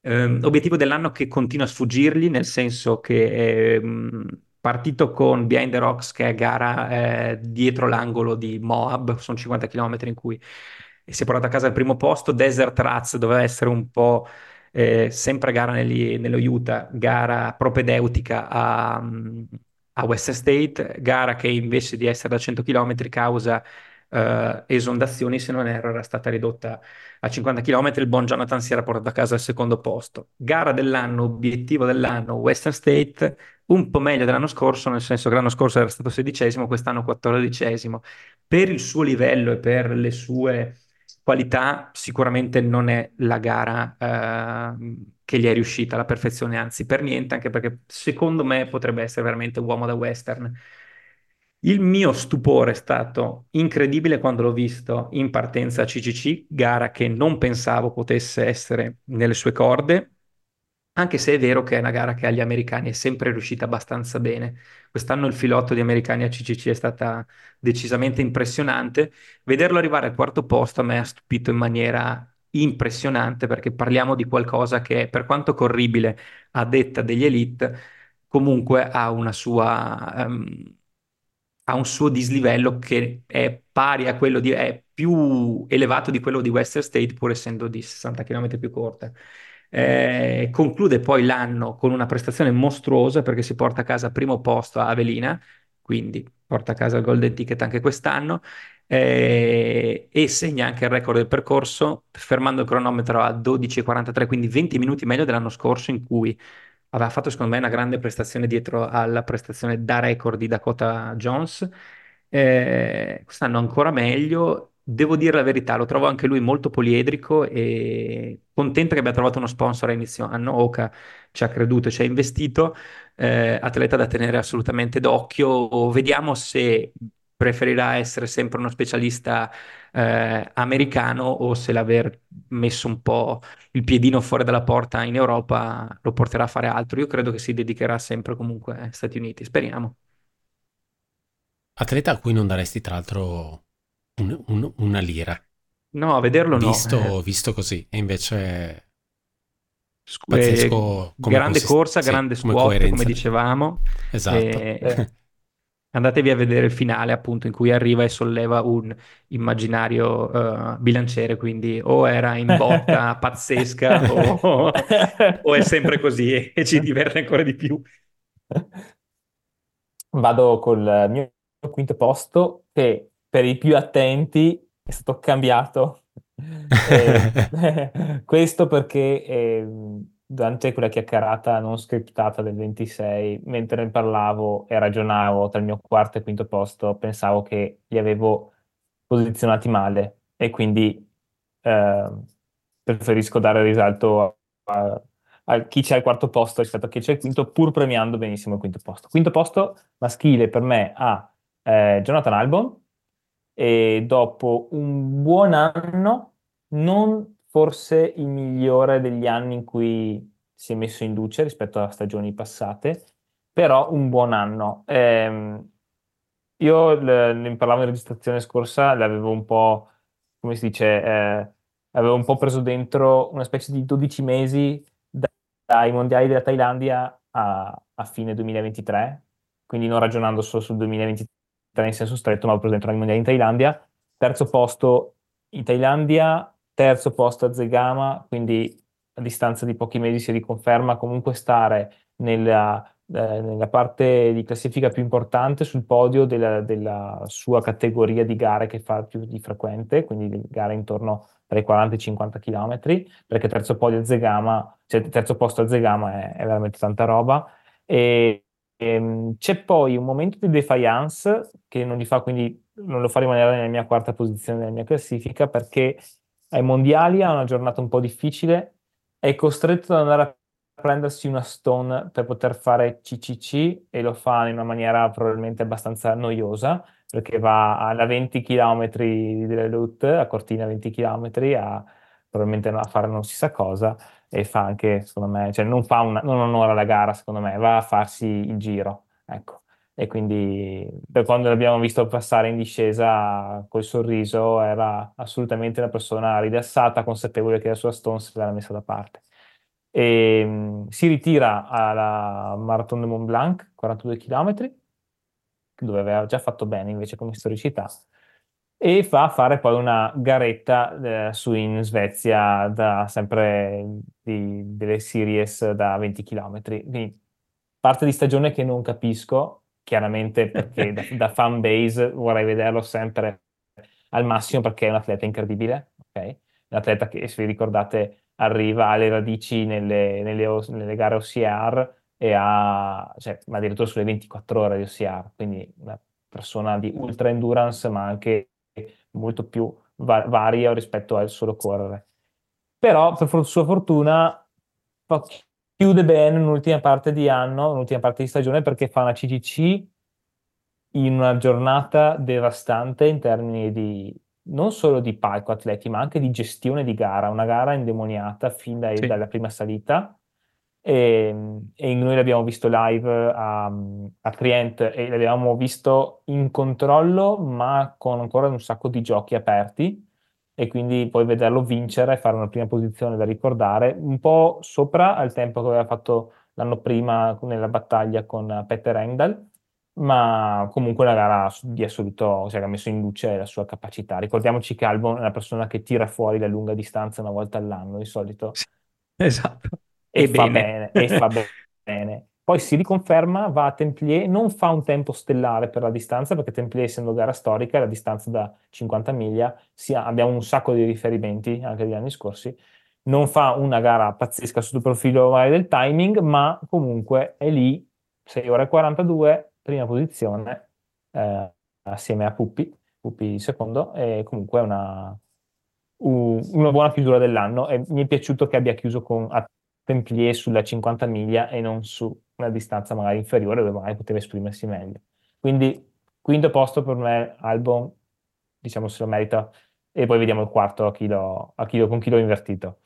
Um, obiettivo dell'anno che continua a sfuggirgli, nel senso che um, partito con Behind the Rocks, che è gara eh, dietro l'angolo di Moab, sono 50 km in cui si è portato a casa il primo posto. Desert Rats doveva essere un po' eh, sempre gara negli, nello Utah, gara propedeutica a, a West State, gara che invece di essere da 100 km causa uh, esondazioni, se non erro, era stata ridotta a 50 km. Il buon Jonathan si era portato a casa al secondo posto. Gara dell'anno, obiettivo dell'anno, Western State, un po' meglio dell'anno scorso, nel senso che l'anno scorso era stato sedicesimo, quest'anno quattordicesimo. Per il suo livello e per le sue qualità, sicuramente non è la gara uh, che gli è riuscita alla perfezione, anzi per niente, anche perché secondo me potrebbe essere veramente uomo da western. Il mio stupore è stato incredibile quando l'ho visto in partenza a CCC, gara che non pensavo potesse essere nelle sue corde, anche se è vero che è una gara che agli americani è sempre riuscita abbastanza bene. Quest'anno il filotto di americani a CCC è stata decisamente impressionante. Vederlo arrivare al quarto posto a me ha stupito in maniera impressionante perché parliamo di qualcosa che, per quanto corribile a detta degli elite, comunque ha una sua... Um, ha un suo dislivello che è pari a quello di, è più elevato di quello di Western State, pur essendo di 60 km più corta. Eh, conclude poi l'anno con una prestazione mostruosa perché si porta a casa primo posto a Avelina, quindi porta a casa il Golden Ticket anche quest'anno eh, e segna anche il record del percorso fermando il cronometro a 12,43, quindi 20 minuti meglio dell'anno scorso in cui aveva fatto secondo me una grande prestazione dietro alla prestazione da record di Dakota Jones. Eh, quest'anno ancora meglio. Devo dire la verità, lo trovo anche lui molto poliedrico e contento che abbia trovato uno sponsor a inizio anno. Oka ci ha creduto, ci ha investito. Eh, atleta da tenere assolutamente d'occhio. Vediamo se preferirà essere sempre uno specialista eh, americano o se l'aver messo un po' il piedino fuori dalla porta in Europa lo porterà a fare altro. Io credo che si dedicherà sempre comunque agli Stati Uniti, speriamo. Atleta a cui non daresti tra l'altro un, un, una lira. No, a vederlo visto, no. Eh. Visto così, e invece... Pazzesco, grande consist- corsa, sì, grande squat, come, come dicevamo. Esatto. E... Eh, Andatevi a vedere il finale, appunto, in cui arriva e solleva un immaginario uh, bilanciere, quindi o era in botta pazzesca o, o, è sempre così e ci diverte ancora di più. Vado col mio quinto posto che per i più attenti è stato cambiato. eh, questo perché... Eh, durante quella chiacchierata non scriptata del 26, mentre ne parlavo e ragionavo tra il mio quarto e quinto posto, pensavo che li avevo posizionati male e quindi eh, preferisco dare risalto a, a, a, chi c'è al quarto posto rispetto a chi c'è al quinto, pur premiando benissimo il quinto posto. Quinto posto maschile per me ha eh, Jonathan Albon e dopo un buon anno non forse il migliore degli anni in cui si è messo in luce rispetto a stagioni passate, però un buon anno. Eh, io ne parlavo in registrazione scorsa, l'avevo un po', come si dice, eh, avevo un po' preso dentro una specie di 12 mesi dai mondiali della Thailandia a, a fine 2023, quindi non ragionando solo sul 2023 in senso stretto, ma dentro i mondiali in Thailandia. Terzo posto in Thailandia, terzo posto a Zegama, quindi a distanza di pochi mesi si riconferma comunque stare nella eh, nella parte di classifica più importante sul podio della, della, sua categoria di gare che fa più di frequente, quindi gare intorno tra i 40 e i 50 km, perché terzo podio a Zegama, cioè terzo posto a Zegama è, è veramente tanta roba. E, ehm, c'è poi un momento di defiance che non, fa, non lo fa rimanere nella mia quarta posizione nella mia classifica perché ai mondiali ha una giornata un po' difficile, è costretto ad andare a prendersi una stone per poter fare CCC e lo fa in una maniera probabilmente abbastanza noiosa perché va a 20 km delle route, a Cortina 20 km, a probabilmente a fare non si sa cosa e fa anche, secondo me, cioè non fa una, non onora la gara, secondo me, va a farsi il giro, ecco. E quindi da quando l'abbiamo visto passare in discesa col sorriso era assolutamente una persona rilassata, consapevole che la sua stone se l'era messa da parte. E, um, si ritira alla Marathon de Mont Blanc, 42 km, dove aveva già fatto bene invece come storicità, e fa fare poi una garetta eh, su in Svezia da sempre di, delle series da 20 km. Quindi parte di stagione che non capisco, chiaramente perché da, da fan base vorrei vederlo sempre al massimo perché è un atleta incredibile, ok? Un atleta che, se vi ricordate, arriva alle radici nelle, nelle, nelle gare OCR e ha, cioè, ma addirittura sulle 24 ore di OCR, quindi una persona di ultra endurance, ma anche molto più va- varia rispetto al solo correre. Però, per sua fortuna, chiude bene l'ultima parte di anno, l'ultima parte di stagione, perché fa una CGC in una giornata devastante in termini di non solo di palco atleti, ma anche di gestione di gara, una gara indemoniata fin dai, sì. dalla prima salita. E, e, noi l'abbiamo visto live a, a Trient e l'abbiamo visto in controllo, ma con ancora un sacco di giochi aperti. E quindi poi vederlo vincere e fare una prima posizione da ricordare, un po' sopra al tempo che aveva fatto l'anno prima nella battaglia con Peter Engdahl ma comunque una gara di assoluto, cioè che ha messo in luce la sua capacità. Ricordiamoci che Albon è una persona che tira fuori la lunga distanza una volta all'anno di solito. Esatto. E, e fa bene, e fa bene. Poi si riconferma, va a Templier, non fa un tempo stellare per la distanza, perché Templier essendo gara storica, la distanza da 50 miglia, ha, abbiamo un sacco di riferimenti anche degli anni scorsi, non fa una gara pazzesca sotto il profilo del timing, ma comunque è lì, 6 ore e 42, prima posizione eh, assieme a Puppi, Puppi secondo, e comunque una, una buona chiusura dell'anno e mi è piaciuto che abbia chiuso con a Templier sulla 50 miglia e non su una distanza magari inferiore dove magari poteva esprimersi meglio. Quindi quinto posto per me Albon, diciamo se lo merita, e poi vediamo il quarto a chi lo, a chi lo, con chi l'ho invertito.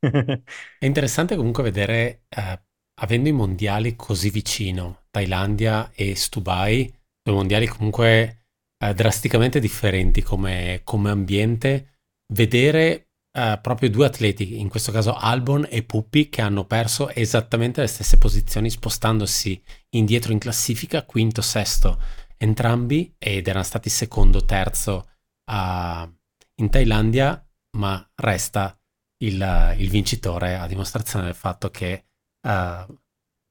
È interessante comunque vedere eh, avendo i mondiali così vicino, Thailandia e Stubai, due mondiali comunque eh, drasticamente differenti come, come ambiente, vedere eh, proprio due atleti, in questo caso Albon e Puppi, che hanno perso esattamente le stesse posizioni, spostandosi indietro in classifica, quinto, sesto, entrambi, ed erano stati secondo, terzo a, in Thailandia, ma resta il, il vincitore a dimostrazione del fatto che uh,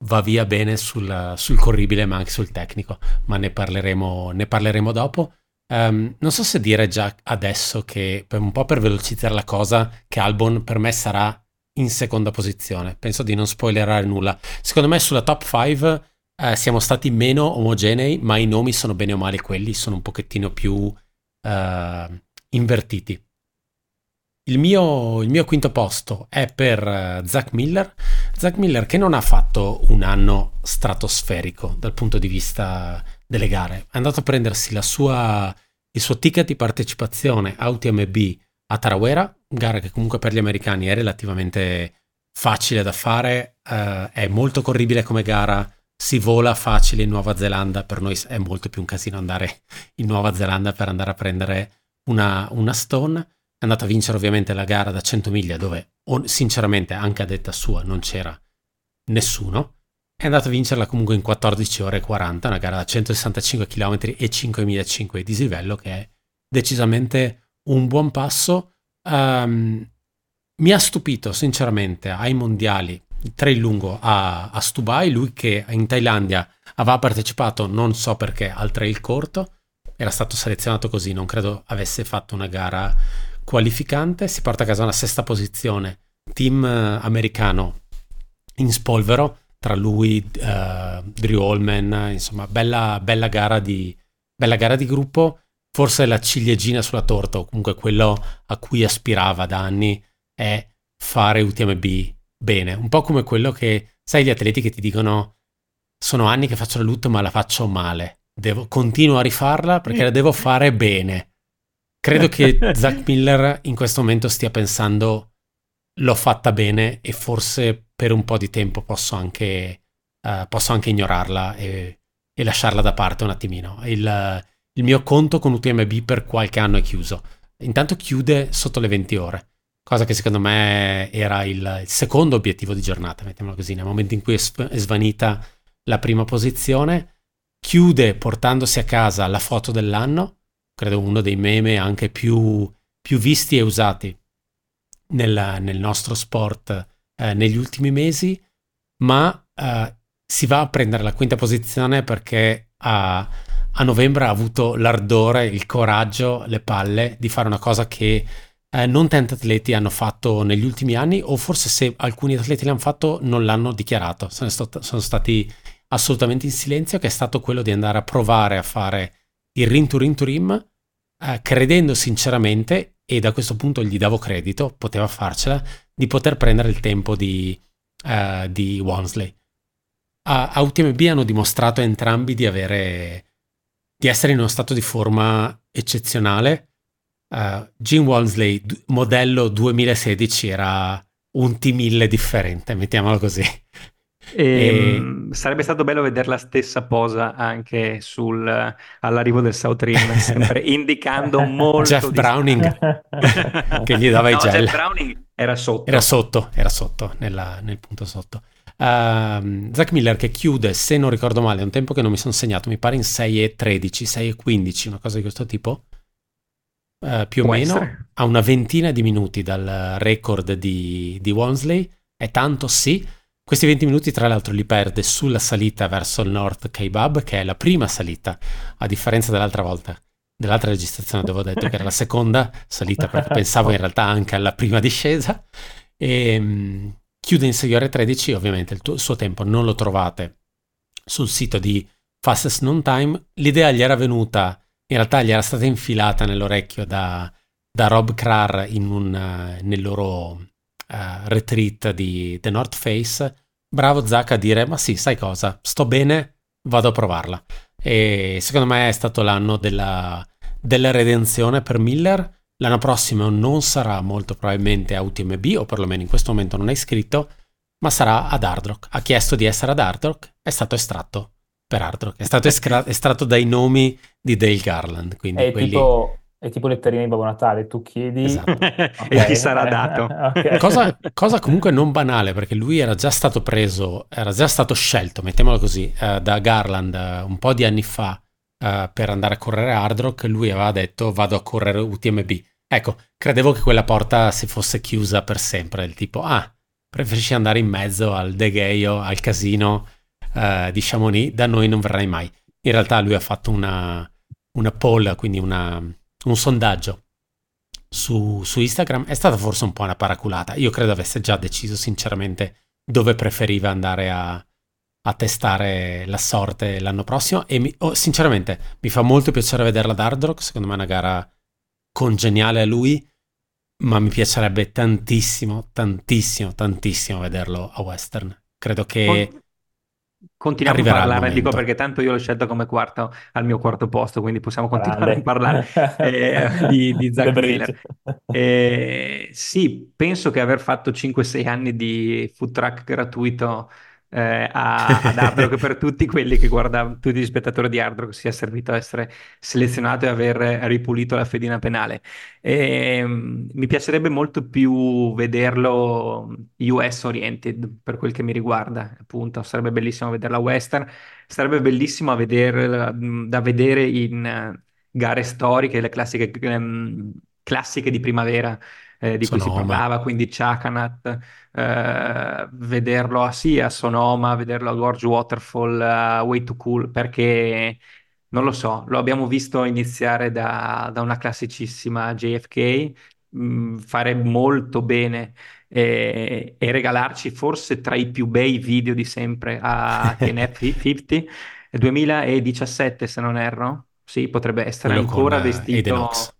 va via bene sul, sul, corribile ma anche sul tecnico, ma ne parleremo, ne parleremo dopo. Um, non so se dire già adesso che, per un po' per velocizzare la cosa, che Albon per me sarà in seconda posizione. Penso di non spoilerare nulla. Secondo me sulla top 5 eh, siamo stati meno omogenei, ma i nomi sono bene o male quelli, sono un pochettino più eh, invertiti. Il mio, il mio, quinto posto è per uh, Zach Miller. Zach Miller che non ha fatto un anno stratosferico dal punto di vista delle gare. È andato a prendersi sua, il suo ticket di partecipazione a UTMB a Tarawera, gara che comunque per gli americani è relativamente facile da fare, uh, è molto corribile come gara, si vola facile in Nuova Zelanda, per noi è molto più un casino andare in Nuova Zelanda per andare a prendere una, una stone è andato a vincere ovviamente la gara da 100 miglia dove sinceramente anche a detta sua non c'era nessuno. È andato a vincerla comunque in 14 ore e 40, una gara da 165 km e 5.500 di dislivello che è decisamente un buon passo. Um, mi ha stupito sinceramente ai mondiali, trail lungo a, a Stubai, lui che in Thailandia aveva partecipato, non so perché, al trail corto, era stato selezionato così, non credo avesse fatto una gara qualificante, si porta a casa una sesta posizione, team eh, americano in spolvero, tra lui uh, Drew Holman, insomma, bella, bella, gara di, bella gara di gruppo, forse la ciliegina sulla torta, o comunque quello a cui aspirava da anni, è fare UTMB bene, un po' come quello che, sai, gli atleti che ti dicono sono anni che faccio la loot ma la faccio male, devo, continuo a rifarla perché la devo fare bene. Credo che Zach Miller in questo momento stia pensando l'ho fatta bene e forse per un po' di tempo posso anche, uh, posso anche ignorarla e, e, lasciarla da parte un attimino. Il, il mio conto con UTMB per qualche anno è chiuso. Intanto chiude sotto le 20 ore cosa che secondo me era il, il, secondo obiettivo di giornata, mettiamolo così, nel momento in cui è, è svanita la prima posizione, chiude portandosi a casa la foto dell'anno, credo uno dei meme anche più, più visti e usati nel, nel nostro sport eh, negli ultimi mesi, ma eh, si va a prendere la quinta posizione perché a, a novembre ha avuto l'ardore, il coraggio, le palle di fare una cosa che eh, non tanti atleti hanno fatto negli ultimi anni o forse se alcuni atleti l'hanno fatto non l'hanno dichiarato, sono, st- sono stati assolutamente in silenzio, che è stato quello di andare a provare a fare il ring to ring to rim, eh, credendo sinceramente, e da questo punto gli davo credito, poteva farcela, di poter prendere il tempo di, uh, di Wansley. A, UTMB hanno dimostrato entrambi di avere di essere in uno stato di forma eccezionale uh, Jim Walmsley, d- modello 2016, era un T1000 differente, mettiamolo così. E, e... Sarebbe stato bello vedere la stessa posa anche sul, all'arrivo del South Rim, sempre indicando molto. Jeff Browning che gli dava no, i gel. Jeff Browning era sotto. Era sotto, era sotto, nella, nel punto sotto. Uh, Zach Miller che chiude, se non ricordo male, è un tempo che non mi sono segnato, mi pare in 6 e 13, 6 e 15, una cosa di questo tipo uh, più o meno essere. a una ventina di minuti dal record di, di Wansley. È tanto sì. Questi 20 minuti, tra l'altro, li perde sulla salita verso il North Kebab, che è la prima salita, a differenza dell'altra volta. Dell'altra registrazione avevo detto che era la seconda salita, perché pensavo in realtà anche alla prima discesa. E um, chiude in 6 ore 13, ovviamente il, tuo, il suo tempo non lo trovate sul sito di Fastest Non Time. L'idea gli era venuta in realtà gli era stata infilata nell'orecchio da, da Rob Carr in un, uh, nel loro retreat di The North Face. Bravo Zach a dire, ma sì, sai cosa, sto bene, vado a provarla. E secondo me è stato l'anno della, della redenzione per Miller. L'anno prossimo non sarà molto probabilmente a UTMB, o perlomeno in questo momento non è iscritto, ma sarà ad Hard Rock. Ha chiesto di essere ad Hard Rock, è stato estratto per Hard Rock. È stato estra- estratto dai nomi di Dale Garland. Quindi è, quelli... tipo, è tipo letterine di Babbo Natale, tu chiedi esatto. okay. e ti sarà dato. okay. cosa, cosa, comunque non banale, perché lui era già stato preso, era già stato scelto, mettiamolo così, uh, da Garland uh, un po' di anni fa uh, per andare a correre Hard Rock. Lui aveva detto vado a correre UTMB. Ecco, credevo che quella porta si fosse chiusa per sempre, il tipo, ah, preferisci andare in mezzo al degheio, al casino di Chamonix, da noi non verrai mai. In realtà lui ha fatto una, una poll, quindi una, un sondaggio su, su, Instagram, è stata forse un po' una paraculata. Io credo avesse già deciso sinceramente dove preferiva andare a, a testare la sorte l'anno prossimo e mi, oh, sinceramente mi fa molto piacere vederla ad Hard Rock, secondo me è una gara congeniale a lui, ma mi piacerebbe tantissimo, tantissimo, tantissimo vederlo a Western. Credo che... Continuiamo Arriverà a parlare, dico perché tanto io l'ho scelto come quarto al mio quarto posto, quindi possiamo continuare Grande. a parlare eh, di, di Zach Miller. Eh, sì, penso che aver fatto 5-6 anni di food truck gratuito eh, a, ad Hard Rock per tutti quelli che guardano, tutti gli spettatori di Hard Rock sia servito a essere selezionato e aver ripulito la fedina penale. E, um, mi piacerebbe molto più vederlo US oriented per quel che mi riguarda, appunto, sarebbe bellissimo vederla western, sarebbe bellissimo vedere, da vedere in uh, gare storiche, le classiche, um, classiche di primavera eh, di cui si parlava, quindi Chakanat, eh, vederlo a, sì, a Sonoma, vederlo a Gorge Waterfall, a Way to Cool, perché non lo so, lo abbiamo visto iniziare da, da una classicissima JFK, mh, fare molto bene e, e regalarci forse tra i più bei video di sempre a TNF 50, 2017 se non erro, sì, potrebbe essere Quello con ancora eh, Aiden vestito.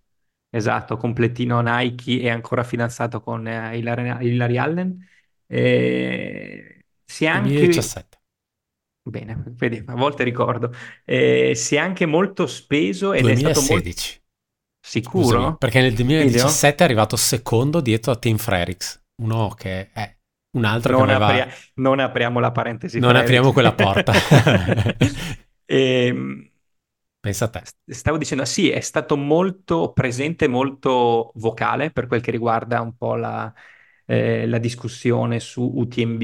Esatto, completino Nike e ancora fidanzato con eh, Hilary, Hilary Allen. E si è anche 2017. Bene, vedi, a volte ricordo. Eh, si è anche molto speso ed è stato molto 2016. Scusami, sicuro. perché nel Video? 2017 è arrivato secondo dietro a Tim Frerix, uno che è un altro che Non, aveva... apria- non apriamo la parentesi. Non apriamo quella porta. Ehm, a te. Stavo dicendo, sì, è stato molto presente, molto vocale per quel che riguarda un po' la, eh, la discussione su UTMB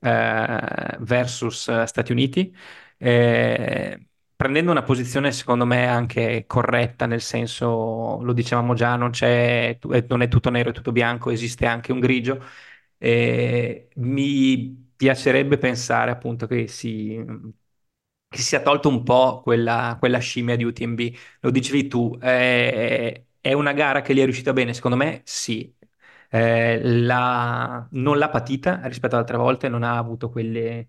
eh, versus eh, Stati Uniti, eh, prendendo una posizione secondo me anche corretta, nel senso, lo dicevamo già, non eh, non è tutto nero e tutto bianco, esiste anche un grigio. E mi piacerebbe pensare appunto che si, che si sia tolto un po' quella, quella scimmia di UTMB. Lo dicevi tu, è, è una gara che gli è riuscita bene? Secondo me sì. Eh, la- non l'ha patita rispetto ad altre volte, non ha avuto quelle,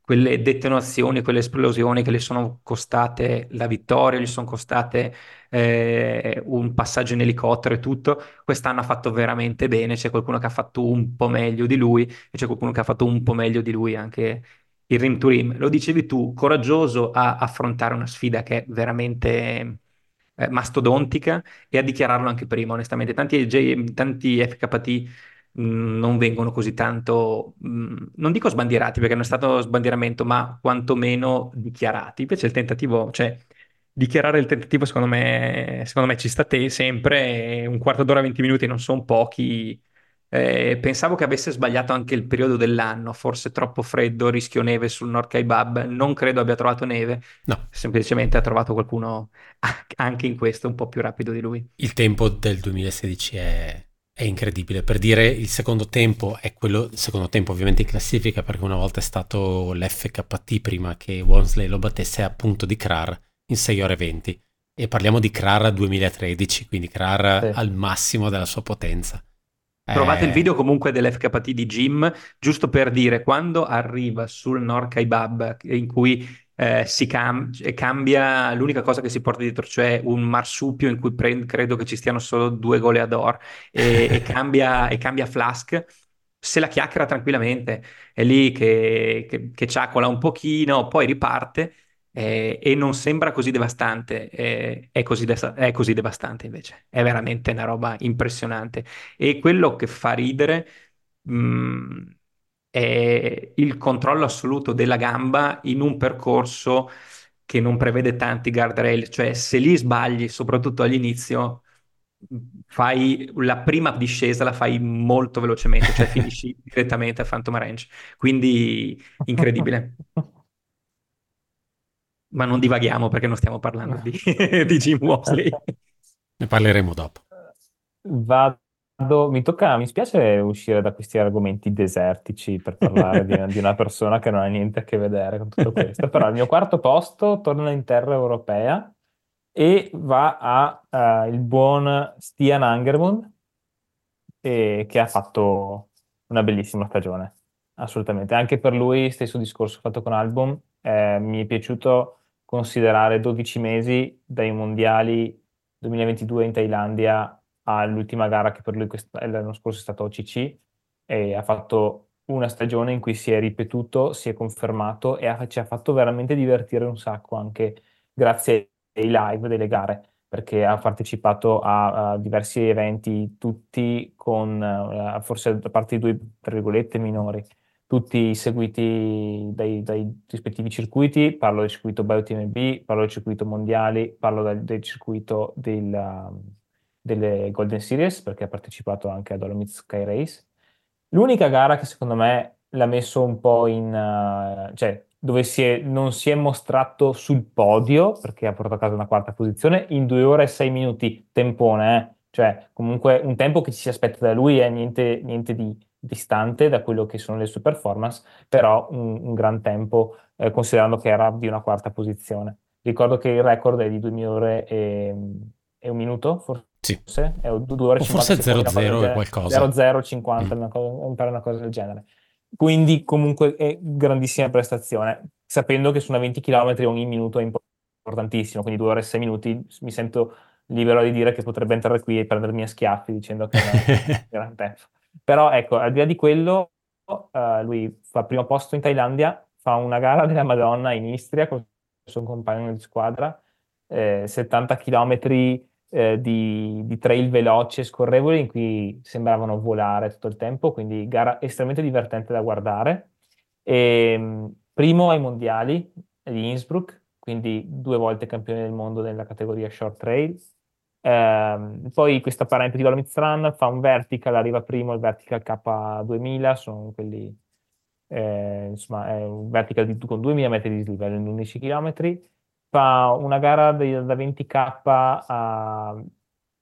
quelle detonazioni, quelle esplosioni che le sono costate la vittoria, gli sono costate eh, un passaggio in elicottero e tutto. Quest'anno ha fatto veramente bene, c'è qualcuno che ha fatto un po' meglio di lui e c'è qualcuno che ha fatto un po' meglio di lui anche il rim to rim. Lo dicevi tu, coraggioso a affrontare una sfida che è veramente eh, mastodontica e a dichiararlo anche prima, onestamente. Tanti, J- tanti FKT mh, non vengono così tanto, mh, non dico sbandierati perché non è stato sbandieramento, ma quantomeno dichiarati. Invece il tentativo, cioè dichiarare il tentativo secondo me, secondo me ci sta te sempre, un quarto d'ora, 20 minuti non sono pochi. Eh, pensavo che avesse sbagliato anche il periodo dell'anno, forse troppo freddo, rischio neve sul Nord Kaibab. Non credo abbia trovato neve, No, semplicemente ha trovato qualcuno anche in questo un po' più rapido di lui. il tempo del 2016 è, è incredibile. Per dire il secondo tempo è quello, il secondo tempo ovviamente in classifica perché una volta è stato l'FKT prima che Walmsley lo battesse appunto di Krar in 6 ore 20 e parliamo di Krar 2013, quindi Krar Sì. al massimo della sua potenza. Trovate il Eh, video comunque dell'FKT di Jim, giusto per dire, quando arriva sul Nord Kaibab, in cui eh, si cam- cambia l'unica cosa che si porta dietro, cioè un marsupio in cui pre- credo che ci stiano solo due goleador, e, e cambia, e cambia Flask, se la chiacchiera tranquillamente, è lì che, che, che ciacola un pochino, poi riparte. Eh, e non sembra così devastante, eh, è così, de- è così devastante invece, è veramente una roba impressionante. E quello che fa ridere, mh, è il controllo assoluto della gamba in un percorso che non prevede tanti guardrail, cioè se lì sbagli, soprattutto all'inizio, fai la prima discesa la fai molto velocemente, cioè finisci direttamente a Phantom Range. Quindi incredibile. Ma non divaghiamo perché non stiamo parlando di, di Jim Mosley. ne parleremo dopo. Vado, mi tocca, mi spiace uscire da questi argomenti desertici per parlare di, di una persona che non ha niente a che vedere con tutto questo, però il mio quarto posto torna in terra europea e va a eh, il buon Stian Angermund che ha fatto una bellissima stagione, assolutamente. Anche per lui, stesso discorso fatto con Album, eh, mi è piaciuto considerare 12 mesi dai mondiali 2022 in Thailandia all'ultima gara che per lui l'anno scorso è stata OCC e ha fatto una stagione in cui si è ripetuto, si è confermato e ha- ci ha fatto veramente divertire un sacco anche grazie ai live delle gare perché ha partecipato a, a diversi eventi, tutti con, eh, forse da parte di due, tra virgolette, minori, tutti seguiti dai, dai rispettivi circuiti, parlo del circuito BioTMB, parlo del circuito mondiali, parlo del, del circuito del, um, delle Golden Series, perché ha partecipato anche a Dolomites Sky Race. L'unica gara che secondo me l'ha messo un po' in... uh, cioè dove si è- non si è mostrato sul podio, perché ha portato a casa una quarta posizione, in due ore e sei minuti, tempone, eh. Cioè, comunque un tempo che ci si aspetta da lui è niente, niente di distante da quello che sono le sue performance, però un, un gran tempo eh, considerando che era di una quarta posizione. Ricordo che il record è di 2 ore e, e un minuto, forse? Sì. È 2 ore o forse 0-0 e qualcosa. 0-0, 50, mm. una, cosa, una cosa del genere. Quindi comunque è grandissima prestazione, sapendo che su una 20 km ogni minuto è importantissimo, quindi 2 ore e 6 minuti mi sento libero di dire che potrebbe entrare qui e prendermi a schiaffi dicendo che è un gran tempo. Però ecco, al di là di quello, uh, lui fa primo posto in Thailandia, fa una gara della Madonna in Istria con il suo compagno di squadra, eh, 70 km eh, di, di, trail veloci e scorrevoli in cui sembravano volare tutto il tempo, quindi gara estremamente divertente da guardare. E, ehm, primo ai mondiali di Innsbruck, quindi due volte campione del mondo nella categoria short trail, eh, poi questa parente di Dolomits Run fa un vertical, arriva primo il vertical K2000, sono quelli, eh, insomma, è un vertical di, con 2000 metri di dislivello in 11 km. Fa una gara di, da 20k a,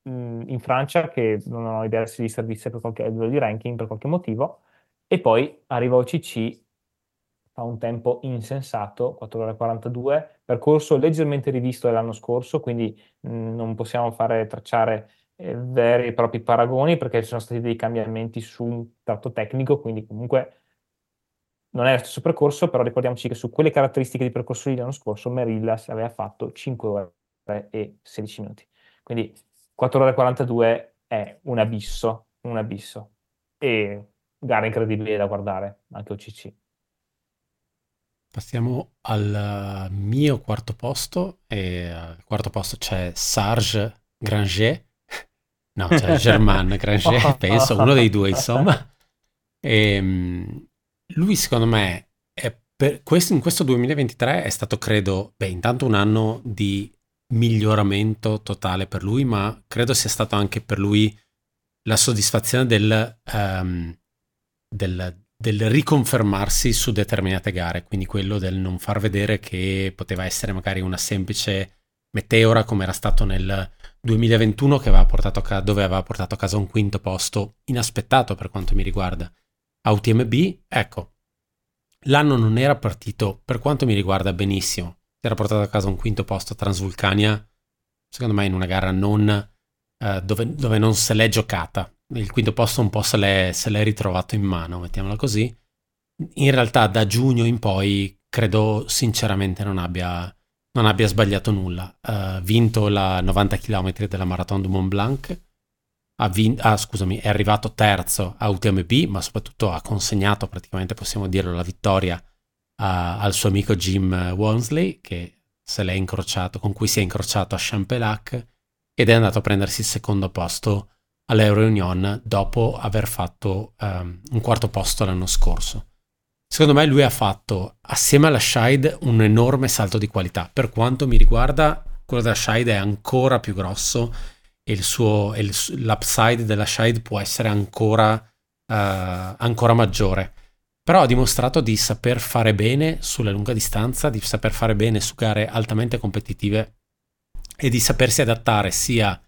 mm, in Francia, che non ho idea se gli servisse per qualche livello di ranking per qualche motivo, e poi arriva OCC fa un tempo insensato, 4 ore 42, percorso leggermente rivisto dell'anno scorso, quindi non possiamo fare tracciare eh, veri e propri paragoni perché ci sono stati dei cambiamenti su un tratto tecnico, quindi comunque non è lo stesso percorso, però ricordiamoci che su quelle caratteristiche di percorso dell'anno scorso Merillas aveva fatto 5 ore e 16 minuti. Quindi 4 ore 42 è un abisso, un abisso. E gara incredibile da guardare, anche OCC. Passiamo al mio quarto posto e al quarto posto c'è Sarge Granger, no c'è Germain Granger, penso, uno dei due insomma. E, ehm, lui secondo me questo, in questo 2023 è stato credo, beh intanto un anno di miglioramento totale per lui, ma credo sia stato anche per lui la soddisfazione del, um, del del riconfermarsi su determinate gare, quindi quello del non far vedere che poteva essere magari una semplice meteora come era stato nel 2021 che aveva portato a ca- dove aveva portato a casa un quinto posto inaspettato per quanto mi riguarda. A UTMB, ecco, l'anno non era partito per quanto mi riguarda benissimo, si era portato a casa un quinto posto a Transvulcania, secondo me in una gara non, eh, dove, dove non se l'è giocata, il quinto posto un po' se l'è, se l'è ritrovato in mano, mettiamola così. In realtà da giugno in poi credo sinceramente non abbia, non abbia sbagliato nulla. Ha uh, vinto la 90 km della Marathon du Mont Blanc, ha vin- ah, scusami, è arrivato terzo a UTMB, ma soprattutto ha consegnato praticamente, possiamo dirlo, la vittoria a, al suo amico Jim Walmsley, che se l'è incrociato, con cui si è incrociato a Champelac ed è andato a prendersi il secondo posto all'Euro dopo aver fatto um, un quarto posto l'anno scorso. Secondo me lui ha fatto, assieme alla Shide, un enorme salto di qualità. Per quanto mi riguarda, quello della Shide è ancora più grosso e, il suo, il, l'upside della Shide può essere ancora, uh, ancora maggiore. Però ha dimostrato di saper fare bene sulla lunga distanza, di saper fare bene su gare altamente competitive e di sapersi adattare sia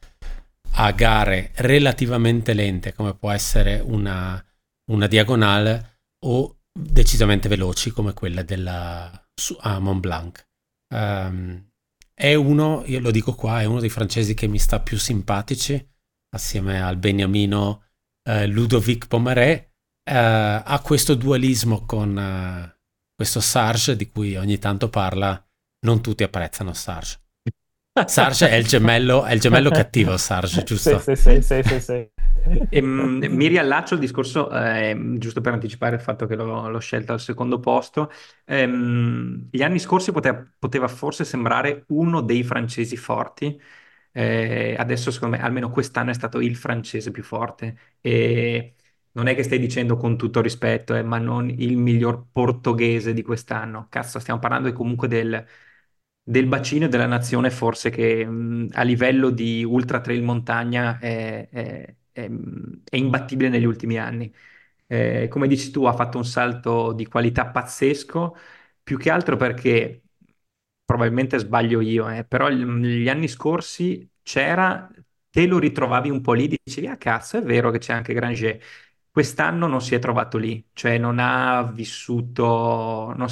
a gare relativamente lente come può essere una, una diagonale o decisamente veloci come quella della su, a Mont Blanc. Um, è uno, io lo dico qua, è uno dei francesi che mi sta più simpatici assieme al beniamino uh, Ludovic Pomaret. Uh, ha questo dualismo con uh, questo Sarge di cui ogni tanto parla. Non tutti apprezzano Sarge. Sarge è il gemello, è il gemello cattivo, Sarge, giusto? Sì, sì, sì, sì, sì. E, ehm, mi riallaccio al discorso, eh, giusto per anticipare il fatto che l'ho, l'ho scelto al secondo posto. Ehm, gli anni scorsi poteva, poteva, forse sembrare uno dei francesi forti. Eh, adesso, secondo me, almeno quest'anno è stato il francese più forte. E non è che stai dicendo con tutto rispetto, eh, ma non il miglior portoghese di quest'anno. Cazzo, stiamo parlando comunque del del bacino della nazione forse che mh, a livello di ultra trail montagna è, è, è, è imbattibile negli ultimi anni. Eh, come dici tu, ha fatto un salto di qualità pazzesco, più che altro perché probabilmente sbaglio io, eh, però gli anni scorsi c'era te lo ritrovavi un po' lì, dicevi, ah cazzo, è vero che c'è anche Granger. Quest'anno non si è trovato lì, cioè non ha vissuto, non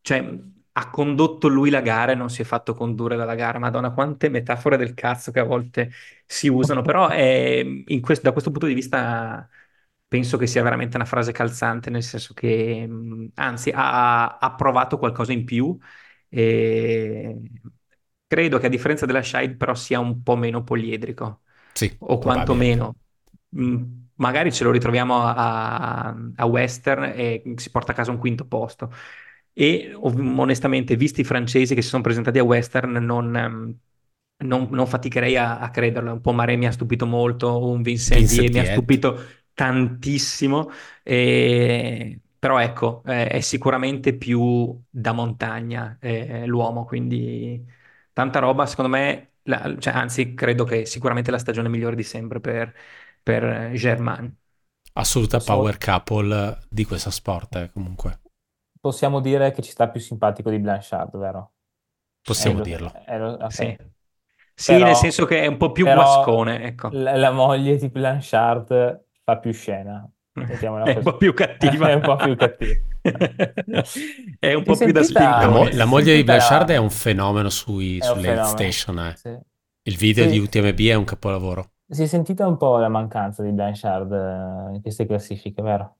cioè ha condotto lui la gara e non si è fatto condurre dalla gara. Madonna, quante metafore del cazzo che a volte si usano, però è, questo, da questo punto di vista penso che sia veramente una frase calzante, nel senso che anzi ha, ha provato qualcosa in più e credo che a differenza della Shide però sia un po' meno poliedrico. Sì, o quantomeno magari ce lo ritroviamo a, a, Western e si porta a casa un quinto posto. E onestamente, visti i francesi che si sono presentati a Western, non, non, non faticherei a, a, crederlo. Un po' Mare mi ha stupito molto, un Vincent, Vincent mi ha stupito tantissimo. E... Però ecco, eh, è sicuramente più da montagna eh, l'uomo, quindi tanta roba. Secondo me, la, cioè, anzi, credo che sicuramente la stagione migliore di sempre per, per Germain. Assoluta power couple di questo sport, eh, comunque. Possiamo dire che ci sta più simpatico di Blanchard, vero? Possiamo è dirlo. Lo, okay. Sì. Sì, però, nel senso che è un po' più guascone, ecco. La, la moglie di Blanchard fa più scena. È un po' più cattiva. è un po' più cattiva. è un po' più da spinta. La, mo- la moglie di Blanchard è un fenomeno sui, sulle station. Eh. Sì. Il video sì. di UTMB è un capolavoro. Si è sentita un po' la mancanza di Blanchard eh, in queste classifiche, vero?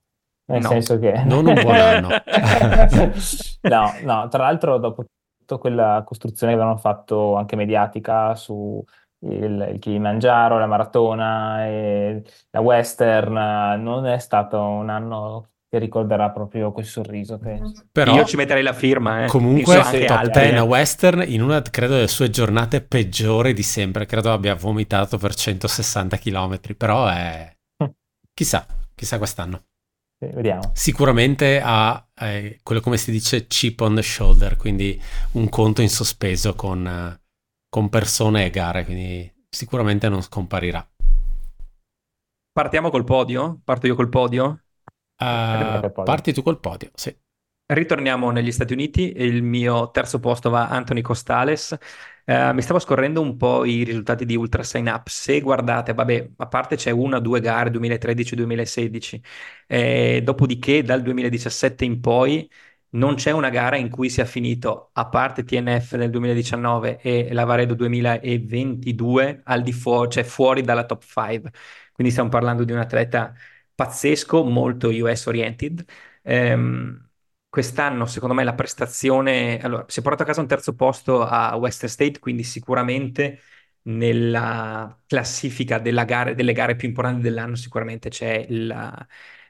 Nel no, senso che... Non un buon anno. no, no, tra l'altro dopo tutta quella costruzione che avevano fatto anche mediatica su il, il Kilimangiaro, la maratona e la western, non è stato un anno che ricorderà proprio quel sorriso. Penso. Però io ci metterei la firma. Eh. Comunque, sì, top 10 a Western in una credo delle sue giornate peggiori di sempre. Credo abbia vomitato per 160 km. Però è chissà, chissà quest'anno. Vediamo. Sicuramente ha eh, quello come si dice chip on the shoulder, quindi un conto in sospeso con, con persone e gare, quindi sicuramente non scomparirà. Partiamo col podio? Parto io col podio? Uh, parti tu col podio, sì. Ritorniamo negli Stati Uniti, il mio terzo posto va a Anthony Costales. Uh, mi stavo scorrendo un po' i risultati di Ultra Sign Up. Se guardate, vabbè, a parte c'è una o due gare 2013-2016, eh, dopodiché dal 2017 in poi non c'è una gara in cui sia finito, a parte TNF nel 2019 e Lavaredo 2022, al di fuori, cioè fuori dalla top 5. Quindi stiamo parlando di un atleta pazzesco, molto US oriented. Ehm, quest'anno, secondo me, la prestazione. Allora, si è portato a casa un terzo posto a Western State, quindi sicuramente nella classifica gare, delle gare più importanti dell'anno, sicuramente c'è il,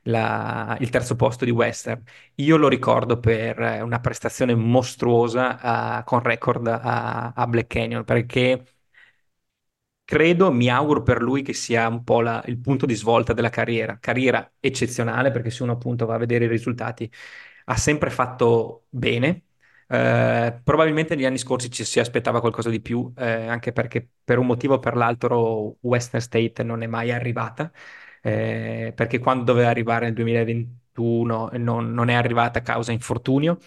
la, il terzo posto di Western. Io lo ricordo per una prestazione mostruosa uh, con record a, a Black Canyon, perché credo, mi auguro per lui che sia un po' la, il punto di svolta della carriera. Carriera eccezionale perché se uno appunto va a vedere i risultati ha sempre fatto bene. Eh, probabilmente negli anni scorsi ci si aspettava qualcosa di più, eh, anche perché per un motivo o per l'altro Western State non è mai arrivata, eh, perché quando doveva arrivare nel 2021 non, non è arrivata a causa infortunio.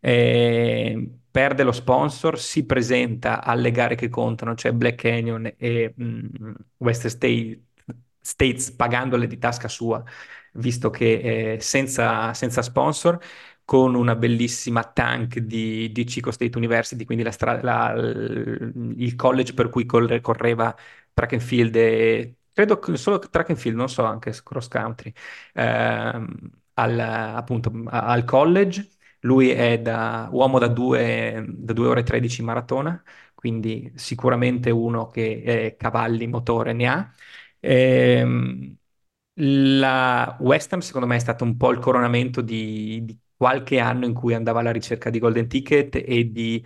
Eh, perde lo sponsor, si presenta alle gare che contano, cioè Black Canyon e mh, mm, West State, States pagandole di tasca sua, visto che eh, senza, senza, sponsor, con una bellissima tank di, di Chico State University, quindi la stra- la, il college per cui correva track and field e credo solo track and field, non so, anche cross country, ehm, al, appunto al college lui è da, uomo da 2 ore e 13 maratona, quindi sicuramente uno che eh, cavalli, motore ne ha. Ehm, la Western secondo me è stato un po' il coronamento di, di qualche anno in cui andava alla ricerca di golden ticket e di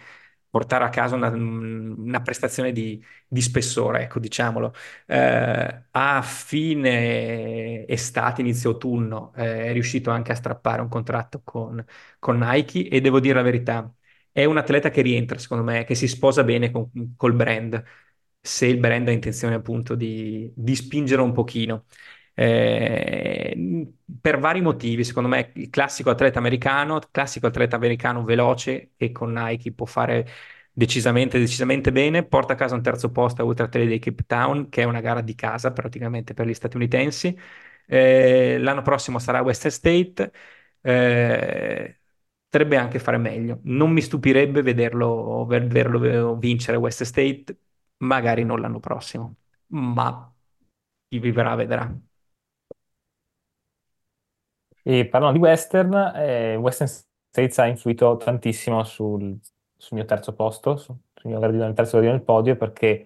portare a casa una, una prestazione di, di, spessore, ecco, diciamolo. Eh, a fine estate, inizio autunno, eh, è riuscito anche a strappare un contratto con, con, Nike e devo dire la verità, è un atleta che rientra, secondo me, che si sposa bene con, col brand, se il brand ha intenzione appunto di, di spingere un pochino. Eh, per vari motivi, secondo me, il classico atleta americano, classico atleta americano veloce che con Nike può fare decisamente, decisamente bene, porta a casa un terzo posto a Ultra Trail di Cape Town, che è una gara di casa praticamente per gli statunitensi. Eh, l'anno prossimo sarà Western State. Eh, potrebbe anche fare meglio. Non mi stupirebbe vederlo, vederlo vincere Western State, magari non l'anno prossimo, ma chi vivrà vedrà. E parlando di western, eh, Western States ha influito tantissimo sul, sul mio terzo posto, sul mio gradino, terzo gradino del podio, perché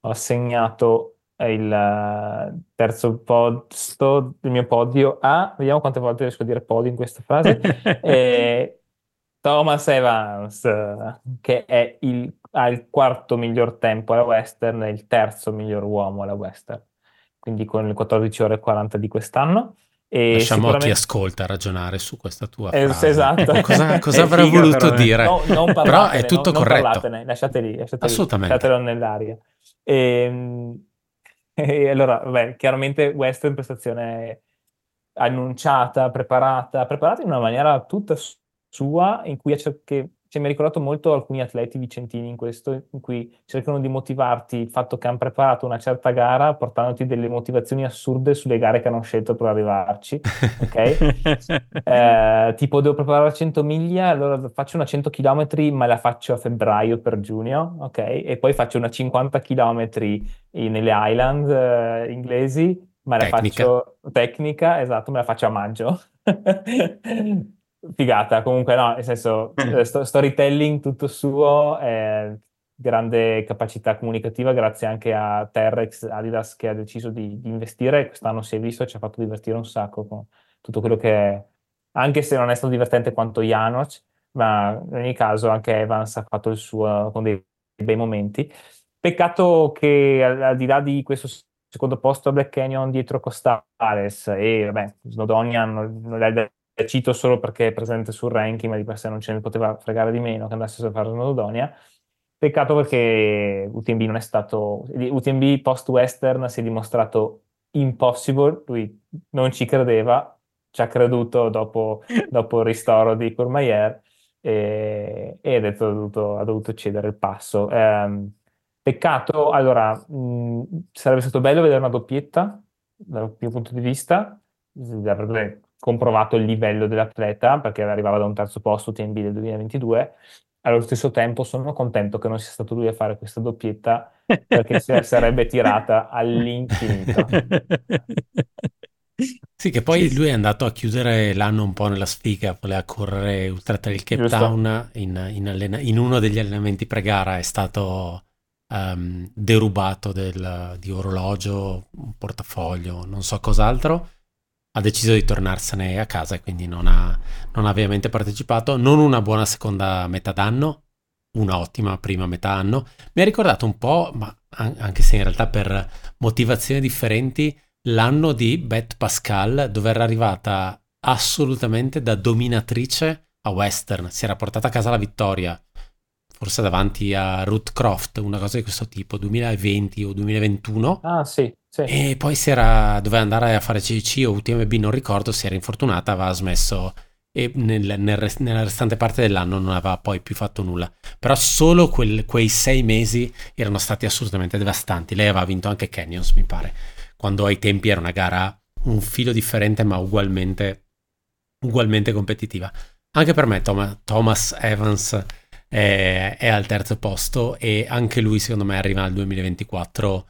ho assegnato il eh, terzo posto del mio podio a, vediamo quante volte riesco a dire podio in questa frase, eh, Thomas Evans, che è il, ha il quarto miglior tempo alla Western e il terzo miglior uomo alla Western, quindi con le 14 ore e 40 di quest'anno. E Lasciamo sicuramente... chi ascolta ragionare su questa tua frase. Esatto. Cosa, cosa avrà voluto però, dire? No, non però è tutto non, corretto. Non lasciate lì, lasciate Assolutamente. Lì, lasciatelo nell'aria. E, ehm, e allora, beh, chiaramente Western prestazione annunciata, preparata, preparata in una maniera tutta sua, in cui che cioè, mi ha ricordato molto alcuni atleti vicentini in questo, in cui cercano di motivarti il fatto che hanno preparato una certa gara portandoti delle motivazioni assurde sulle gare che hanno scelto per arrivarci, ok? eh, tipo devo preparare 100 miglia, allora faccio una 100 km ma la faccio a febbraio per giugno, ok? E poi faccio una 50 km nelle Island eh, inglesi, ma la tecnica. faccio tecnica, esatto, me la faccio a maggio. figata, comunque no, nel senso, mm. eh, storytelling tutto suo, eh, grande capacità comunicativa grazie anche a Terrex Adidas che ha deciso di, di investire, quest'anno si è visto e ci ha fatto divertire un sacco con tutto quello che è, anche se non è stato divertente quanto Janoc, ma in ogni caso anche Evans ha fatto il suo con dei bei momenti. Peccato che al, al di là di questo secondo posto a Black Canyon dietro Costales e vabbè, Snowdonian non, non è cito solo perché è presente sul ranking, ma di per sé non ce ne poteva fregare di meno che andasse a fare Snowdonia. Peccato perché UTMB non è stato, UTMB post-Western si è dimostrato impossible, lui non ci credeva, ci ha creduto dopo, dopo il ristoro di Courmayeur e, e ha, detto, ha, dovuto, ha, dovuto, cedere il passo. Eh, peccato, allora, mh, sarebbe stato bello vedere una doppietta dal mio punto di vista, avrebbe comprovato il livello dell'atleta perché arrivava da un terzo posto TMB del 2022. Allo stesso tempo sono contento che non sia stato lui a fare questa doppietta perché si sarebbe tirata all'infinito. Sì, che poi lui è andato a chiudere l'anno un po' nella sfiga, voleva correre Ultra Trail Cape Giusto. Town in, in, allena- in, uno degli allenamenti pre-gara, è stato um, derubato del, di orologio, un portafoglio, non so cos'altro ha deciso di tornarsene a casa e quindi non ha, non ha ovviamente partecipato. Non una buona seconda metà d'anno, una ottima prima metà anno. Mi ha ricordato un po', ma anche se in realtà per motivazioni differenti, l'anno di Beth Pascal, dove era arrivata assolutamente da dominatrice a Western. Si era portata a casa la vittoria, forse davanti a Ruth Croft, una cosa di questo tipo, 2020 o 2021. Ah, sì. Sì. E poi si era, doveva andare a fare CC o UTMB, non ricordo, si era infortunata, aveva smesso e nel, nel, nella restante parte dell'anno non aveva poi più fatto nulla. Però solo quel, quei sei mesi erano stati assolutamente devastanti. Lei aveva vinto anche Canyons, mi pare, quando ai tempi era una gara un filo differente ma ugualmente, ugualmente competitiva. Anche per me Tom, Thomas Evans è, è al terzo posto e anche lui secondo me arriva al 2024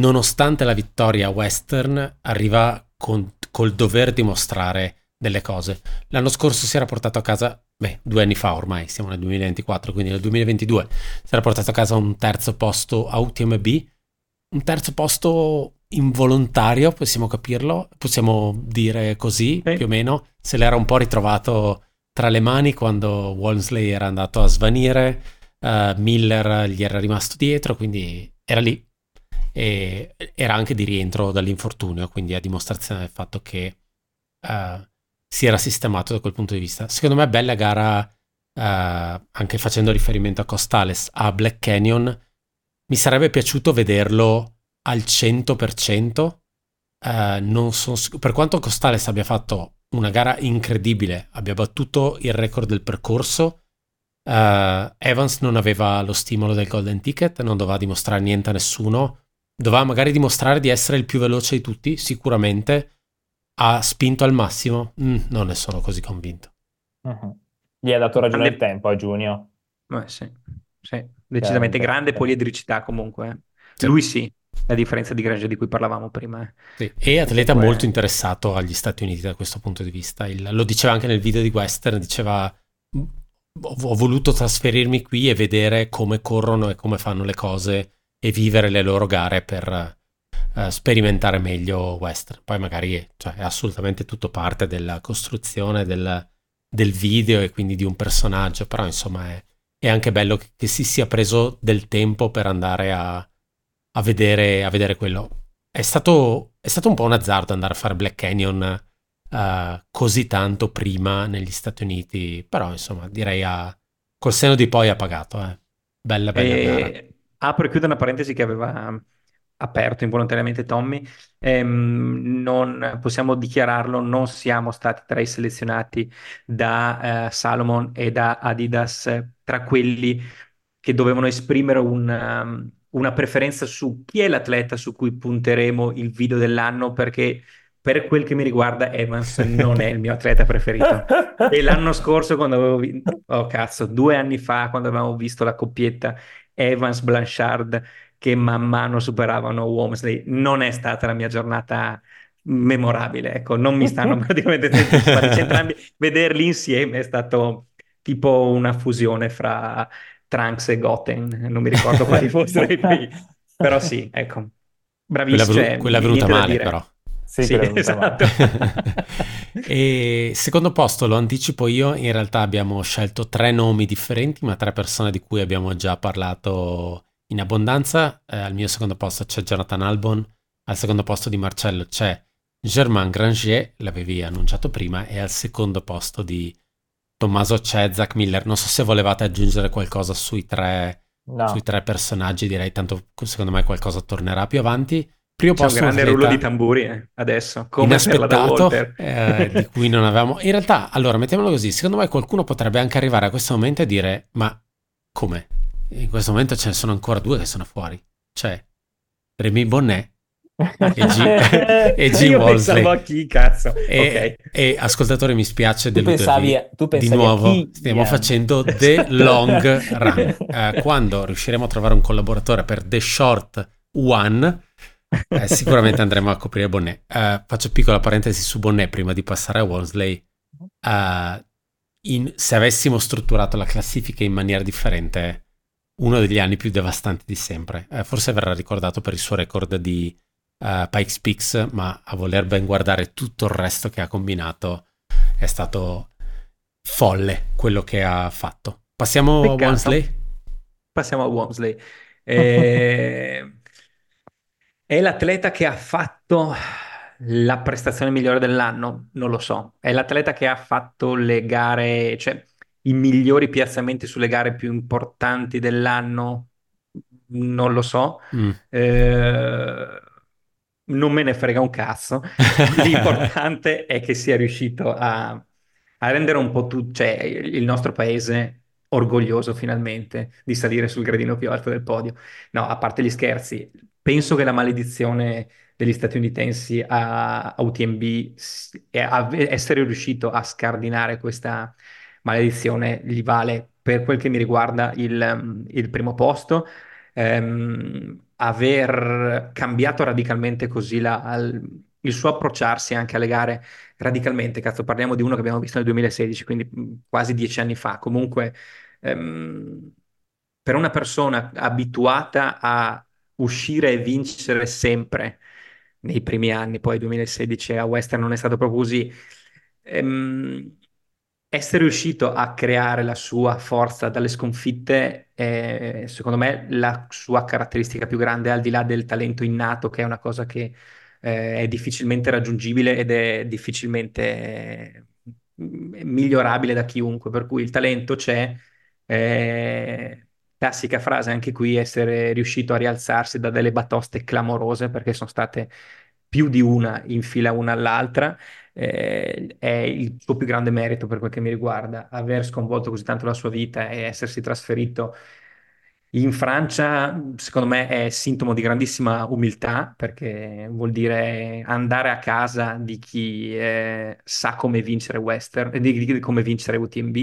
nonostante la vittoria western, arriva con, col dover dimostrare delle cose. L'anno scorso si era portato a casa, beh, due anni fa ormai, siamo nel 2024, quindi nel 2022, si era portato a casa un terzo posto a UTMB, un terzo posto involontario, possiamo capirlo, possiamo dire così, sì. più o meno, se l'era un po' ritrovato tra le mani quando Walmsley era andato a svanire, uh, Miller gli era rimasto dietro, quindi era lì, e era anche di rientro dall'infortunio, quindi a dimostrazione del fatto che uh, si era sistemato da quel punto di vista. Secondo me bella gara, uh, anche facendo riferimento a Costales, a Black Canyon, mi sarebbe piaciuto vederlo al 100%. Uh, sono, per quanto Costales abbia fatto una gara incredibile, abbia battuto il record del percorso, Uh, Evans non aveva lo stimolo del golden ticket, non doveva dimostrare niente a nessuno, doveva magari dimostrare di essere il più veloce di tutti, sicuramente. Ha spinto al massimo? Mm, non ne sono così convinto. Uh-huh. Gli ha dato ragione il tempo a Giugno. Eh, sì, sì, decisamente grande poliedricità comunque. Eh. Sì. Lui sì, a differenza di Grange di cui parlavamo prima. Eh. Sì. E atleta Comunque... molto interessato agli Stati Uniti da questo punto di vista. Il, lo diceva anche nel video di Western, diceva ho voluto trasferirmi qui e vedere come corrono e come fanno le cose e vivere le loro gare per uh, sperimentare meglio Western. Poi magari cioè, è assolutamente tutto parte della costruzione del, del, video e quindi di un personaggio, però insomma è, è anche bello che, che si sia preso del tempo per andare a a vedere, a vedere quello. È stato, è stato, un po' un azzardo andare a fare Black Canyon uh, così tanto prima negli Stati Uniti, però insomma direi a, col seno di poi ha pagato. Eh. Bella, bella e... Apro e chiudo una parentesi che aveva aperto involontariamente Tommy, ehm, non possiamo dichiararlo, non siamo stati tra i selezionati da eh, Salomon e da Adidas tra quelli che dovevano esprimere un, um, una preferenza su chi è l'atleta su cui punteremo il video dell'anno perché per quel che mi riguarda Evans non è il mio atleta preferito. e l'anno scorso quando avevo visto, oh cazzo, due anni fa quando avevamo visto la coppietta Evans-Blanchard che man mano superavano Womsley, non è stata la mia giornata memorabile, ecco, non mi stanno praticamente entrambi, vederli insieme è stato tipo una fusione fra Trunks e Goten, non mi ricordo quali fossero i primi, però sì, ecco, bravissimo. Quella, cioè, quella è venuta male però. Sì, sì esatto. e secondo posto lo anticipo io, in realtà abbiamo scelto tre nomi differenti, ma tre persone di cui abbiamo già parlato in abbondanza. Eh, al mio secondo posto c'è Jonathan Albon, al secondo posto di Marcello c'è Germain Granger, l'avevi annunciato prima, e al secondo posto di Tommaso c'è, Zach Miller. Non so se volevate aggiungere qualcosa sui tre, no. sui tre personaggi, direi tanto secondo me qualcosa tornerà più avanti. Primo C'è posto un grande rullo di tamburi eh, adesso, come inaspettato, eh, di cui non avevamo... In realtà, allora, mettiamolo così, secondo me qualcuno potrebbe anche arrivare a questo momento e dire, ma come? In questo momento ce ne sono ancora due che sono fuori. Cioè, Remy Bonnet e G, e G Io Wolseley. a chi, cazzo. E, okay. e ascoltatore, mi spiace tu pensavi, tu pensavi di nuovo chi, stiamo yeah. facendo The Long Run. Uh, quando riusciremo a trovare un collaboratore per The Short One, eh, sicuramente andremo a coprire Bonnet. Uh, faccio piccola parentesi su Bonnet prima di passare a Wolseley. Uh, in, se avessimo strutturato la classifica in maniera differente, uno degli anni più devastanti di sempre. forse verrà ricordato per il suo record di uh, Pikes Peaks, ma a voler ben guardare tutto il resto che ha combinato è stato folle quello che ha fatto. Passiamo Peccato. a Wonsley? Passiamo a Wonsley. Eh, è l'atleta che ha fatto la prestazione migliore dell'anno? Non lo so. È l'atleta che ha fatto le gare, cioè i migliori piazzamenti sulle gare più importanti dell'anno? Non lo so. Mm. Eh, non me ne frega un cazzo. L'importante è che sia riuscito a, a rendere un po' tutto, cioè il nostro paese orgoglioso finalmente di salire sul gradino più alto del podio. No, a parte gli scherzi, penso che la maledizione degli statunitensi a, a UTMB a essere riuscito a scardinare questa maledizione gli vale per quel che mi riguarda il, il primo posto. Um, aver cambiato radicalmente così la, al, il suo approcciarsi anche alle gare radicalmente. Cazzo, parliamo di uno che abbiamo visto nel 2016, quindi quasi dieci anni fa. Comunque, ehm, per una persona abituata a uscire e vincere sempre nei primi anni, poi 2016 a Western non è stato proprio così. Ehm, essere riuscito a creare la sua forza dalle sconfitte è, secondo me, la sua caratteristica più grande, al di là del talento innato, che è una cosa che eh, è difficilmente raggiungibile ed è difficilmente mm, migliorabile da chiunque, per cui il talento c'è. Eh, classica frase anche qui, essere riuscito a rialzarsi da delle batoste clamorose, perché sono state più di una in fila una all'altra eh, è il suo più grande merito per quel che mi riguarda, aver sconvolto così tanto la sua vita e essersi trasferito in Francia, secondo me, è sintomo di grandissima umiltà, perché vuol dire andare a casa di chi eh, sa come vincere Western, di, di come vincere UTMB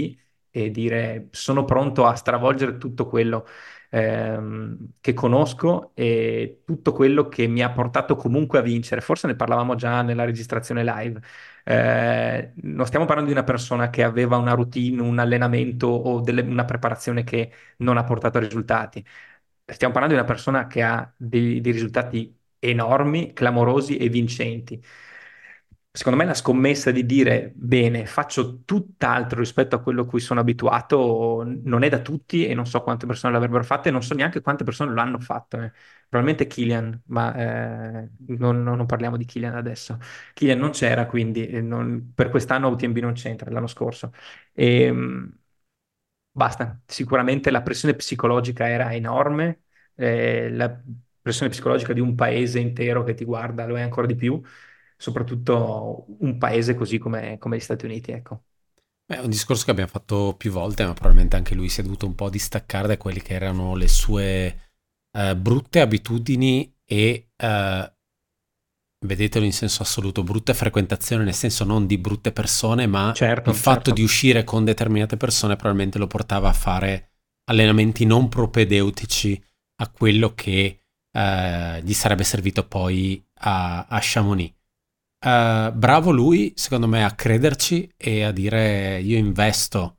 e dire sono pronto a stravolgere tutto quello ehm, che conosco e tutto quello che mi ha portato comunque a vincere. Forse ne parlavamo già nella registrazione live. Eh, non stiamo parlando di una persona che aveva una routine, un allenamento o delle, una preparazione che non ha portato a risultati. Stiamo parlando di una persona che ha dei, dei risultati enormi, clamorosi e vincenti secondo me la scommessa di dire bene, faccio tutt'altro rispetto a quello a cui sono abituato non è da tutti e non so quante persone l'avrebbero fatto e non so neanche quante persone lo hanno fatto. Eh. Probabilmente Killian, ma eh, non, non, parliamo di Killian adesso. Killian non c'era, quindi non, per quest'anno UTMB non c'entra, l'anno scorso. E, ehm, basta, sicuramente la pressione psicologica era enorme, eh, la pressione psicologica di un paese intero che ti guarda lo è ancora di più soprattutto un paese così come, come gli Stati Uniti, ecco. È un discorso che abbiamo fatto più volte, ma probabilmente anche lui si è dovuto un po' distaccare da quelle che erano le sue uh, brutte abitudini e, uh, vedetelo in senso assoluto, brutte frequentazioni, nel senso non di brutte persone, ma certo, il certo. fatto di uscire con determinate persone probabilmente lo portava a fare allenamenti non propedeutici a quello che uh, gli sarebbe servito poi a, a Chamonix. Uh, bravo lui, secondo me, a crederci e a dire io investo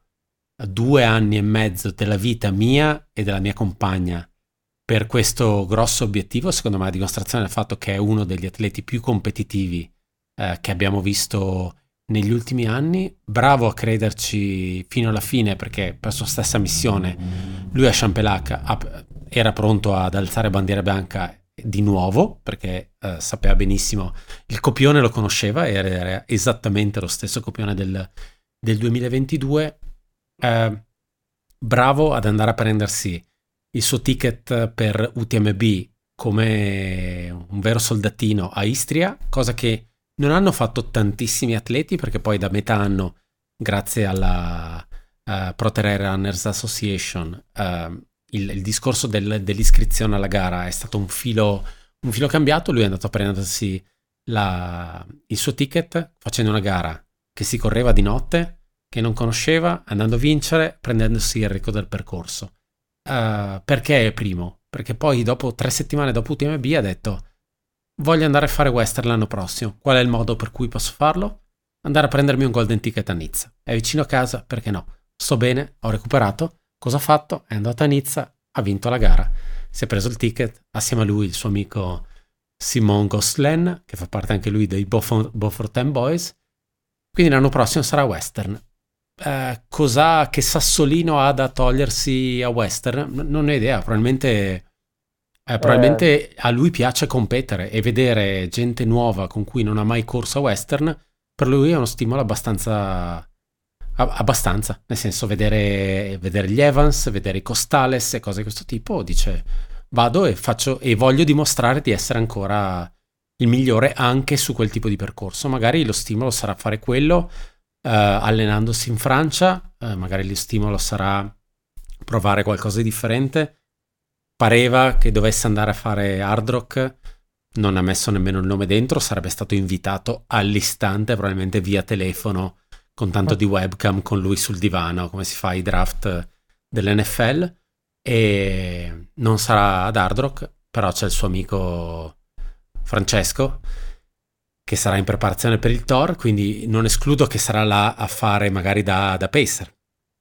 due anni e mezzo della vita mia e della mia compagna per questo grosso obiettivo, secondo me a dimostrazione del fatto che è uno degli atleti più competitivi uh, che abbiamo visto negli ultimi anni. Bravo a crederci fino alla fine perché per sua stessa missione lui a Champelac era pronto ad alzare bandiera bianca di nuovo, perché eh, sapeva benissimo, il copione lo conosceva, era, era esattamente lo stesso copione del, del 2022. Eh, bravo ad andare a prendersi il suo ticket per UTMB come un vero soldatino a Istria, cosa che non hanno fatto tantissimi atleti perché poi da metà anno, grazie alla uh, Pro Terrain Runners Association, uh, il, il discorso del, dell'iscrizione alla gara è stato un filo, un filo cambiato, lui è andato a prendersi la, il suo ticket facendo una gara che si correva di notte, che non conosceva, andando a vincere, prendendosi il record del percorso. Uh, perché è primo? Perché poi dopo tre settimane dopo UTMB ha detto voglio andare a fare Western l'anno prossimo. Qual è il modo per cui posso farlo? Andare a prendermi un golden ticket a Nizza. È vicino a casa? Perché no? Sto bene, ho recuperato, Cosa ha fatto? È andato a Nizza, ha vinto la gara, si è preso il ticket assieme a lui il suo amico Simon Goslen, che fa parte anche lui dei Beaufort Boys. Quindi l'anno prossimo sarà Western. Eh, cosa, che sassolino ha da togliersi a Western? N- non ho idea, probabilmente, eh, probabilmente eh. a lui piace competere e vedere gente nuova con cui non ha mai corso a Western, per lui è uno stimolo abbastanza abbastanza, nel senso vedere, vedere, gli Evans, vedere i Costales e cose di questo tipo, dice vado e faccio e voglio dimostrare di essere ancora il migliore anche su quel tipo di percorso. Magari lo stimolo sarà fare quello eh, allenandosi in Francia, eh, magari lo stimolo sarà provare qualcosa di differente. Pareva che dovesse andare a fare hard rock, non ha messo nemmeno il nome dentro, sarebbe stato invitato all'istante, probabilmente via telefono con tanto di webcam con lui sul divano, come si fa i draft dell'NFL. E non sarà ad Hard Rock, però c'è il suo amico Francesco che sarà in preparazione per il Thor, quindi non escludo che sarà là a fare magari da, da pacer.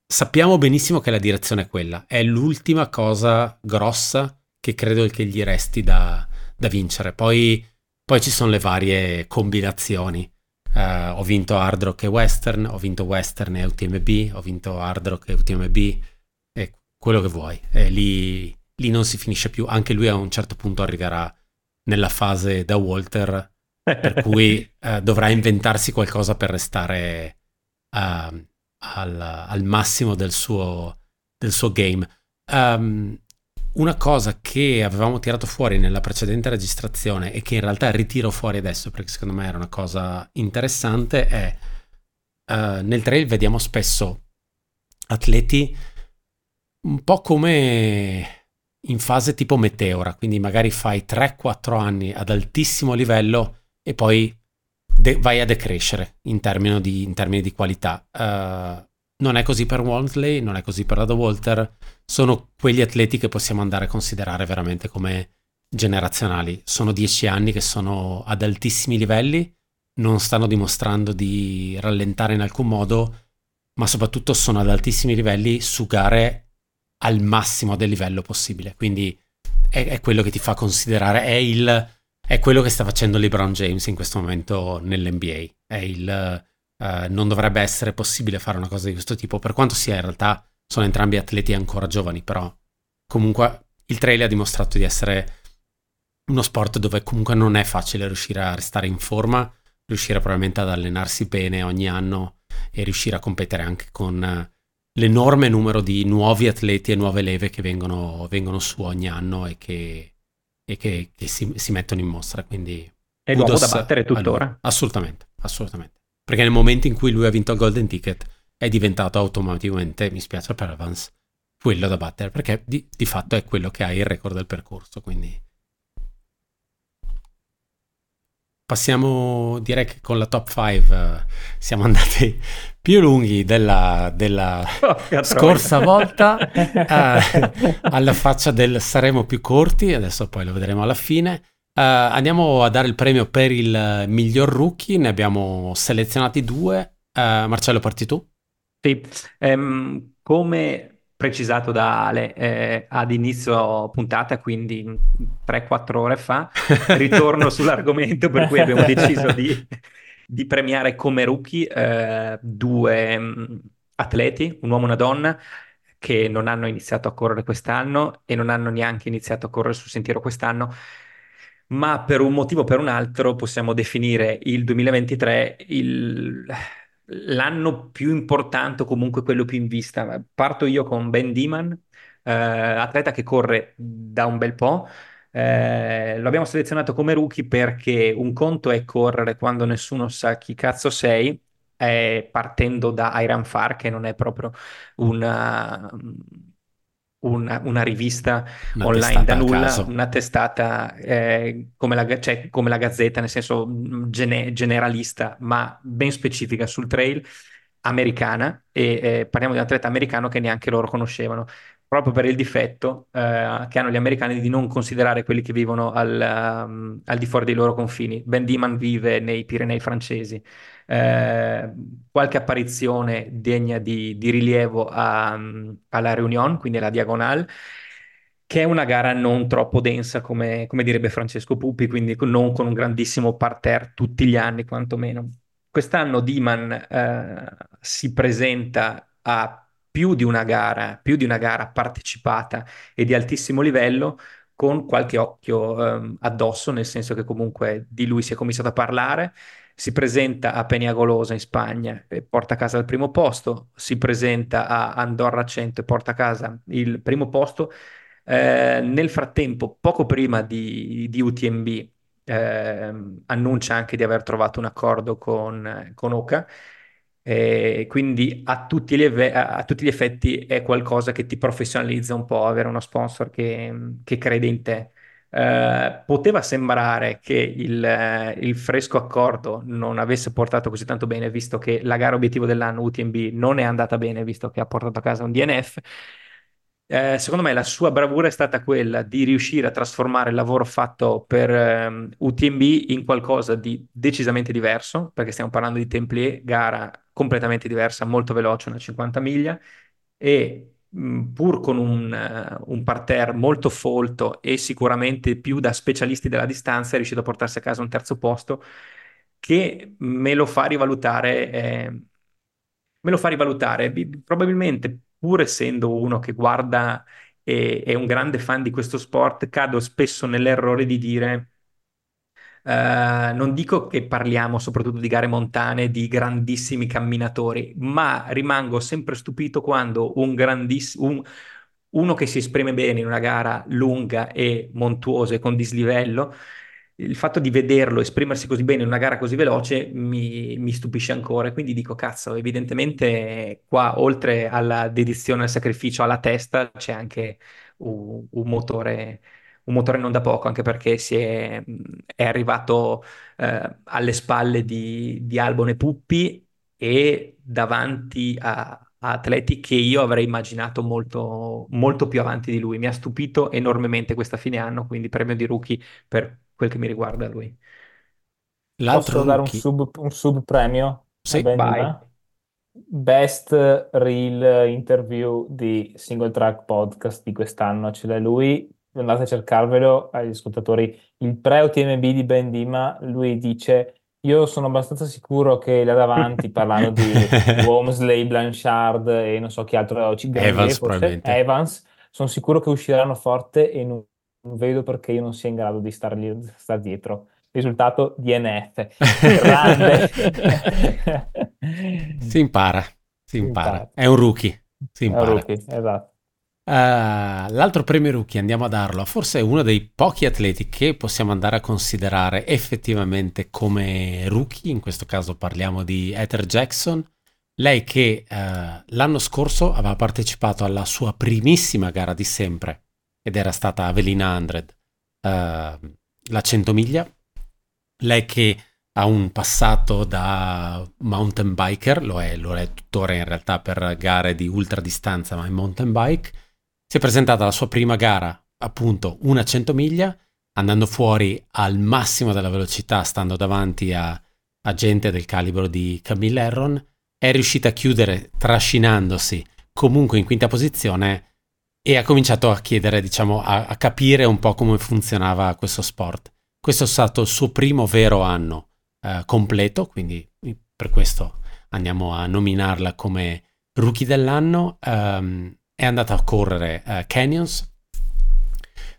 Sappiamo benissimo che la direzione è quella, è l'ultima cosa grossa che credo che gli resti da, da vincere. Poi, poi ci sono le varie combinazioni. Uh, ho vinto Hard Rock e Western, ho vinto Western e UTMB, ho vinto Hard Rock e UTMB, e quello che vuoi. E lì, lì non si finisce più, anche lui a un certo punto arriverà nella fase da Walter, per cui uh, dovrà inventarsi qualcosa per restare uh, al, al, massimo del suo, del suo game. Um, una cosa che avevamo tirato fuori nella precedente registrazione e che in realtà ritiro fuori adesso perché secondo me era una cosa interessante è uh, nel trail vediamo spesso atleti un po' come in fase tipo meteora, quindi magari fai 3-4 anni ad altissimo livello e poi de- vai a decrescere in di, in termini di qualità. Uh, non è così per Walmsley, non è così per Rado Walter, sono quegli atleti che possiamo andare a considerare veramente come generazionali. Sono dieci anni che sono ad altissimi livelli, non stanno dimostrando di rallentare in alcun modo, ma soprattutto sono ad altissimi livelli su gare al massimo del livello possibile. Quindi è, è quello che ti fa considerare, è, il, è, quello che sta facendo LeBron James in questo momento nell'NBA. È il, uh, non dovrebbe essere possibile fare una cosa di questo tipo, per quanto sia in realtà sono entrambi atleti ancora giovani, però comunque il trail ha dimostrato di essere uno sport dove comunque non è facile riuscire a restare in forma, riuscire probabilmente ad allenarsi bene ogni anno e riuscire a competere anche con l'enorme numero di nuovi atleti e nuove leve che vengono, vengono su ogni anno e che, e che, che si, si, mettono in mostra. Quindi è l'uomo da battere tuttora. Assolutamente, assolutamente. Perché nel momento in cui lui ha vinto il Golden Ticket è diventato automaticamente, mi spiace per Evans, quello da battere, perché di, di fatto è quello che ha il record del percorso. Quindi passiamo, direi che con la top 5 uh, siamo andati più lunghi della, della scorsa volta, uh, alla faccia del saremo più corti, adesso poi lo vedremo alla fine. Uh, andiamo a dare il premio per il miglior rookie, ne abbiamo selezionati due. Marcello, parti tu? Sì, um, come precisato da Ale eh, ad inizio puntata, quindi 3-4 ore fa, ritorno sull'argomento per cui abbiamo deciso di, di premiare come rookie eh, due mh, mm, atleti, un uomo e una donna, che non hanno iniziato a correre quest'anno e non hanno neanche iniziato a correre sul sentiero quest'anno, ma per un motivo o per un altro possiamo definire il 2023 il l'anno più importante o comunque quello più in vista. Parto io con Ben Diman, eh, atleta che corre da un bel po'. Eh, lo abbiamo selezionato come rookie perché un conto è correre quando nessuno sa chi cazzo sei, eh, partendo da Iron Far, che non è proprio una, una, una rivista una online da nulla, una testata eh, come, la, cioè, come, la, Gazzetta, nel senso mm, gene, generalista, ma ben specifica sul trail, americana, e eh, parliamo di un atleta americano che neanche loro conoscevano, proprio per il difetto eh, che hanno gli americani di non considerare quelli che vivono al, um, al di fuori dei loro confini. Ben Diman vive nei Pirenei francesi. Eh, qualche apparizione degna di, di rilievo a, alla Réunion, quindi alla Diagonale, che è una gara non troppo densa, come, come direbbe Francesco Puppi, quindi non con un grandissimo parterre tutti gli anni, quantomeno. Quest'anno Diman eh, si presenta a più di una gara, più di una gara partecipata e di altissimo livello, con qualche occhio eh, addosso, nel senso che comunque di lui si è cominciato a parlare si presenta a Peniagolosa in Spagna e porta a casa il primo posto, si presenta a Andorra 100 e porta a casa il primo posto. Eh, nel frattempo, poco prima di, di UTMB, eh, annuncia anche di aver trovato un accordo con, con Oca. Eh, quindi a tutti, gli a tutti, gli effetti è qualcosa che ti professionalizza un po', avere uno sponsor che, che crede in te. Eh, poteva sembrare che il, eh, il, fresco accordo non avesse portato così tanto bene, visto che la gara obiettivo dell'anno UTMB non è andata bene, visto che ha portato a casa un DNF. Eh, secondo me la sua bravura è stata quella di riuscire a trasformare il lavoro fatto per um, UTMB in qualcosa di decisamente diverso, perché stiamo parlando di Templier, gara completamente diversa, molto veloce, una 50 miglia, e pur con un, uh, un, parterre molto folto e sicuramente più da specialisti della distanza, è riuscito a portarsi a casa un terzo posto che me lo fa rivalutare, eh, me lo fa rivalutare. Probabilmente, pur essendo uno che guarda e è un grande fan di questo sport, cado spesso nell'errore di dire Uh, non dico che parliamo soprattutto di gare montane, di grandissimi camminatori, ma rimango sempre stupito quando un grandissimo, un, uno che si esprime bene in una gara lunga e montuosa e con dislivello, il fatto di vederlo esprimersi così bene in una gara così veloce mi, mi stupisce ancora. Quindi dico, cazzo, evidentemente qua, oltre alla dedizione al sacrificio alla testa, c'è anche un, un motore un motore non da poco, anche perché si è, è arrivato eh, alle spalle di, di Albon e Puppi e davanti a, a atleti che io avrei immaginato molto, molto più avanti di lui. Mi ha stupito enormemente questa fine anno, quindi premio di rookie per quel che mi riguarda lui. L'altro Posso dare un sub, un sub premio? Sì, vai. Best Real Interview di Single Track Podcast di quest'anno, ce l'è lui andate a cercarvelo agli ascoltatori, il pre-UTMB di Ben Dima, lui dice io sono abbastanza sicuro che là davanti, parlando di Womsley, Blanchard e non so chi altro, Evans, forse, Evans, sono sicuro che usciranno forte e non, non vedo perché io non sia in grado di star, lì, star dietro. Risultato DNF. Grande. si impara, si impara. È un rookie. Si impara. È un rookie, esatto. Uh, l'altro premio rookie andiamo a darlo a forse uno dei pochi atleti che possiamo andare a considerare effettivamente come rookie, in questo caso parliamo di Ether Jackson, lei che uh, l'anno scorso aveva partecipato alla sua primissima gara di sempre ed era stata Avelina 100, uh, la 100 miglia, lei che ha un passato da mountain biker, lo è, lo è tuttora in realtà per gare di ultradistanza ma in mountain bike, si è presentata la sua prima gara, appunto una 100 miglia, andando fuori al massimo della velocità, stando davanti a, a gente del calibro di Camille Herron, è riuscita a chiudere trascinandosi comunque in quinta posizione e ha cominciato a chiedere, diciamo, a, a capire un po' come funzionava questo sport. Questo è stato il suo primo vero anno eh, completo, quindi per questo andiamo a nominarla come rookie dell'anno. Um, è andata a correre uh, Canyons,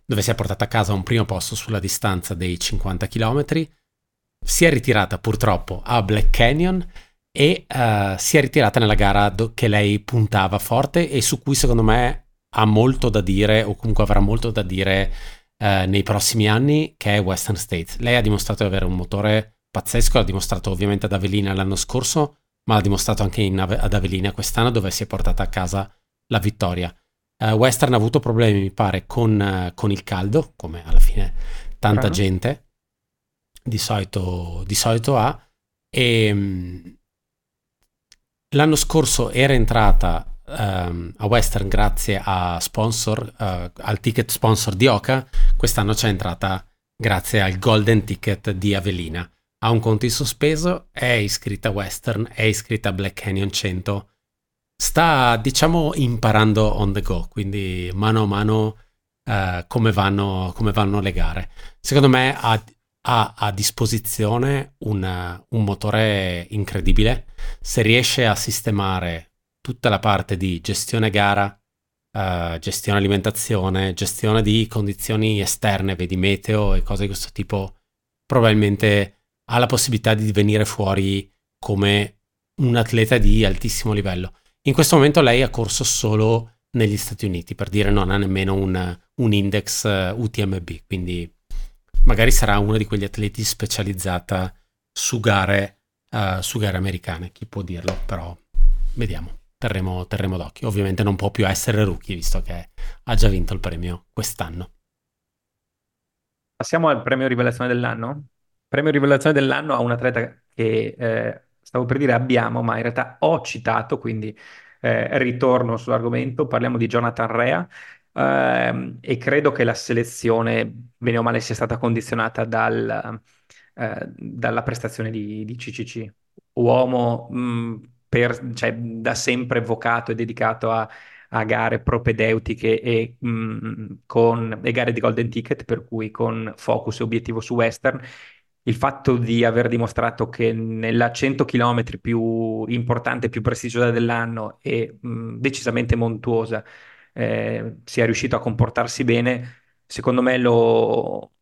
dove si è portata a casa un primo posto sulla distanza dei 50 km. Si è ritirata purtroppo a Black Canyon e uh, si è ritirata nella gara do- che lei puntava forte e su cui secondo me ha molto da dire o comunque avrà molto da dire uh, nei prossimi anni che è Western States. Lei ha dimostrato di avere un motore pazzesco, l'ha dimostrato ovviamente ad Avellina l'anno scorso, ma l'ha dimostrato anche in, ad Avellina quest'anno dove si è portata a casa la vittoria. Uh, Western ha avuto problemi, mi pare, con, uh, con, il caldo, come alla fine tanta Brano. gente di solito, di solito ha. E um, l'anno scorso era entrata um, a Western grazie a sponsor, uh, al ticket sponsor di Oka, quest'anno c'è entrata grazie al golden ticket di Avelina. Ha un conto in sospeso, è iscritta a Western, è iscritta a Black Canyon 100 sta diciamo imparando on the go, quindi mano a mano eh, come, vanno, come, vanno, le gare. Secondo me ha, ha a disposizione un, un, motore incredibile. Se riesce a sistemare tutta la parte di gestione gara, eh, gestione alimentazione, gestione di condizioni esterne, vedi meteo e cose di questo tipo, probabilmente ha la possibilità di venire fuori come un atleta di altissimo livello. In questo momento lei ha corso solo negli Stati Uniti, per dire non ha nemmeno un, un index uh, UTMB, quindi magari sarà uno di quegli atleti specializzata su gare, uh, su gare americane, chi può dirlo, però vediamo, terremo, terremo d'occhio. Ovviamente non può più essere rookie, visto che ha già vinto il premio quest'anno. Passiamo al premio rivelazione dell'anno. Premio rivelazione dell'anno a un atleta che eh, stavo per dire abbiamo, ma in realtà ho citato, quindi eh, ritorno sull'argomento, parliamo di Jonathan Rea ehm, e credo che la selezione, bene o male, sia stata condizionata dal, eh, dalla prestazione di, di CCC. Uomo mh, mm, per, cioè, da sempre vocato e dedicato a, a gare propedeutiche e, mh, mm, con, e gare di golden ticket, per cui con focus e obiettivo su western il fatto di aver dimostrato che nella 100 km più importante, più prestigiosa dell'anno e mh, decisamente montuosa, eh, sia riuscito a comportarsi bene, secondo me lo,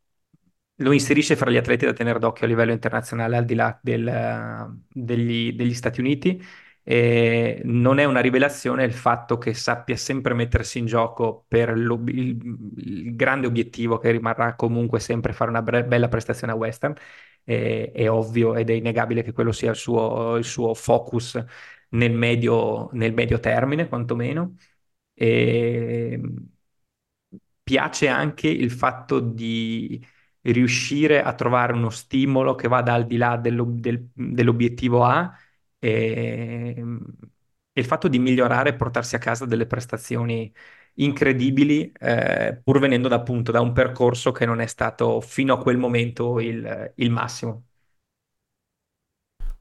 lo, inserisce fra gli atleti da tenere d'occhio a livello internazionale al di là del, degli, degli, Stati Uniti E non è una rivelazione il fatto che sappia sempre mettersi in gioco per il, il, grande obiettivo che rimarrà comunque sempre fare una bre- bella prestazione a Western. È, è, ovvio ed è innegabile che quello sia il suo, il suo focus nel medio, nel medio termine, quantomeno. E piace anche il fatto di riuscire a trovare uno stimolo che vada al di là dello, del, dell'obiettivo A e, e, il fatto di migliorare e portarsi a casa delle prestazioni incredibili eh, pur venendo da, appunto da un percorso che non è stato fino a quel momento il, il massimo.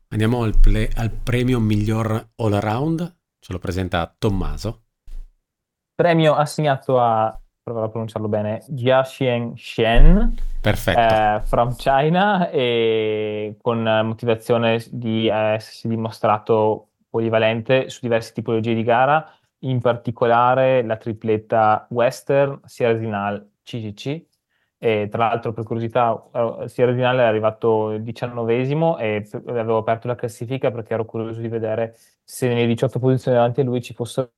Andiamo al, play, al premio miglior all around, ce lo presenta Tommaso. Premio assegnato a proverò a pronunciarlo bene, Jiaxian Shen, Perfetto. Eh, from China, e con motivazione di essersi dimostrato polivalente su diverse tipologie di gara, in particolare la tripletta Western, Sierra Zinal, CCC. E tra l'altro, per curiosità, eh, Sierra Zinal è arrivato diciannovesimo e avevo aperto la classifica perché ero curioso di vedere se nelle 18 posizioni davanti a lui ci fossero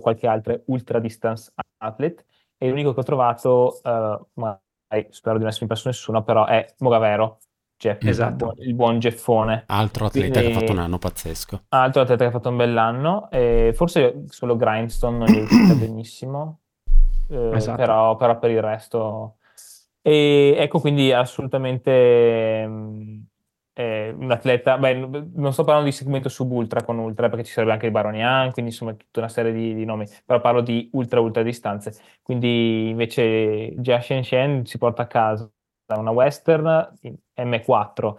qualche altra ultra distance athlete e l'unico che ho trovato, uh, magari, spero di non essere impresso nessuno, però è Mogavero, Jeff, esatto. il, buon, Geffone. Altro atleta Quindi, che ha fatto un anno pazzesco. Altro atleta che ha fatto un bell'anno, e forse solo Grindstone non gli è uscita benissimo, eh, esatto. però, però, per il resto... E ecco quindi assolutamente... Mh, eh, un atleta, beh, non sto parlando di segmento sub-ultra con ultra perché ci sarebbe anche il Baronian, quindi insomma tutta una serie di, di nomi, però parlo di ultra-ultra distanze. Quindi invece Jia Shen Shen si porta a casa una Western M4,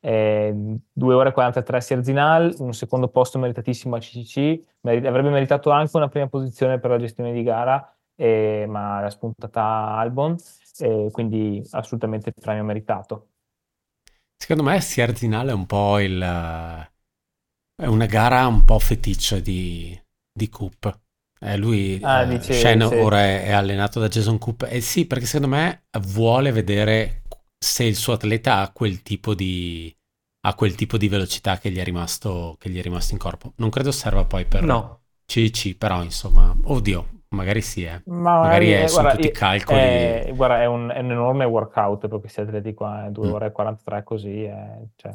eh, 2 ore e 43 Sierzinal, un secondo posto meritatissimo a CCC, Mer- avrebbe meritato anche una prima posizione per la gestione di gara, eh, ma l'ha spuntata Albon, eh, quindi assolutamente il premio meritato. Secondo me Sierzinal è un po' il... è una gara un po' feticcia di, di Coop. Eh, lui, ah, eh, dice, Shen sì. ora è, è, allenato da Jason Coop. Eh sì, perché secondo me vuole vedere se il suo atleta ha quel tipo di, ha quel tipo di velocità che gli, è rimasto, che gli è rimasto in corpo. Non credo serva poi per no. CC, però insomma, oddio, Magari sì, eh. Ma magari, è, sono tutti i calcoli. È, guarda, è un, è un, enorme workout per questi atleti qua, 2 mm. ore e 43 così, è, cioè,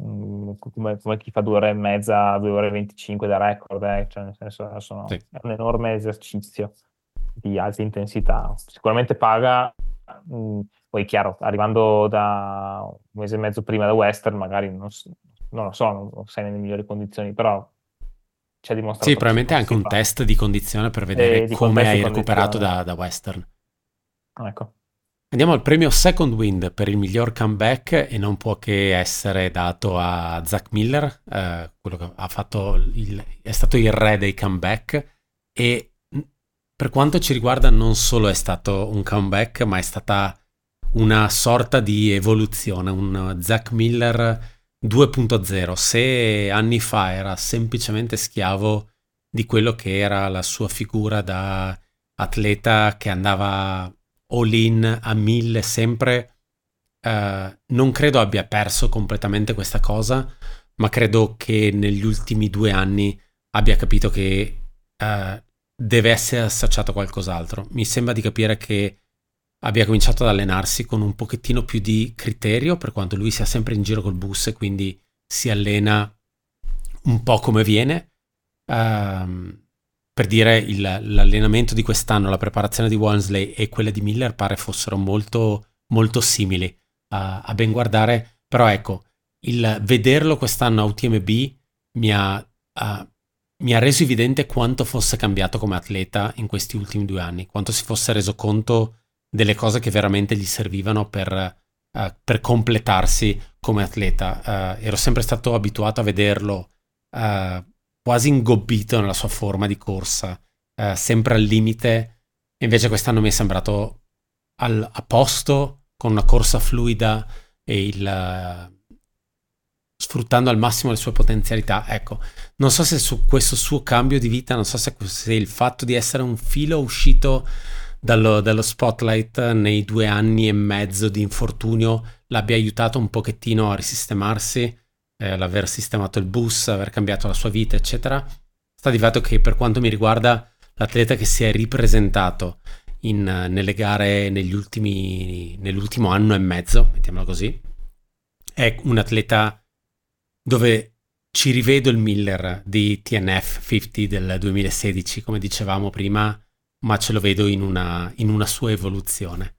mm, come, come, chi fa 2 ore e mezza, 2 ore e 25 da record, eh, cioè, nel senso sono, sì. è un enorme esercizio di alta intensità. Sicuramente paga, mh, mm, poi chiaro, arrivando da un mese e mezzo prima da Western, magari non, non lo so, non sei nelle migliori condizioni, però ci ha dimostrato. Sì, probabilmente anche un fa. test di condizione per vedere eh, come hai recuperato da, da, Western. Ecco. Andiamo al premio Second Wind per il miglior comeback e non può che essere dato a Zach Miller, eh, quello che ha fatto il, è stato il re dei comeback e per quanto ci riguarda non solo è stato un comeback ma è stata una sorta di evoluzione, un Zach Miller 2.0, se anni fa era semplicemente schiavo di quello che era la sua figura da atleta che andava all in a mille sempre, eh, non credo abbia perso completamente questa cosa, ma credo che negli ultimi due anni abbia capito che eh, deve essere associato a qualcos'altro. Mi sembra di capire che abbia cominciato ad allenarsi con un pochettino più di criterio, per quanto lui sia sempre in giro col bus e quindi si allena un po' come viene. Um, per dire il, l'allenamento di quest'anno, la preparazione di Wansley e quella di Miller pare fossero molto, molto simili uh, a ben guardare, però ecco, il vederlo quest'anno a UTMB mi ha, uh, mi ha reso evidente quanto fosse cambiato come atleta in questi ultimi due anni, quanto si fosse reso conto delle cose che veramente gli servivano per, uh, per completarsi come atleta. Uh, ero sempre stato abituato a vederlo uh, quasi ingobbito nella sua forma di corsa, sempre al limite, invece quest'anno mi è sembrato al, a posto, con una corsa fluida e il sfruttando al massimo le sue potenzialità. Ecco, non so se su questo suo cambio di vita, non so se, se il fatto di essere un filo uscito dallo, dallo, spotlight nei due anni e mezzo di infortunio l'abbia aiutato un pochettino a risistemarsi. eh, l'aver sistemato il bus, aver cambiato la sua vita, eccetera. Sta di fatto che per quanto mi riguarda l'atleta che si è ripresentato in, nelle gare ultimi, nell'ultimo anno e mezzo, mettiamola così, è un atleta dove ci rivedo il Miller di TNF 50 del 2016, come dicevamo prima, ma ce lo vedo in una, in una sua evoluzione.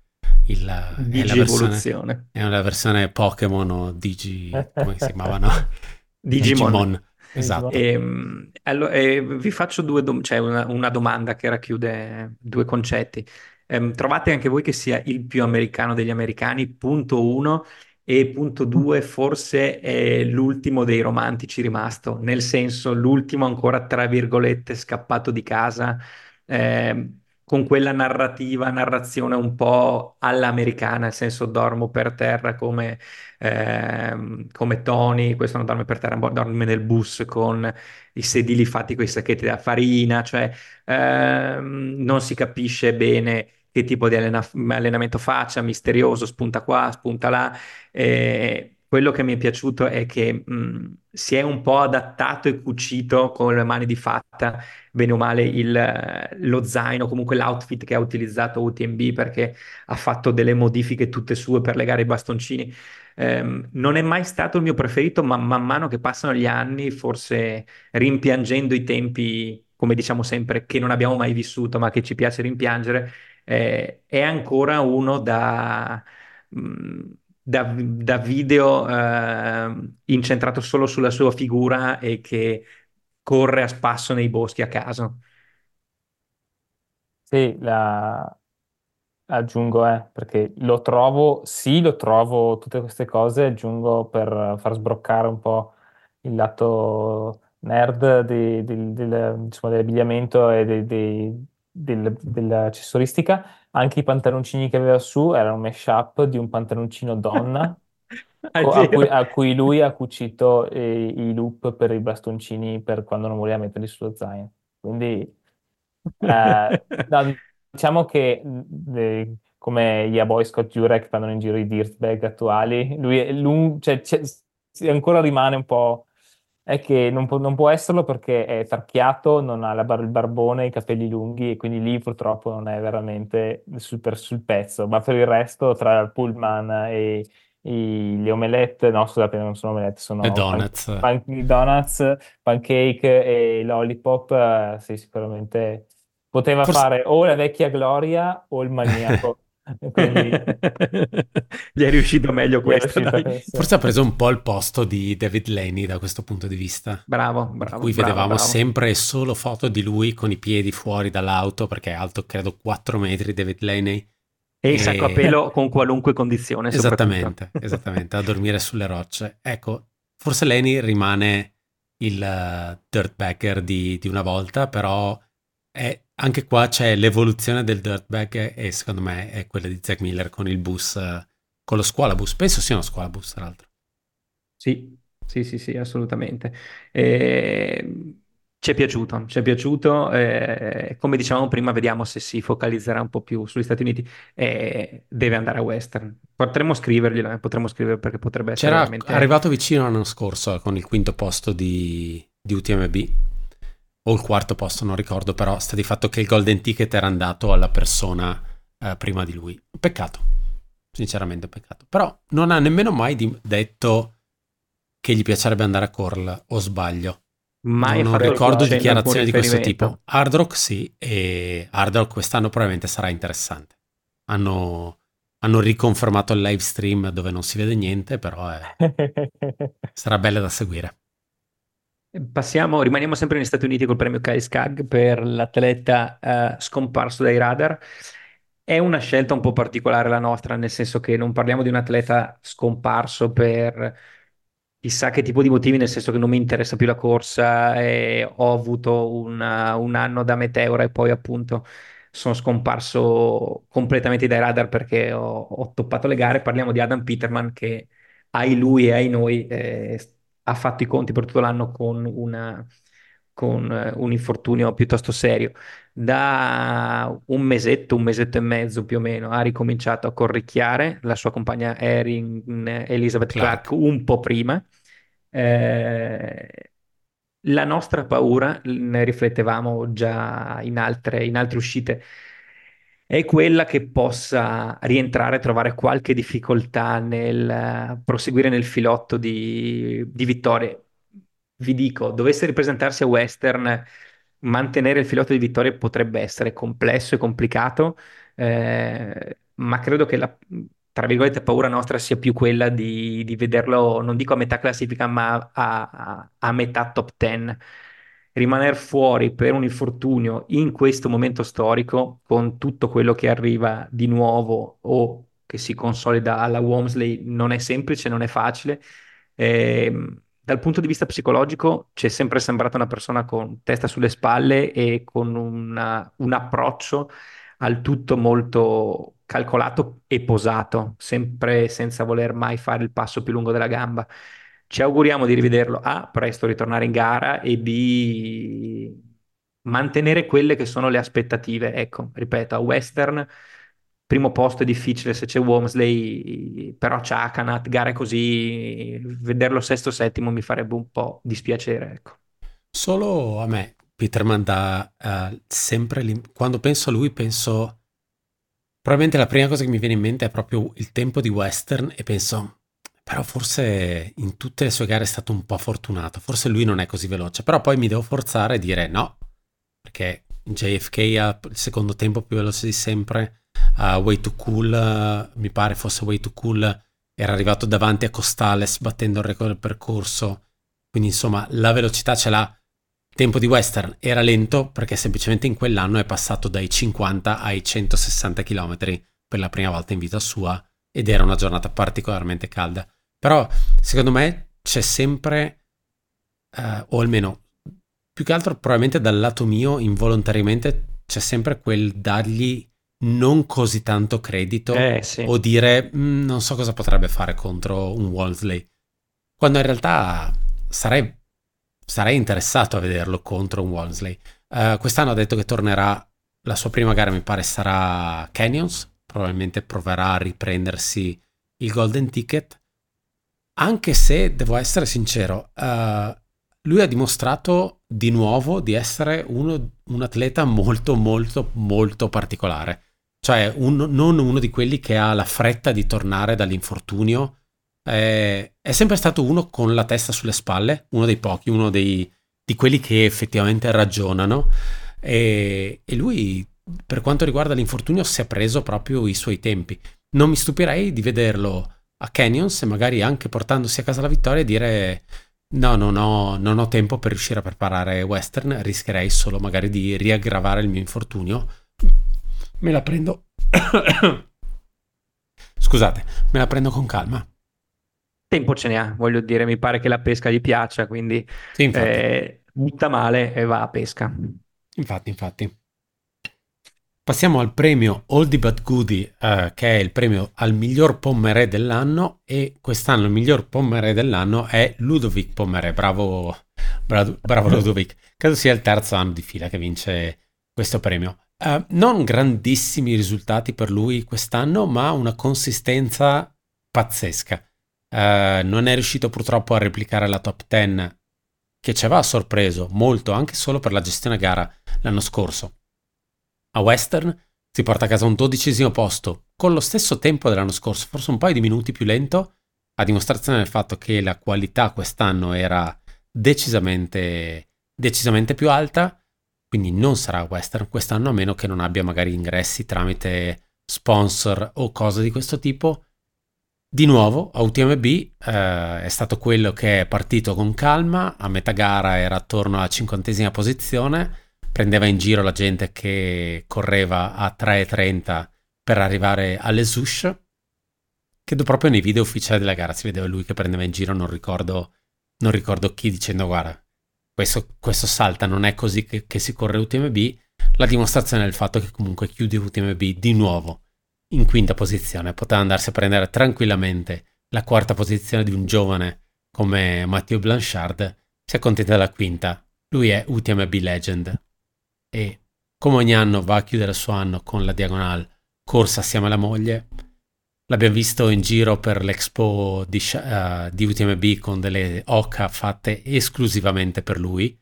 Il, è, la versione, è una versione Pokémon o Digi, come si chiamavano? Digimon. Digimon. Esatto. E, ehm, allora, e vi faccio due dom- cioè una, una, domanda che racchiude due concetti. Ehm, trovate anche voi che sia il più americano degli americani? Punto uno. E punto due, forse è l'ultimo dei romantici rimasto, nel senso l'ultimo ancora, tra virgolette, scappato di casa. Eh, con quella narrativa, narrazione un po' all'americana, nel senso dormo per terra come, ehm, come Tony, questo non dorme per terra, dorme nel bus con i sedili fatti con i sacchetti da farina, cioè ehm, non si capisce bene che tipo di allena- allenamento faccia, misterioso, spunta qua, spunta là. Eh, quello che mi è piaciuto è che mh, si è un po' adattato e cucito con le mani di fatta, bene o male, il, lo zaino, comunque l'outfit che ha utilizzato UTMB perché ha fatto delle modifiche tutte sue per legare i bastoncini. Um, non è mai stato il mio preferito, ma man mano che passano gli anni, forse rimpiangendo i tempi, come diciamo sempre, che non abbiamo mai vissuto, ma che ci piace rimpiangere, eh, è ancora uno da... Mh, da, da video eh, incentrato solo sulla sua figura e che corre a spasso nei boschi a caso. Sì, la... aggiungo, eh, perché lo trovo, sì, lo trovo tutte queste cose, aggiungo per far sbroccare un po' il lato nerd di, di, di, insomma, dell'abbigliamento e di, del, dell'accessoristica, anche i pantaloncini che aveva su erano un mashup di un pantaloncino donna a, cui, a, cui, lui ha cucito eh, i loop per i bastoncini per quando non voleva metterli sullo zaino. Quindi eh, no, diciamo che eh, come gli Boy Scott Jurek fanno in giro i dirtbag attuali, lui, lui cioè, ancora rimane un po' è che non può, non può esserlo perché è tarchiato, non ha bar- il barbone, i capelli lunghi e quindi lì purtroppo non è veramente super sul pezzo, ma per il resto tra il pullman e i, le omelette, no scusate non sono omelette, sono le donuts, pan, pan, donuts pancake e lollipop, eh, sì sicuramente poteva Forse... fare o la vecchia Gloria o il maniaco. Quindi... Gli è riuscito meglio questo. Forse ha preso un po' il posto di David Laney da questo punto di vista. Bravo, bravo. Qui vedevamo bravo. sempre solo foto di lui con i piedi fuori dall'auto perché è alto credo 4 metri David Laney. E il sacco a pelo con qualunque condizione. Esattamente, esattamente, a dormire sulle rocce. Ecco, forse Laney rimane il uh, dirtbagger di, di una volta, però è anche qua c'è l'evoluzione del dirtbag e secondo me è quella di Zack Miller con il bus, con lo scuola bus. Penso sia uno scuola bus, tra l'altro. Sì, sì, sì, sì, assolutamente. E... Ci è piaciuto, ci è piaciuto. Eh, come dicevamo prima, vediamo se si focalizzerà un po' più sugli Stati Uniti. Eh, deve andare a Western. Potremmo scriverglielo, eh, potremmo scrivere perché potrebbe essere C'era veramente... arrivato vicino l'anno scorso con il quinto posto di, di UTMB o il quarto posto, non ricordo, però sta di fatto che il golden ticket era andato alla persona eh, prima di lui. Peccato, sinceramente peccato. Però non ha nemmeno mai di- detto che gli piacerebbe andare a Corl, o sbaglio. Mai non, non ricordo dichiarazioni di questo tipo. Hard Rock sì, e Hard Rock quest'anno probabilmente sarà interessante. Hanno, hanno riconfermato il live stream dove non si vede niente, però è... sarà bella da seguire. Passiamo, rimaniamo sempre negli Stati Uniti col premio Kai Skag per l'atleta uh, scomparso dai radar. È una scelta un po' particolare la nostra, nel senso che non parliamo di un atleta scomparso per chissà che tipo di motivi, nel senso che non mi interessa più la corsa e ho avuto una, un anno da meteora e poi appunto sono scomparso completamente dai radar perché ho, ho toppato le gare. Parliamo di Adam Peterman che ai lui e ai noi eh, ha fatto i conti per tutto l'anno con, una, con uh, un infortunio piuttosto serio. Da un mesetto, un mesetto e mezzo più o meno, ha ricominciato a corricchiare, la sua compagna Erin Elizabeth Clark, Clark un po' prima. Eh, la nostra paura, ne riflettevamo già in altre, in altre uscite, è quella che possa rientrare, trovare qualche difficoltà nel eh, proseguire nel filotto di, di vittorie. Vi dico, dovesse ripresentarsi a Western, mantenere il filotto di vittorie potrebbe essere complesso e complicato, eh, ma credo che la, tra virgolette, paura nostra sia più quella di, di vederlo, non dico a metà classifica, ma a, a, a metà top 10 rimanere fuori per un infortunio in questo momento storico, con tutto quello che arriva di nuovo o che si consolida alla Womsley, non è semplice, non è facile. Eh, dal punto di vista psicologico ci è sempre sembrata una persona con testa sulle spalle e con una, un approccio al tutto molto calcolato e posato, sempre senza voler mai fare il passo più lungo della gamba. Ci auguriamo di rivederlo A, presto ritornare in gara e B, mantenere quelle che sono le aspettative. Ecco, ripeto, a Western, primo posto è difficile se c'è Wormsley, però Chakanat, gare così, vederlo sesto settimo mi farebbe un po' dispiacere, ecco. Solo a me, Peterman dà uh, sempre, quando penso a lui penso, probabilmente la prima cosa che mi viene in mente è proprio il tempo di Western e penso, però forse in tutte le sue gare è stato un po' fortunato, forse lui non è così veloce, però poi mi devo forzare a dire no, perché JFK ha il secondo tempo più veloce di sempre, uh, Way to Cool, uh, mi pare fosse Way to Cool, era arrivato davanti a Costales battendo il record del percorso, quindi insomma la velocità ce l'ha. Tempo di Western era lento perché semplicemente in quell'anno è passato dai 50 ai 160 km per la prima volta in vita sua ed era una giornata particolarmente calda. Però secondo me c'è sempre, uh, o almeno più che altro probabilmente dal lato mio involontariamente c'è sempre quel dargli non così tanto credito eh, sì. o dire mm, non so cosa potrebbe fare contro un Wolseley. Quando in realtà sarei, sarei interessato a vederlo contro un Wolseley. Uh, quest'anno ha detto che tornerà, la sua prima gara mi pare sarà Canyons, probabilmente proverà a riprendersi il Golden Ticket anche se devo essere sincero, uh, lui ha dimostrato di nuovo di essere uno, un atleta molto, molto, molto particolare. Cioè, un, non uno di quelli che ha la fretta di tornare dall'infortunio. Eh, è sempre stato uno con la testa sulle spalle, uno dei pochi, uno dei, di quelli che effettivamente ragionano. E, e lui, per quanto riguarda l'infortunio, si è preso proprio i suoi tempi. Non mi stupirei di vederlo a Canyons e magari anche portandosi a casa la vittoria e dire no, non ho, non ho tempo per riuscire a preparare western, rischierei solo magari di riaggravare il mio infortunio. Me la prendo... Scusate, me la prendo con calma. Tempo ce ne ha, voglio dire, mi pare che la pesca gli piaccia, quindi sì, eh, butta male e va a pesca. Infatti, infatti. Passiamo al premio Oldie But Goodie, eh, che è il premio al miglior pommerè dell'anno e quest'anno il miglior pommerè dell'anno è Ludovic Pommerè. Bravo, bravo, bravo Ludovic. Credo sia il terzo anno di fila che vince questo premio. Uh, non grandissimi risultati per lui quest'anno, ma una consistenza pazzesca. Uh, non è riuscito purtroppo a replicare la top 10 che ci aveva sorpreso molto anche solo per la gestione gara l'anno scorso a Western si porta a casa un dodicesimo posto, con lo stesso tempo dell'anno scorso, forse un paio di minuti più lento, a dimostrazione del fatto che la qualità quest'anno era decisamente, decisamente più alta, quindi non sarà Western quest'anno a meno che non abbia magari ingressi tramite sponsor o cose di questo tipo. Di nuovo, a UTMB eh, è stato quello che è partito con calma, a metà gara era attorno alla cinquantesima posizione, prendeva in giro la gente che correva a 3.30 per arrivare alle Sush. Credo proprio nei video ufficiali della gara si vedeva lui che prendeva in giro, non ricordo, non ricordo chi, dicendo guarda, questo, questo, salta, non è così che, che si corre UTMB. La dimostrazione è il fatto che comunque chiude UTMB di nuovo in quinta posizione. Poteva andarsi a prendere tranquillamente la quarta posizione di un giovane come Matteo Blanchard. Si accontenta della quinta. Lui è UTMB Legend e come ogni anno va a chiudere il suo anno con la diagonale corsa assieme alla moglie. L'abbiamo visto in giro per l'Expo di, uh, di UTMB con delle oca fatte esclusivamente per lui,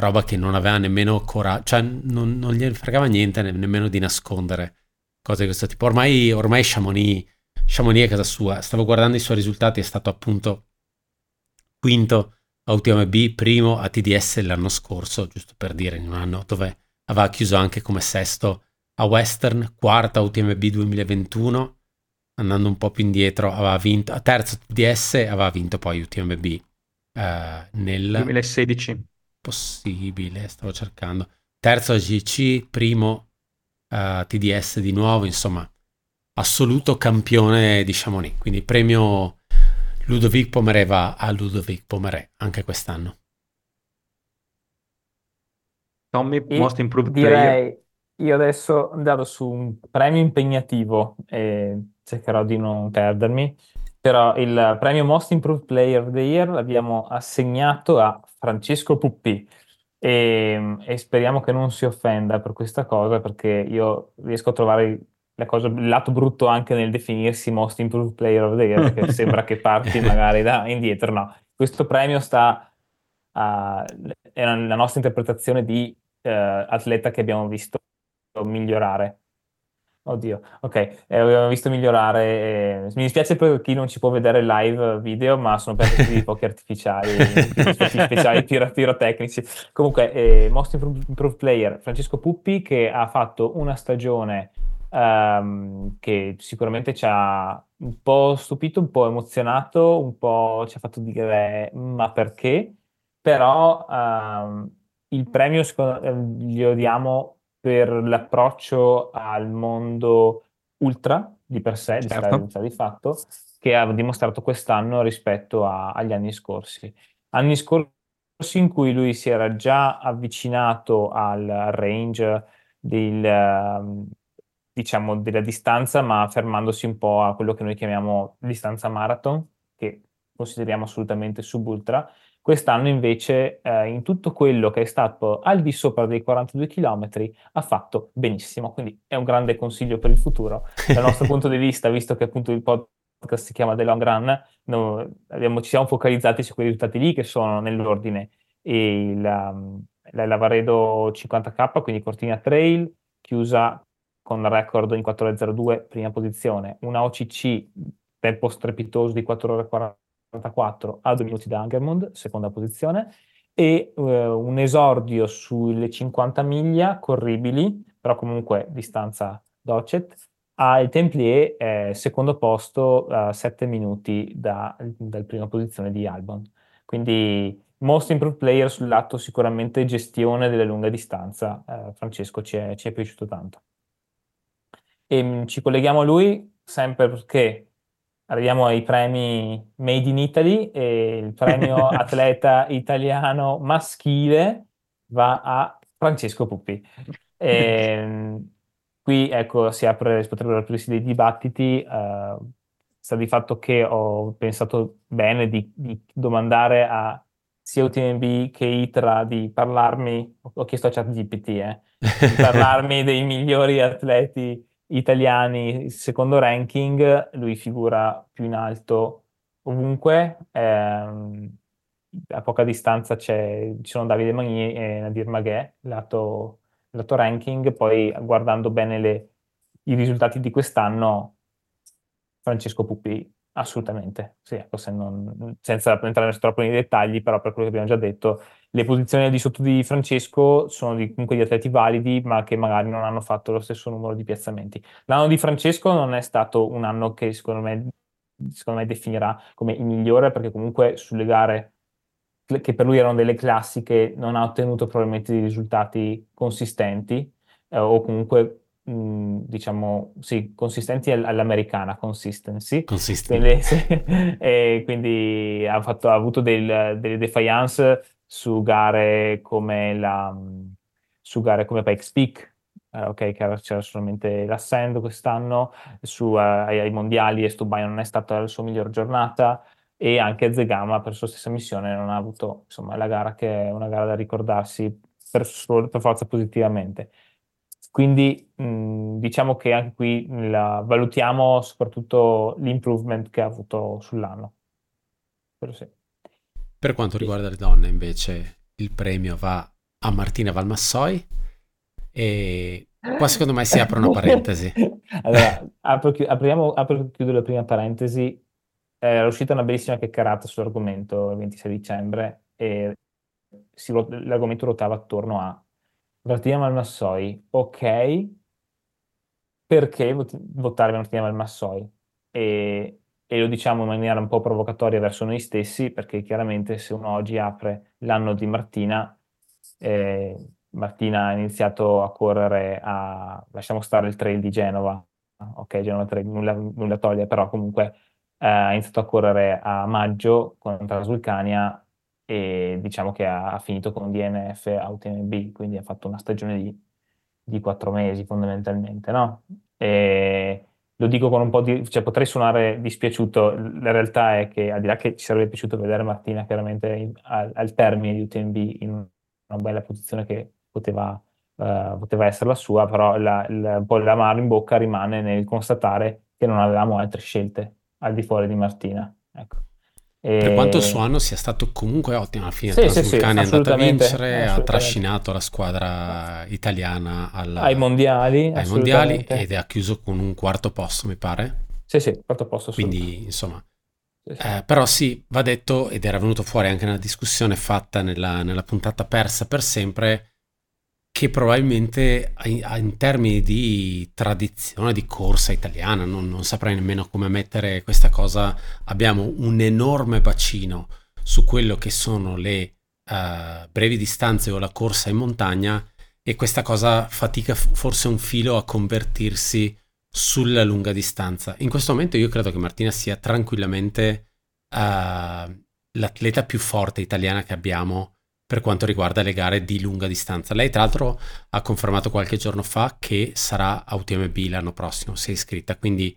roba che non aveva nemmeno coraggio, cioè non, non gli fregava niente nemmeno di nascondere cose di questo tipo. Ormai, ormai Chamonix, Chamonix è casa sua, stavo guardando i suoi risultati, è stato appunto quinto a UTMB, primo a TDS l'anno scorso, giusto per dire, in un anno dove aveva chiuso anche come sesto a Western, quarta a UTMB 2021 andando un po' più indietro, aveva vinto, a terzo TDS aveva vinto poi UTMB eh, nel 2016. Possibile, stavo cercando. Terzo AGC, primo uh, TDS di nuovo, insomma, assoluto campione di Chamonix. Quindi premio Ludovic Pomeré va a Ludovic Pomeré anche quest'anno. Tommy, most improved direi, player. Io adesso andavo su un premio impegnativo e cercherò di non perdermi, però il premio Most Improved Player of the Year l'abbiamo assegnato a Francesco Puppi e, e speriamo che non si offenda per questa cosa perché io riesco a trovare cosa, il lato brutto anche nel definirsi Most Improved Player of the Year perché sembra che parti magari da indietro, no. Questo premio sta a, è la nostra interpretazione di uh, atleta che abbiamo visto migliorare Oddio, ok, eh, abbiamo visto migliorare. eh, mi dispiace per chi non ci può vedere live video, ma sono per di fuochi artificiali, speciali piro- pirotecnici. Comunque, eh, Most Improved Improved Player, Francesco Puppi, che ha fatto una stagione ehm, che sicuramente ci ha un po' stupito, un po' emozionato, un po' ci ha fatto dire ma perché? Però ehm, il premio secondo- eh, glielo diamo per l'approccio al mondo ultra di per sé, di, certo. di fatto, che ha dimostrato quest'anno rispetto a, agli anni scorsi. Anni scorsi in cui lui si era già avvicinato al range del, diciamo, della distanza, ma fermandosi un po' a quello che noi chiamiamo distanza marathon, che consideriamo assolutamente subultra, Quest'anno invece eh, in tutto quello che è stato al di sopra dei 42 km ha fatto benissimo, quindi è un grande consiglio per il futuro. Dal nostro punto di vista, visto che appunto il podcast si chiama The Long Run, no, abbiamo, ci siamo focalizzati su quei risultati lì che sono nell'ordine. Il, um, la Lavaredo 50k, quindi Cortina Trail, chiusa con record in 4.02, prima posizione, una OCC tempo strepitoso di 4 ore 40 44 a 2 minuti da Angermund, seconda posizione, e uh, un esordio sulle 50 miglia corribili, però comunque distanza docet, al Templier, eh, secondo posto, a uh, 7 minuti da, dalla prima posizione di Albon. Quindi most improved player sul lato sicuramente gestione della lunga distanza, eh, Francesco ci è, ci è, piaciuto tanto. E mh, ci colleghiamo a lui sempre perché arriviamo ai premi Made in Italy e il premio atleta italiano maschile va a Francesco Puppi. E, ehm, qui ecco si apre, si potrebbero aprirsi dei dibattiti. Uh, sta di fatto che ho pensato bene di, di domandare a sia UTMB che ITRA di parlarmi, ho chiesto a ChatGPT, eh, di parlarmi dei migliori atleti italiani, secondo ranking, lui figura più in alto ovunque. Ehm, a poca distanza ci sono Davide Magni e Nadir Maghè, lato, lato ranking. Poi guardando bene le, i risultati di quest'anno, Francesco Puppi assolutamente, sì, ecco, se non, senza entrare troppo nei dettagli, però per quello che abbiamo già detto, le posizioni al di sotto di Francesco sono di, comunque di atleti validi, ma che magari non hanno fatto lo stesso numero di piazzamenti. L'anno di Francesco non è stato un anno che secondo me, secondo me definirà come il migliore, perché comunque sulle gare che per lui erano delle classiche non ha ottenuto probabilmente dei risultati consistenti eh, o comunque diciamo, sì, consistenti all'americana, consistency. Quindi, sì, e quindi ha, fatto, ha avuto del, delle defiance su gare come la su gare come Pikes Peak, eh, ok, che c'era solamente l'Assend quest'anno, su, eh, ai, mondiali Estubaia non è stata la sua miglior giornata e anche Zegama per sua stessa missione non ha avuto insomma la gara che è una gara da ricordarsi per, per forza positivamente. quindi mh, diciamo che anche qui la, valutiamo soprattutto l'improvement che ha avuto sull'anno. Sì. Per quanto riguarda le donne, invece, il premio va a Martina Valmassoi e qua secondo me si apre una parentesi. allora, apro, apriamo, apro e chiudo la prima parentesi. Era uscita una bellissima chiacchierata sull'argomento il 26 dicembre e si, l'argomento ruotava attorno a Martina Valmassoi, ok, perché votare Martina Valmassoi? E, e lo diciamo in maniera un po' provocatoria verso noi stessi, perché chiaramente se uno oggi apre l'anno di Martina, eh, Martina ha iniziato a correre a, lasciamo stare il trail di Genova, ok, Genova Trail, nulla, nulla toglie, però comunque eh, ha iniziato a correre a maggio con Transvulcania e diciamo che ha, ha finito con DNF a UTMB, quindi ha fatto una stagione di, di quattro mesi fondamentalmente, no? E lo dico con un po' di... cioè potrei suonare dispiaciuto, la realtà è che al di là che ci sarebbe piaciuto vedere Martina chiaramente in, al, al, termine di UTMB in una bella posizione che poteva, uh, poteva essere la sua, però la, la, un po' l'amaro in bocca rimane nel constatare che non avevamo altre scelte al di fuori di Martina. Ecco. E... Per quanto il suo anno sia stato comunque ottimo, alla fine sì, sì, sì, è andata a vincere, ha trascinato la squadra italiana alla... ai mondiali, ai mondiali ed ha chiuso con un quarto posto, mi pare. Sì, sì, quarto posto. Quindi, insomma, eh, però sì, va detto, ed era venuto fuori anche nella discussione fatta nella, nella puntata persa per sempre, che probabilmente in termini di tradizione di corsa italiana, non, non, saprei nemmeno come mettere questa cosa, abbiamo un enorme bacino su quello che sono le uh, brevi distanze o la corsa in montagna e questa cosa fatica forse un filo a convertirsi sulla lunga distanza. In questo momento io credo che Martina sia tranquillamente uh, l'atleta più forte italiana che abbiamo per quanto riguarda le gare di lunga distanza. Lei tra l'altro ha confermato qualche giorno fa che sarà a UTMB l'anno prossimo, si è iscritta, quindi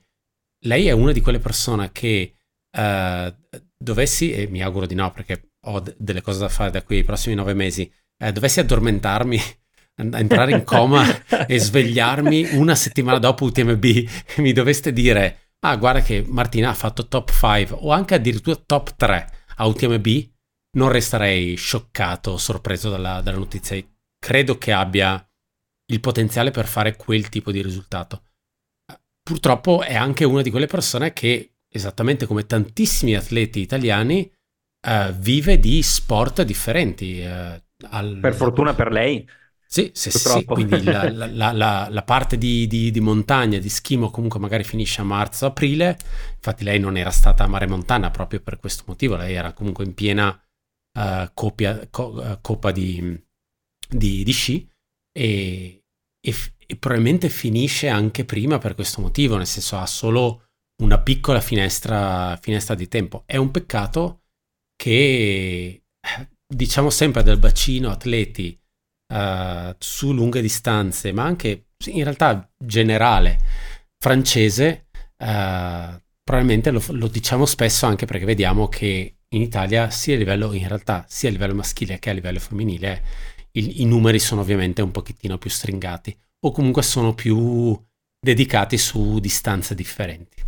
lei è una di quelle persone che uh, dovessi, e mi auguro di no perché ho d- delle cose da fare da qui ai prossimi nove mesi, uh, dovessi addormentarmi entrare in coma e svegliarmi una settimana dopo UTMB e mi doveste dire ah guarda che Martina ha fatto top 5 o anche addirittura top 3 a UTMB non resterei scioccato, sorpreso dalla, dalla notizia. Credo che abbia il potenziale per fare quel tipo di risultato. Purtroppo è anche una di quelle persone che, esattamente come tantissimi atleti italiani, uh, vive di sport differenti. Uh, al... Per fortuna per lei. Sì, sì, sì, quindi la, la, la, la parte di, di, di, montagna, di schimo comunque magari finisce a marzo-aprile, infatti lei non era stata a Mare Montana proprio per questo motivo, lei era comunque in piena uh, coppia, co, uh, coppa di, di, di sci e, e, e, probabilmente finisce anche prima per questo motivo, nel senso ha solo una piccola finestra, finestra di tempo. È un peccato che diciamo sempre del bacino atleti uh, su lunghe distanze, ma anche in realtà generale francese, uh, probabilmente lo, lo, diciamo spesso anche perché vediamo che in Italia, sia a livello, in realtà, sia a livello maschile che a livello femminile, il, i numeri sono ovviamente un pochettino più stringati o comunque sono più dedicati su distanze differenti.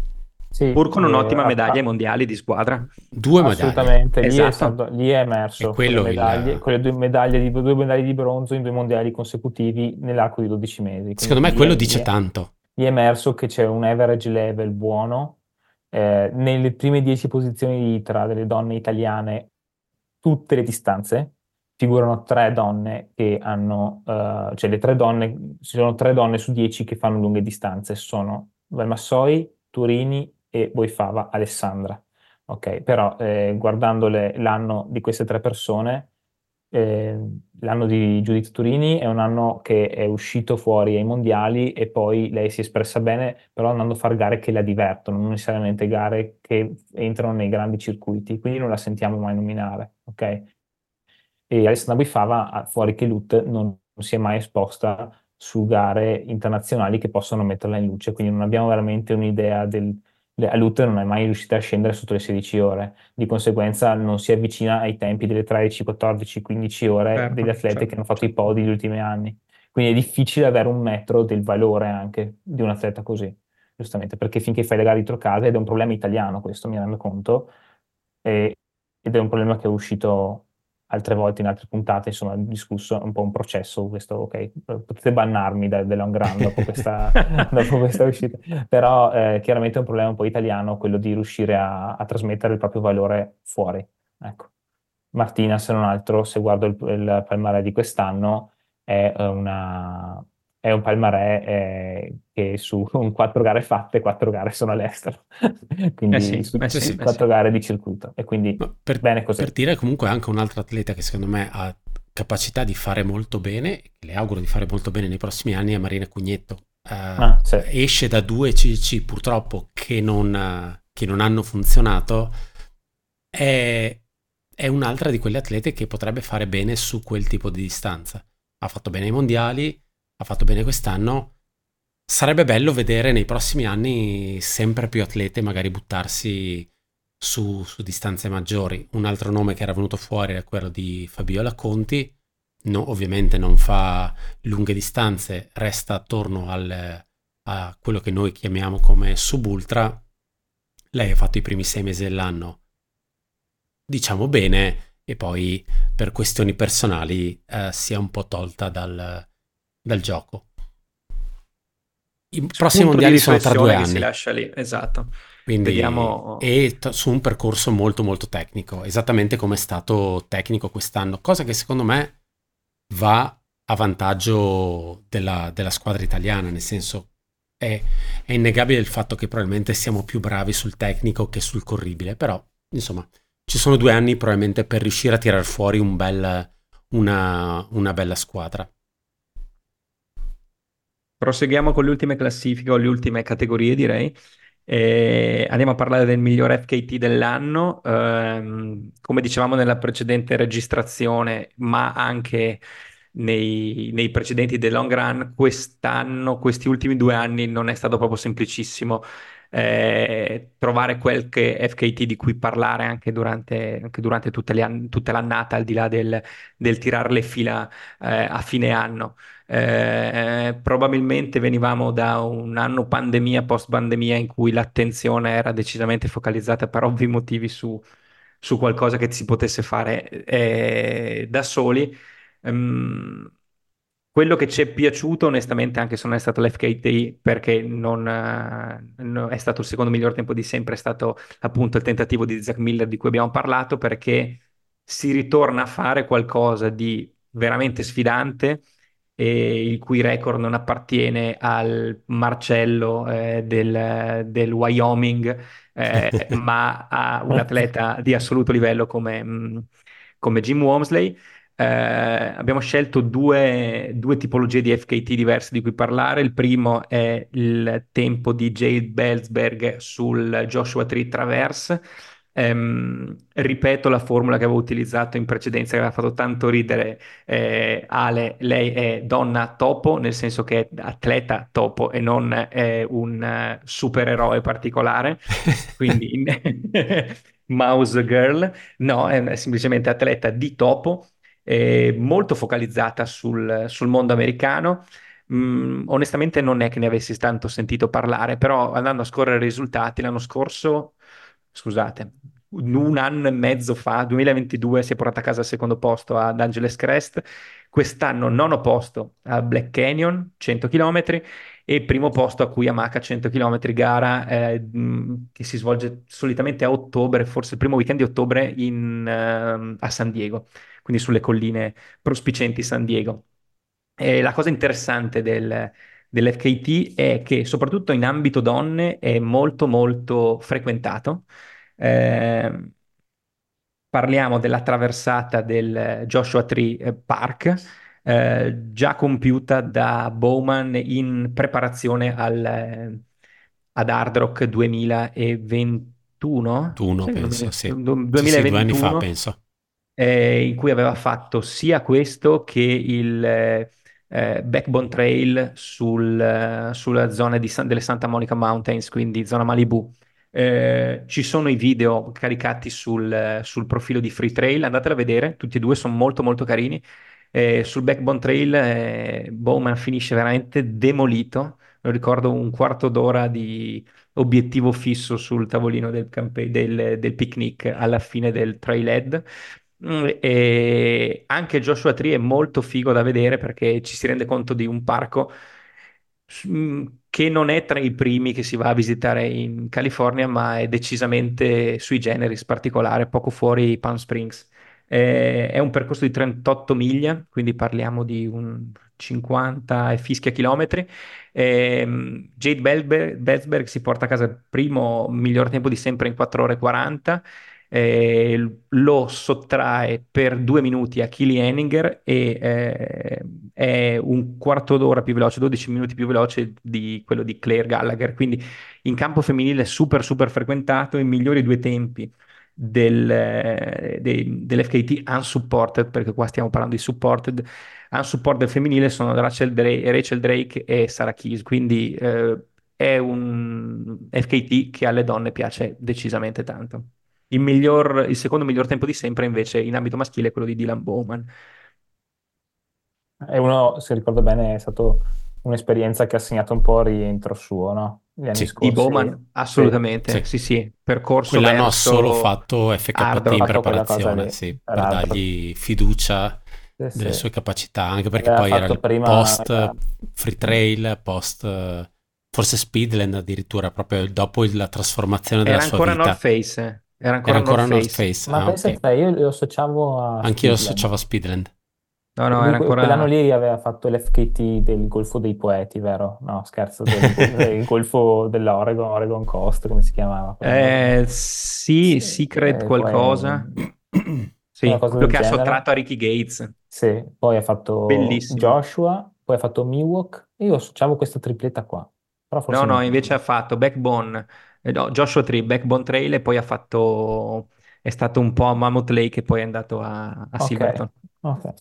Sì, Pur con un'ottima eh, medaglia ai mondiali di squadra. Due medaglie. Assolutamente, lì, esatto. è stato, lì, è emerso. Quello quelle, medaglie, il... quelle due medaglie, di, due medaglie di bronzo in due mondiali consecutivi nell'arco di 12 mesi. Quindi Secondo me quello dice tanto. Lì è emerso che c'è un average level buono eh, nelle prime dieci posizioni tra delle donne italiane tutte le distanze figurano tre donne che hanno, uh, cioè le tre donne, ci sono tre donne su dieci che fanno lunghe distanze, sono Valmassoi, Turini e Boifava Alessandra. Ok, però eh, guardando l'anno di queste tre persone, eh, l'anno di Giudice Turini è un anno che è uscito fuori ai mondiali e poi lei si è espressa bene, però andando a fare gare che la divertono, non necessariamente gare che entrano nei grandi circuiti, quindi non la sentiamo mai nominare, ok? E Alessandra Bifava, fuori che Lut, non si è mai esposta su gare internazionali che possono metterla in luce, quindi non abbiamo veramente un'idea del, a Luther non è mai riuscita a scendere sotto le 16 ore, di conseguenza non si avvicina ai tempi delle 13, 14, 15 ore certo, degli atleti certo. che hanno fatto i podi negli ultimi anni. Quindi è difficile avere un metro del valore anche di un atleta così, giustamente, perché finché fai le gare dietro casa, ed è un problema italiano questo, mi rendo conto, e, ed è un problema che è uscito altre volte in altre puntate, insomma, discusso un po' un processo, questo, ok, potete bannarmi da, The Long Run dopo questa, dopo questa uscita, però eh, chiaramente è un problema un po' italiano quello di riuscire a, a trasmettere il proprio valore fuori, ecco. Martina, se non altro, se guardo il, il palmarè di quest'anno, è, una, è un palmarè eh, che su quattro gare fatte, quattro gare sono all'estero. quindi eh sì, su, eh sì, quattro eh gare di circuito. E quindi per, bene così. Per dire comunque anche un altro atleta che secondo me ha capacità di fare molto bene, le auguro di fare molto bene nei prossimi anni, è Marina Cugnetto. Uh, ah, sì. Esce da due CC purtroppo che non, che non hanno funzionato. È, è un'altra di quelle atlete che potrebbe fare bene su quel tipo di distanza. Ha fatto bene ai mondiali, ha fatto bene quest'anno. Sarebbe bello vedere nei prossimi anni sempre più atlete magari buttarsi su, su distanze maggiori. Un altro nome che era venuto fuori è quello di Fabiola Conti. No, ovviamente non fa lunghe distanze, resta attorno al, a quello che noi chiamiamo come subultra. Lei ha fatto i primi sei mesi dell'anno, diciamo bene, e poi per questioni personali eh, si è un po' tolta dal, dal gioco. I prossimi mondiali sono tra due anni. Si lascia lì, esatto. Quindi, Vediamo... E t- su un percorso molto molto tecnico, esattamente come è stato tecnico quest'anno, cosa che secondo me va a vantaggio della, della squadra italiana, nel senso è, è, innegabile il fatto che probabilmente siamo più bravi sul tecnico che sul corribile, però insomma ci sono due anni probabilmente per riuscire a tirar fuori un bel, una, una bella squadra. Proseguiamo con le ultime classifiche o le ultime categorie, direi. E andiamo a parlare del miglior FKT dell'anno. Um, come dicevamo nella precedente registrazione, ma anche nei, nei, precedenti del long run, quest'anno, questi ultimi due anni, non è stato proprio semplicissimo eh, trovare qualche FKT di cui parlare anche durante, anche durante an- tutta l'annata, al di là del, del tirare le fila eh, a fine anno. Eh, probabilmente venivamo da un anno pandemia, post pandemia, in cui l'attenzione era decisamente focalizzata per ovvi motivi su, su qualcosa che si potesse fare eh, da soli. Um, quello che ci è piaciuto, onestamente, anche se non è stato l'FKT, perché non, uh, è stato il secondo miglior tempo di sempre, è stato appunto il tentativo di Zach Miller di cui abbiamo parlato, perché si ritorna a fare qualcosa di veramente sfidante e il cui record non appartiene al Marcello eh, del, del, Wyoming, eh, ma a un atleta di assoluto livello come, mm, come Jim Wamsley. Eh, abbiamo scelto due, due, tipologie di FKT diverse di cui parlare. Il primo è il tempo di Jade Belsberg sul Joshua Tree Traverse Ehm, ripeto la formula che avevo utilizzato in precedenza, che aveva fatto tanto ridere eh, Ale, lei è donna topo, nel senso che è atleta topo e non è un supereroe particolare, quindi mouse girl, no, è semplicemente atleta di topo, eh, molto focalizzata sul, sul mondo americano. Mm, onestamente non è che ne avessi tanto sentito parlare, però andando a scorrere i risultati l'anno scorso scusate, un anno e mezzo fa, 2022, si è portata a casa al secondo posto ad Angeles Crest, quest'anno nono posto a Black Canyon, 100 km, e primo posto a Cuyamaca, 100 km, gara eh, che si svolge solitamente a ottobre, forse il primo weekend di ottobre in, uh, a San Diego, quindi sulle colline prospicenti San Diego. E la cosa interessante del, dell'FKT è che soprattutto in ambito donne è molto molto frequentato. Eh, parliamo della traversata del Joshua Tree eh, Park, eh, già compiuta da Bowman in preparazione al, eh, ad Hard Rock 2021. 21, penso, sì. 2021, sì, sì, due anni fa, penso. Eh, in cui aveva fatto sia questo che il eh, Backbone Trail sul, eh, sulla zona di, delle Santa Monica Mountains, quindi zona Malibu. Eh, ci sono i video caricati sul, sul, profilo di Free Trail, andatela a vedere, tutti e due sono molto molto carini. Eh, sul Backbone Trail eh, Bowman finisce veramente demolito. Lo ricordo un quarto d'ora di obiettivo fisso sul tavolino del, campe- del, del picnic alla fine del trailhead. Mm, e anche Joshua Tree è molto figo da vedere perché ci si rende conto di un parco mm, che non è tra i primi che si va a visitare in California, ma è decisamente sui generis particolare, poco fuori Palm Springs. È un percorso di 38 miglia, quindi parliamo di un 50 e fischia chilometri. Eh, Jade Belzberg si porta a casa il primo miglior tempo di sempre in 4 ore e 40 eh, lo sottrae per due minuti a Kili Henninger e eh, è un quarto d'ora più veloce, 12 minuti più veloce di quello di Claire Gallagher, quindi in campo femminile super super frequentato, i migliori due tempi del, eh, dell'FKT unsupported, perché qua stiamo parlando di supported, unsupported femminile sono Rachel Drake, Rachel Drake e Sarah Keys, quindi eh, è un FKT che alle donne piace decisamente tanto. Il, miglior, il secondo miglior tempo di sempre invece in ambito maschile è quello di Dylan Bowman. E uno, se ricordo bene, è stato un'esperienza che ha segnato un po' il rientro suo, no? Gli anni sì, scorsi. Di Bowman, assolutamente, sì, sì, sì. percorso Quell'anno ha solo fatto FKT in preparazione, sì, per dargli fiducia sì, delle sue capacità, anche perché Aveva poi era il prima, post era... free trail, post forse Speedland addirittura, proprio dopo la trasformazione della era sua vita. Era ancora North Face. Era ancora, Era ancora North Face. Face. Ma ah, pensa okay. te, io lo associavo a Anch'io lo associavo a Speedland. No, no, era ancora... Quell'anno lì aveva fatto l'FKT del Golfo dei Poeti, vero? No, scherzo, del, del Golfo dell'Oregon, Oregon Coast, come si chiamava? Eh, sì, Secret eh, qualcosa. Poi... sì, quello che genere. ha sottratto a Ricky Gates. Sì, poi ha fatto Bellissimo. Joshua, poi ha fatto Miwok. Io associavo questa tripletta qua. No, no, invece ha fatto Backbone, eh, no, Joshua Tree, Backbone Trail e poi ha fatto, è stato un po' a Mammoth Lake e poi è andato a, a okay. Silverton. Okay.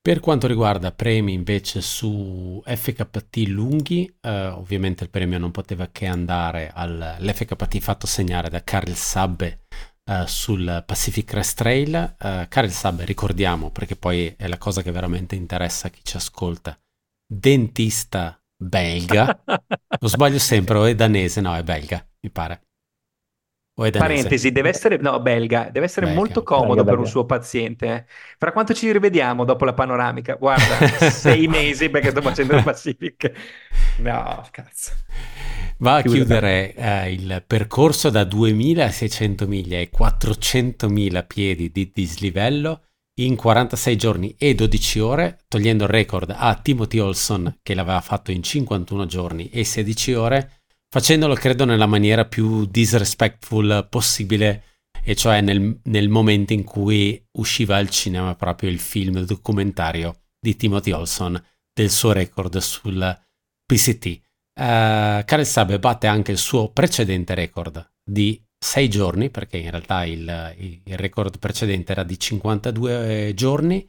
Per quanto riguarda premi invece su FKT lunghi, eh, ovviamente il premio non poteva che andare all'FKT fatto segnare da Karel Sabbe eh, sul Pacific Crest Trail. Eh, Karel Sabbe, ricordiamo, perché poi è la cosa che veramente interessa a chi ci ascolta, dentista belga. Lo sbaglio sempre, o è danese, no, è belga, mi pare. O è danese. Parentesi, deve essere, no, belga, deve essere belga. molto comodo belga, per belga. un suo paziente. Eh. Fra quanto ci rivediamo dopo la panoramica? Guarda, sei mesi perché sto facendo il Pacific. No, cazzo. Va a chiudere eh, il percorso da 2600 miglia e 400.000 piedi di dislivello in 46 giorni e 12 ore, togliendo il record a Timothy Olson che l'aveva fatto in 51 giorni e 16 ore, facendolo credo nella maniera più disrespectful possibile, e cioè nel, nel momento in cui usciva al cinema proprio il film documentario di Timothy Olson del suo record sul PCT. Uh, eh, Karel Sabe batte anche il suo precedente record di sei giorni, perché in realtà il, il, record precedente era di 52 giorni.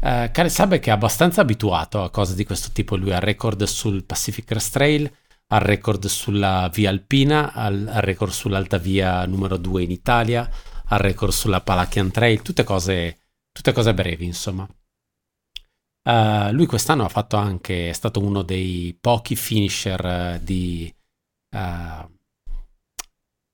Uh, Karel Sabe che è abbastanza abituato a cose di questo tipo, lui ha record sul Pacific Crest Trail, ha record sulla via alpina, ha record sull'alta via numero 2 in Italia, ha record sulla Palachian Trail, tutte cose, tutte cose brevi insomma. Uh, lui quest'anno ha fatto anche, è stato uno dei pochi finisher uh, di... Uh,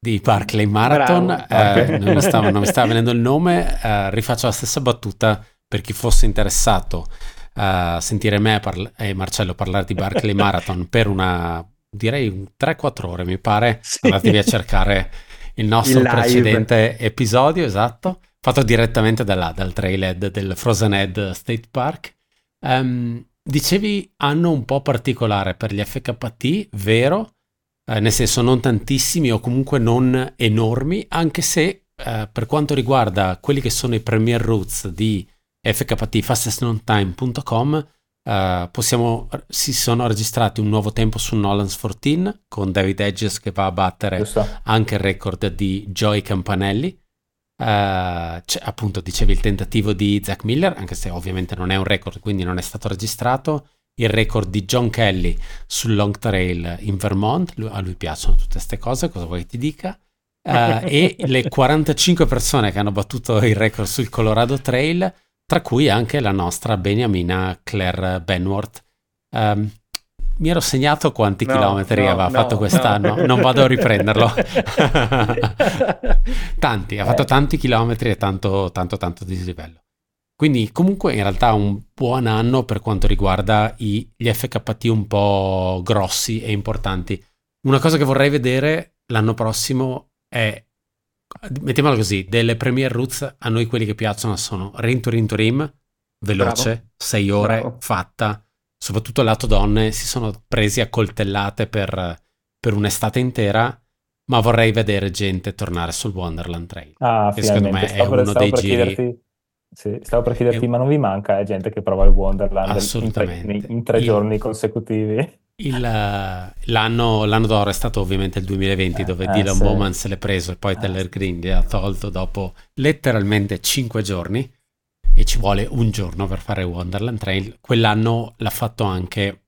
di Barclay Marathon, eh, non, mi stava, non, mi stava, venendo il nome, eh, rifaccio la stessa battuta per chi fosse interessato a sentire me parla- e Marcello parlare di Barclay Marathon per una, direi 3-4 ore mi pare, sì. andatevi a cercare il nostro il precedente episodio, esatto, fatto direttamente da là, dal trailhead del Frozen Head State Park. Um, dicevi anno un po' particolare per gli FKT, vero? Eh, nel senso non tantissimi o comunque non enormi, anche se eh, per quanto riguarda quelli che sono i premier routes di FKT fastestnontime.com eh, possiamo, si sono registrati un nuovo tempo su Nolans 14 con David Edges che va a battere Giusto. anche il record di Joy Campanelli. Uh, appunto dicevi il tentativo di Zach Miller anche se ovviamente non è un record quindi non è stato registrato il record di John Kelly sul long trail in Vermont, a lui piacciono tutte queste cose, cosa vuoi che ti dica? Uh, e le 45 persone che hanno battuto il record sul Colorado Trail tra cui anche la nostra beniamina Claire Benworth. Um, mi ero segnato quanti no, chilometri no, aveva no, fatto quest'anno, non vado a riprenderlo. tanti, ha fatto tanti chilometri e tanto, tanto, tanto dislivello. Quindi comunque in realtà un buon anno per quanto riguarda i, gli FKT un po' grossi e importanti. Una cosa che vorrei vedere l'anno prossimo è, mettiamola così, delle Premier Roots a noi quelli che piacciono sono Rin to Rin to Rim, veloce, 6 ore, Bravo. fatta, soprattutto lato donne, si sono presi a coltellate per, per un'estate intera ma vorrei vedere gente tornare sul Wonderland Trail. Ah, che secondo me è uno dei giri sì, stavo per chiederti, e... ma non vi manca gente che prova il Wonderland in tre, in tre giorni consecutivi? Il, l'anno, l'anno, d'oro è stato ovviamente il 2020 eh, dove eh, Dylan sì. Bowman se l'è preso e poi eh. Teller Green li ha tolto dopo letteralmente 5 giorni e ci vuole un giorno per fare Wonderland Trail. Quell'anno l'ha fatto anche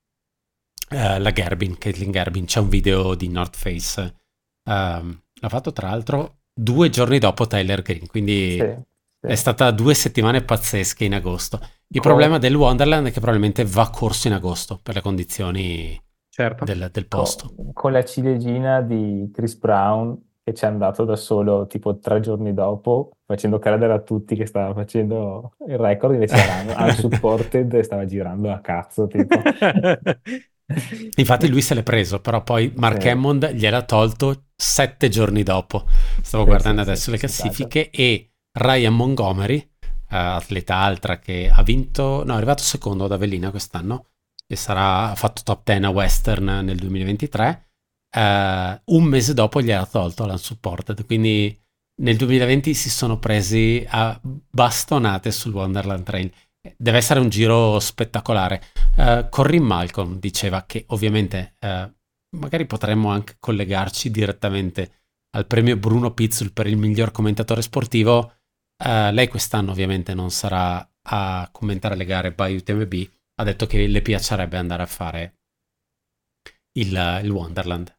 uh, la Gerbin, Caitlin Gerbin, c'è un video di North Face. Uh, l'ha fatto tra l'altro due giorni dopo Tyler Green, quindi sì. È stata due settimane pazzesche in agosto. Il con... problema del Wonderland è che probabilmente va corso in agosto per le condizioni certo. del, del, posto. Con, con, la ciliegina di Chris Brown che ci è andato da solo tipo tre giorni dopo, facendo credere a tutti che stava facendo il record, invece era unsupported e stava girando a cazzo. Tipo. Infatti lui se l'è preso, però poi Mark sì. Hammond gliel'ha tolto sette giorni dopo. Stavo sì, guardando adesso le classifiche e Ryan Montgomery, uh, atleta altra che ha vinto, no, è arrivato secondo ad Avellina quest'anno e sarà ha fatto top 10 a Western nel 2023. Uh, eh, un mese dopo gli ha tolto l'unsupported, quindi nel 2020 si sono presi a bastonate sul Wonderland Trail. Deve essere un giro spettacolare. Uh, Corinne Malcolm diceva che ovviamente uh, magari potremmo anche collegarci direttamente al premio Bruno Pizzul per il miglior commentatore sportivo Uh, lei quest'anno ovviamente non sarà a commentare le gare by UTMB, ha detto che le piacerebbe andare a fare il, il Wonderland.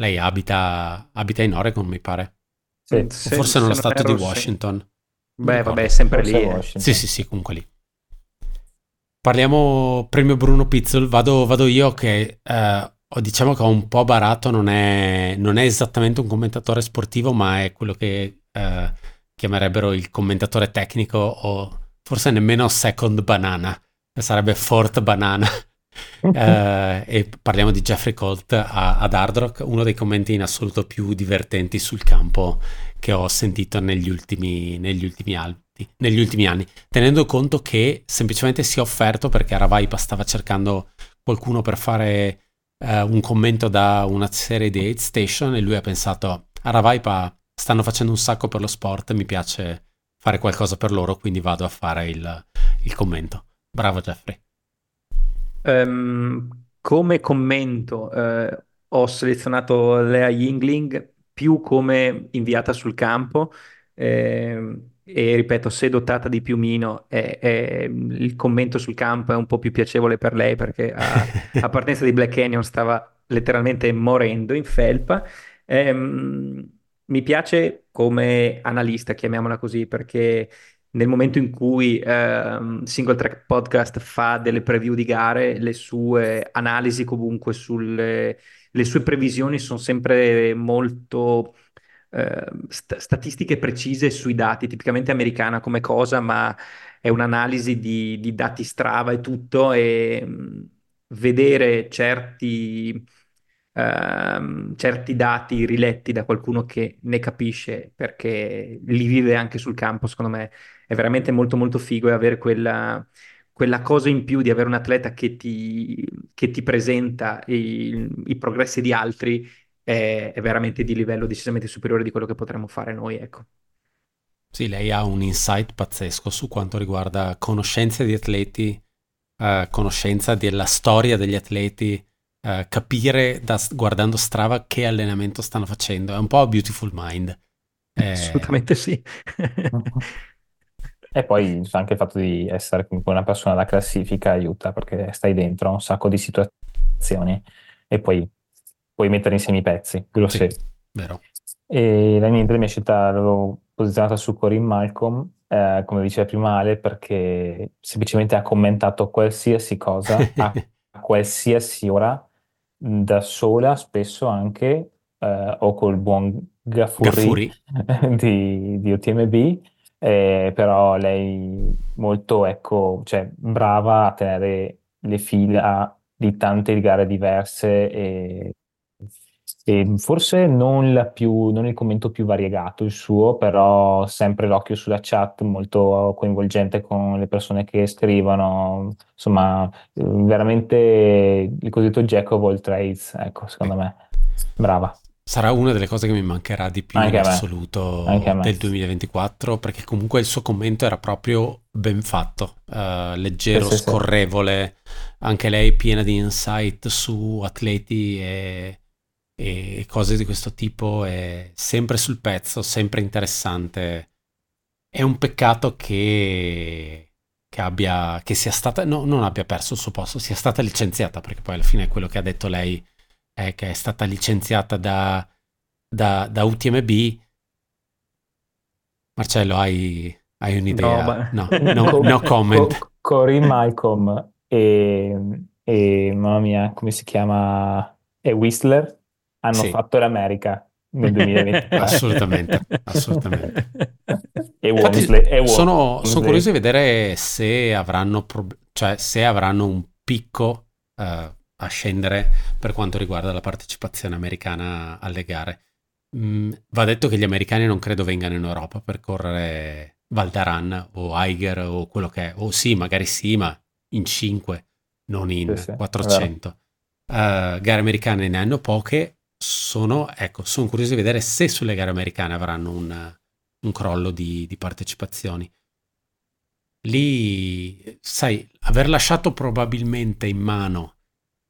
Lei abita, abita, in Oregon, mi pare. Sì, se, forse nello stato di Washington. Sì. Beh, vabbè, è sempre lì. Eh. Sì, sì, sì, comunque lì. Parliamo premio Bruno Pizzol. Vado, vado io che eh, diciamo che ho un po' barato, non è, non è, esattamente un commentatore sportivo, ma è quello che eh, chiamerebbero il commentatore tecnico o forse nemmeno second banana, sarebbe fourth banana. eh, e parliamo di Jeffrey Colt a, ad Hard Rock, uno dei commenti in assoluto più divertenti sul campo che ho sentito negli ultimi, negli ultimi, alti, negli ultimi anni, tenendo conto che semplicemente si è offerto perché Aravaipa stava cercando qualcuno per fare eh, un commento da una serie di 8 Station e lui ha pensato Aravaipa stanno facendo un sacco per lo sport, mi piace fare qualcosa per loro, quindi vado a fare il, il commento. Bravo Jeffrey. Um, come commento uh, ho selezionato Lea Yingling più come inviata sul campo eh, e ripeto, se dotata di piumino è, è, il commento sul campo è un po' più piacevole per lei perché a, a partenza di Black Canyon stava letteralmente morendo in felpa. Um, mi piace come analista, chiamiamola così, perché nel momento in cui ehm, Single Track Podcast fa delle preview di gare, le sue analisi comunque sulle le sue previsioni sono sempre molto eh, st- statistiche precise sui dati, tipicamente americana come cosa, ma è un'analisi di, di dati Strava e tutto e mh, vedere certi ehm, certi dati riletti da qualcuno che ne capisce perché li vive anche sul campo, secondo me è veramente molto molto figo e avere quella, quella cosa in più di avere un atleta che ti, che ti presenta i, i, progressi di altri è, è, veramente di livello decisamente superiore di quello che potremmo fare noi, ecco. Sì, lei ha un insight pazzesco su quanto riguarda conoscenze di atleti, uh, conoscenza della storia degli atleti, uh, capire da, guardando Strava che allenamento stanno facendo. È un po' Beautiful Mind. Eh... Assolutamente sì. e poi anche il fatto di essere comunque una persona da classifica aiuta perché stai dentro a un sacco di situazioni e poi puoi mettere insieme i pezzi, quello sì. sì. Vero. E la mia, la mia scelta l'avevo posizionata su Corinne Malcolm, eh, come diceva prima Ale, perché semplicemente ha commentato qualsiasi cosa a, a qualsiasi ora, da sola spesso anche, eh, o col buon Gaffuri, Gaffuri. di, di UTMB, eh, però lei molto, ecco, cioè, brava a tenere le fila di tante gare diverse e e forse non, più, non il commento più variegato il suo, però sempre l'occhio sulla chat molto coinvolgente con le persone che scrivono, insomma, veramente il cosiddetto jack of all trades, ecco, secondo me. Brava. Sarà una delle cose che mi mancherà di più Anche in assoluto del 2024, perché comunque il suo commento era proprio ben fatto, eh, leggero, Sì, sì, sì. scorrevole, anche lei piena di insight su atleti e, e cose di questo tipo, è sempre sul pezzo, sempre interessante. È un peccato che, che abbia, che sia stata, no, non abbia perso il suo posto, sia stata licenziata, perché poi alla fine quello che ha detto lei è che è stata licenziata da, da, da UTMB. Marcello, hai, hai un'idea? No, No, ma- no, Co- no comment. Co- Corinne Malcolm e, e, mamma mia, come si chiama? E Whistler hanno Sì. fatto l'America nel 2023. Assolutamente, assolutamente. e Wormsley. e Wor- sono, sono Wormsley. curioso di vedere se avranno, prob- cioè se avranno un picco eh, a scendere per quanto riguarda la partecipazione americana alle gare. Mm, va detto che gli americani non credo vengano in Europa per correre Valdaran o Eiger o quello che è, o sì, magari sì, ma in 5, non in Sì, sì, è 400. Eh, gare americane ne hanno poche, sono, ecco, sono curioso di vedere se sulle gare americane avranno un, un crollo di, di partecipazioni. Lì, sai, aver lasciato probabilmente in mano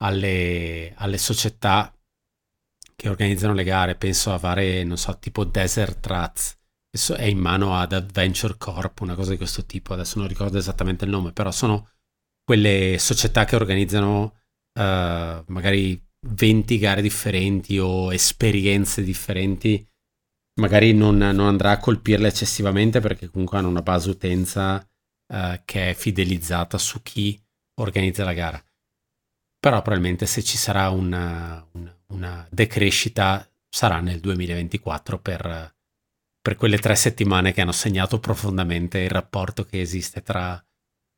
alle, alle società che organizzano le gare, penso a varie, non so, tipo Desert Rats, adesso è in mano ad Adventure Corp, una cosa di questo tipo, adesso non ricordo esattamente il nome, però sono quelle società che organizzano eh, magari 20 gare differenti o esperienze differenti, magari non, non andrà a colpirle eccessivamente perché comunque hanno una base utenza eh, che è fidelizzata su chi organizza la gara. Però probabilmente se ci sarà una, una, una decrescita sarà nel 2024 per, per quelle tre settimane che hanno segnato profondamente il rapporto che esiste tra,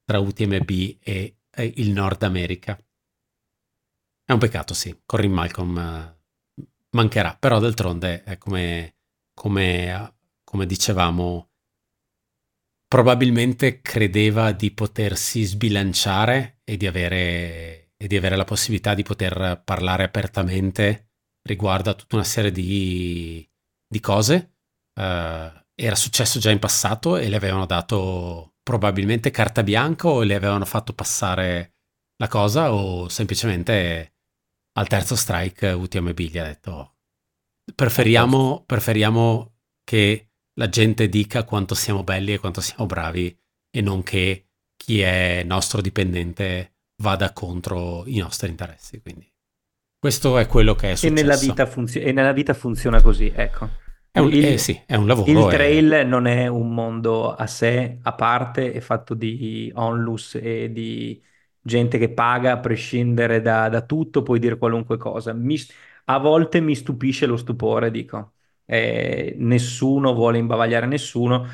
tra UTMB e, e il Nord America. È un peccato, sì. Corinne Malcolm eh, mancherà, però d'altronde è come, come, come dicevamo, probabilmente credeva di potersi sbilanciare e di avere, e di avere la possibilità di poter parlare apertamente riguardo a tutta una serie di, di cose. Eh, era successo già in passato e le avevano dato probabilmente carta bianca o le avevano fatto passare la cosa o semplicemente al terzo strike UTMB gli ha detto preferiamo, preferiamo che la gente dica quanto siamo belli e quanto siamo bravi e non che chi è nostro dipendente vada contro i nostri interessi. Quindi questo è quello che è E successo. nella, vita funzio- e nella vita funziona così, ecco. È un, Il- eh sì, è un lavoro. Il e- trail non è un mondo a sé, a parte, è fatto di onlus e di gente che paga a prescindere da, da tutto, puoi dire qualunque cosa. Mi- a volte mi stupisce lo stupore, dico. Eh, nessuno vuole imbavagliare nessuno.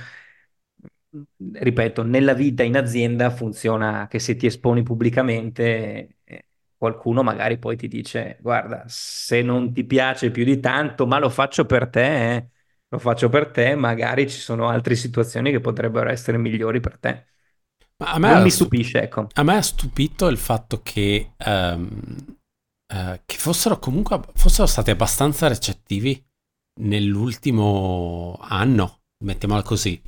Ripeto, nella vita in azienda funziona che se ti esponi pubblicamente, eh, qualcuno magari poi ti dice: Guarda, se non ti piace più di tanto, ma lo faccio per te, eh, lo faccio per te, magari ci sono altre situazioni che potrebbero essere migliori per te. Ma a me Non ha mi stu- stupisce, ecco. A me ha stupito il fatto che, ehm, eh, che fossero comunque fossero stati abbastanza recettivi nell'ultimo anno, mettiamola così,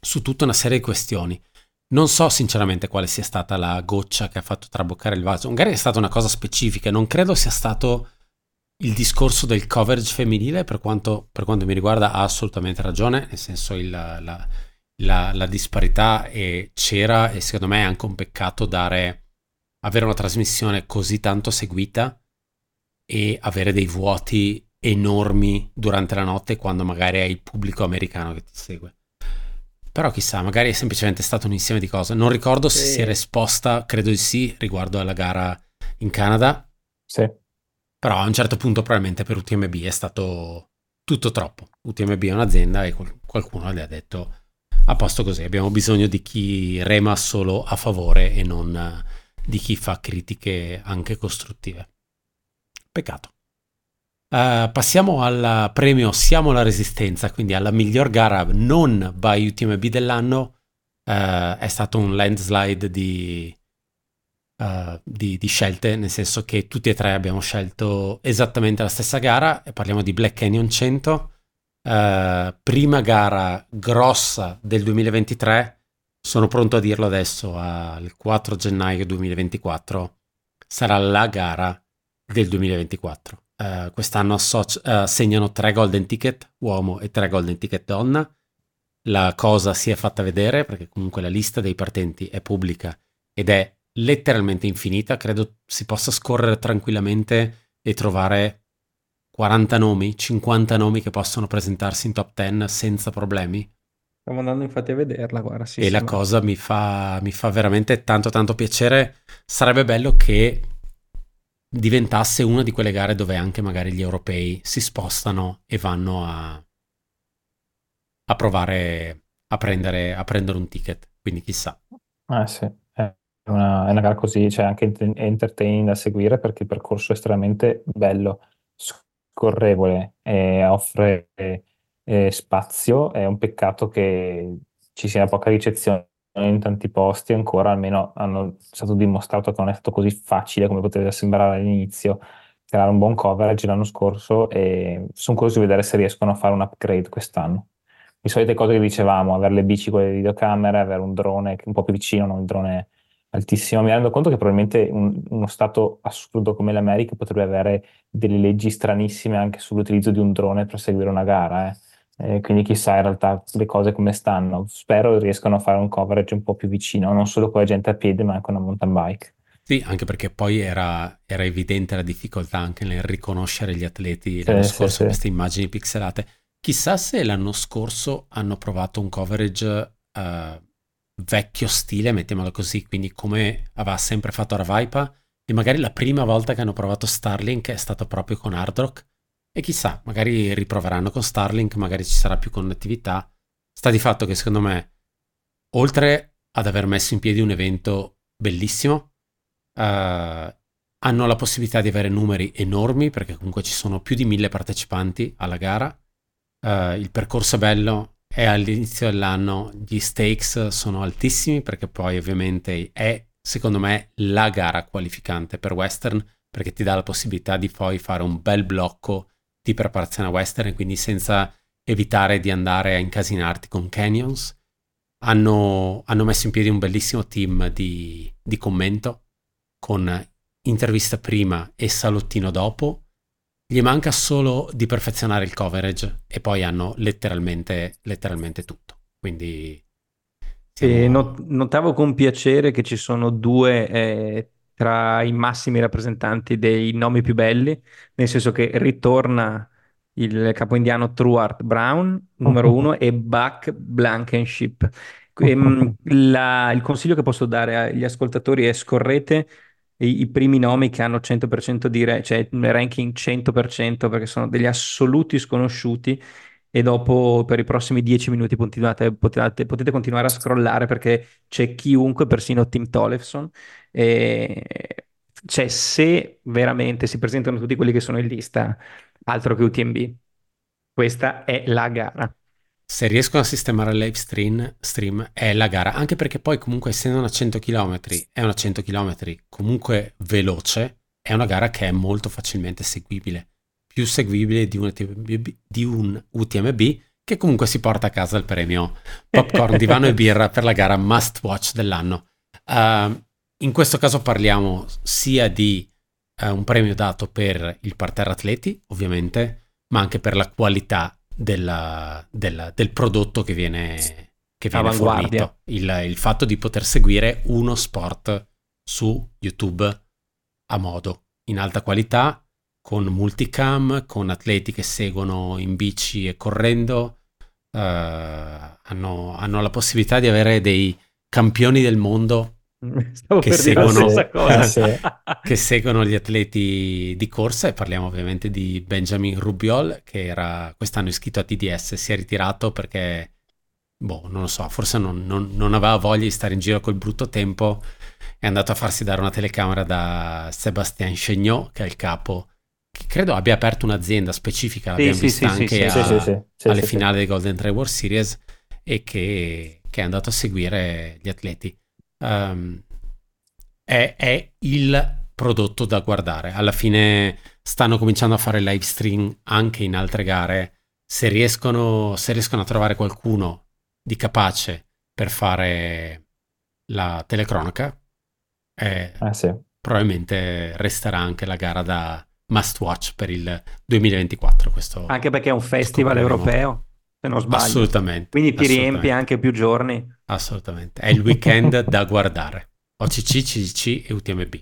su tutta una serie di questioni. Non so sinceramente quale sia stata la goccia che ha fatto traboccare il vaso. Magari è stata una cosa specifica, non credo sia stato il discorso del coverage femminile, per quanto, per quanto mi riguarda ha assolutamente ragione, nel senso il, la, la, la disparità e c'era e secondo me è anche un peccato dare, avere una trasmissione così tanto seguita e avere dei vuoti enormi durante la notte quando magari hai il pubblico americano che ti segue. Però chissà, magari è semplicemente stato un insieme di cose. Non ricordo se si era esposta, credo di sì, riguardo alla gara in Canada. Sì. Però a un certo punto probabilmente per UTMB è stato tutto troppo. UTMB è un'azienda e qualcuno le ha detto a posto così, abbiamo bisogno di chi rema solo a favore e non di chi fa critiche anche costruttive. Peccato. Uh, passiamo al premio Siamo la Resistenza, quindi alla miglior gara non by UTMB dell'anno. Uh, è stato un landslide di, uh, di, di, scelte, nel senso che tutti e tre abbiamo scelto esattamente la stessa gara parliamo di Black Canyon 100. Prima gara grossa del 2023, sono pronto a dirlo adesso, al 4 gennaio 2024 sarà la gara del 2024. Uh, quest'anno associ- uh, segnano tre golden ticket uomo e tre golden ticket donna. La cosa si è fatta vedere perché comunque la lista dei partenti è pubblica ed è letteralmente infinita. Credo si possa scorrere tranquillamente e trovare 40 nomi, 50 nomi che possono presentarsi in top 10 senza problemi. Stiamo andando infatti a vederla, guarda. Sì, e la cosa mi fa, mi fa veramente tanto tanto piacere. Sarebbe bello che diventasse una di quelle gare dove anche magari gli europei si spostano e vanno a, a provare a prendere, a prendere un ticket. Quindi chissà. Ah sì, è una, è una gara così, cioè anche entertaining da seguire perché il percorso è estremamente bello, scorrevole e offre eh, spazio. È un peccato che ci sia poca ricezione in tanti posti ancora, almeno hanno stato dimostrato che non è stato così facile come poteva sembrare all'inizio creare un buon coverage l'anno scorso e sono curioso di vedere se riescono a fare un upgrade quest'anno. Le solite cose che dicevamo, avere le bici con le videocamere, avere un drone un po' più vicino, non il drone altissimo. Mi rendo conto che probabilmente un, uno stato assurdo come l'America potrebbe avere delle leggi stranissime anche sull'utilizzo di un drone per seguire una gara. Eh eh, quindi chissà in realtà le cose come stanno. Spero riescano a fare un coverage un po' più vicino, non solo con la gente a piedi, ma anche una mountain bike. Sì, anche perché poi era, era evidente la difficoltà anche nel riconoscere gli atleti l'anno sì, scorso, sì, queste sì. immagini pixelate. Chissà se l'anno scorso hanno provato un coverage uh, vecchio stile, mettiamolo così, quindi come aveva sempre fatto Ravaipa, e magari la prima volta che hanno provato Starlink è stato proprio con Hard Rock e chissà, magari riproveranno con Starlink, magari ci sarà più connettività. Sta di fatto che secondo me, oltre ad aver messo in piedi un evento bellissimo, uh, hanno la possibilità di avere numeri enormi, perché comunque ci sono più di mille partecipanti alla gara. Uh, il percorso è bello, è all'inizio dell'anno, gli stakes sono altissimi, perché poi ovviamente è, secondo me, la gara qualificante per Western, perché ti dà la possibilità di poi fare un bel blocco di preparazione western, quindi senza evitare di andare a incasinarti con canyons. Hanno, hanno messo in piedi un bellissimo team di, di commento con intervista prima e salottino dopo. Gli manca solo di perfezionare il coverage e poi hanno letteralmente, letteralmente tutto. Quindi siamo... notavo con piacere che ci sono due eh, tra i massimi rappresentanti dei nomi più belli, nel senso che ritorna il capo indiano Truart Brown, numero uno, e Buck Blankenship. Ehm, la, il consiglio che posso dare agli ascoltatori è scorrete i, i primi nomi che hanno 100% di re, cioè ranking 100% perché sono degli assoluti sconosciuti e dopo per i prossimi 10 minuti continuate, potete, potete, continuare a scrollare perché c'è chiunque, persino Tim Tollefson. E... Cioè, se veramente si presentano tutti quelli che sono in lista, altro che UTMB, questa è la gara. Se riescono a sistemare live stream, stream, è la gara, anche perché poi comunque essendo una 100 km, è una 100 km comunque veloce, è una gara che è molto facilmente seguibile più seguibile di un, UTMB, di un UTMB che comunque si porta a casa il premio Popcorn, Divano e Birra per la gara Must Watch dell'anno. Uh, in questo caso parliamo sia di uh, un premio dato per il parterre atleti, ovviamente, ma anche per la qualità della, della, del prodotto che viene, che viene fornito. Il, il fatto di poter seguire uno sport su YouTube a modo, in alta qualità, con multicam, con atleti che seguono in bici e correndo, uh, hanno, hanno, la possibilità di avere dei campioni del mondo che seguono, che seguono, gli atleti di corsa e parliamo ovviamente di Benjamin Rubiol che era quest'anno iscritto a TDS, si è ritirato perché, boh, non lo so, forse non, non, non aveva voglia di stare in giro col brutto tempo, è andato a farsi dare una telecamera da Sébastien Chegnot che è il capo che credo abbia aperto un'azienda specifica, l'abbiamo sì, vista sì, anche sì, a, alle finali del Golden Trail World Series e che, che, è andato a seguire gli atleti. Um, è, è, il prodotto da guardare. Alla fine stanno cominciando a fare live stream anche in altre gare. Se riescono, se riescono a trovare qualcuno di capace per fare la telecronaca, eh, ah, probabilmente resterà anche la gara da, must watch per il 2024. Questo, anche perché è un festival europeo, se non sbaglio. Assolutamente. Quindi ti riempi anche più giorni. Assolutamente. È il weekend da guardare. OCC, CCC e UTMB.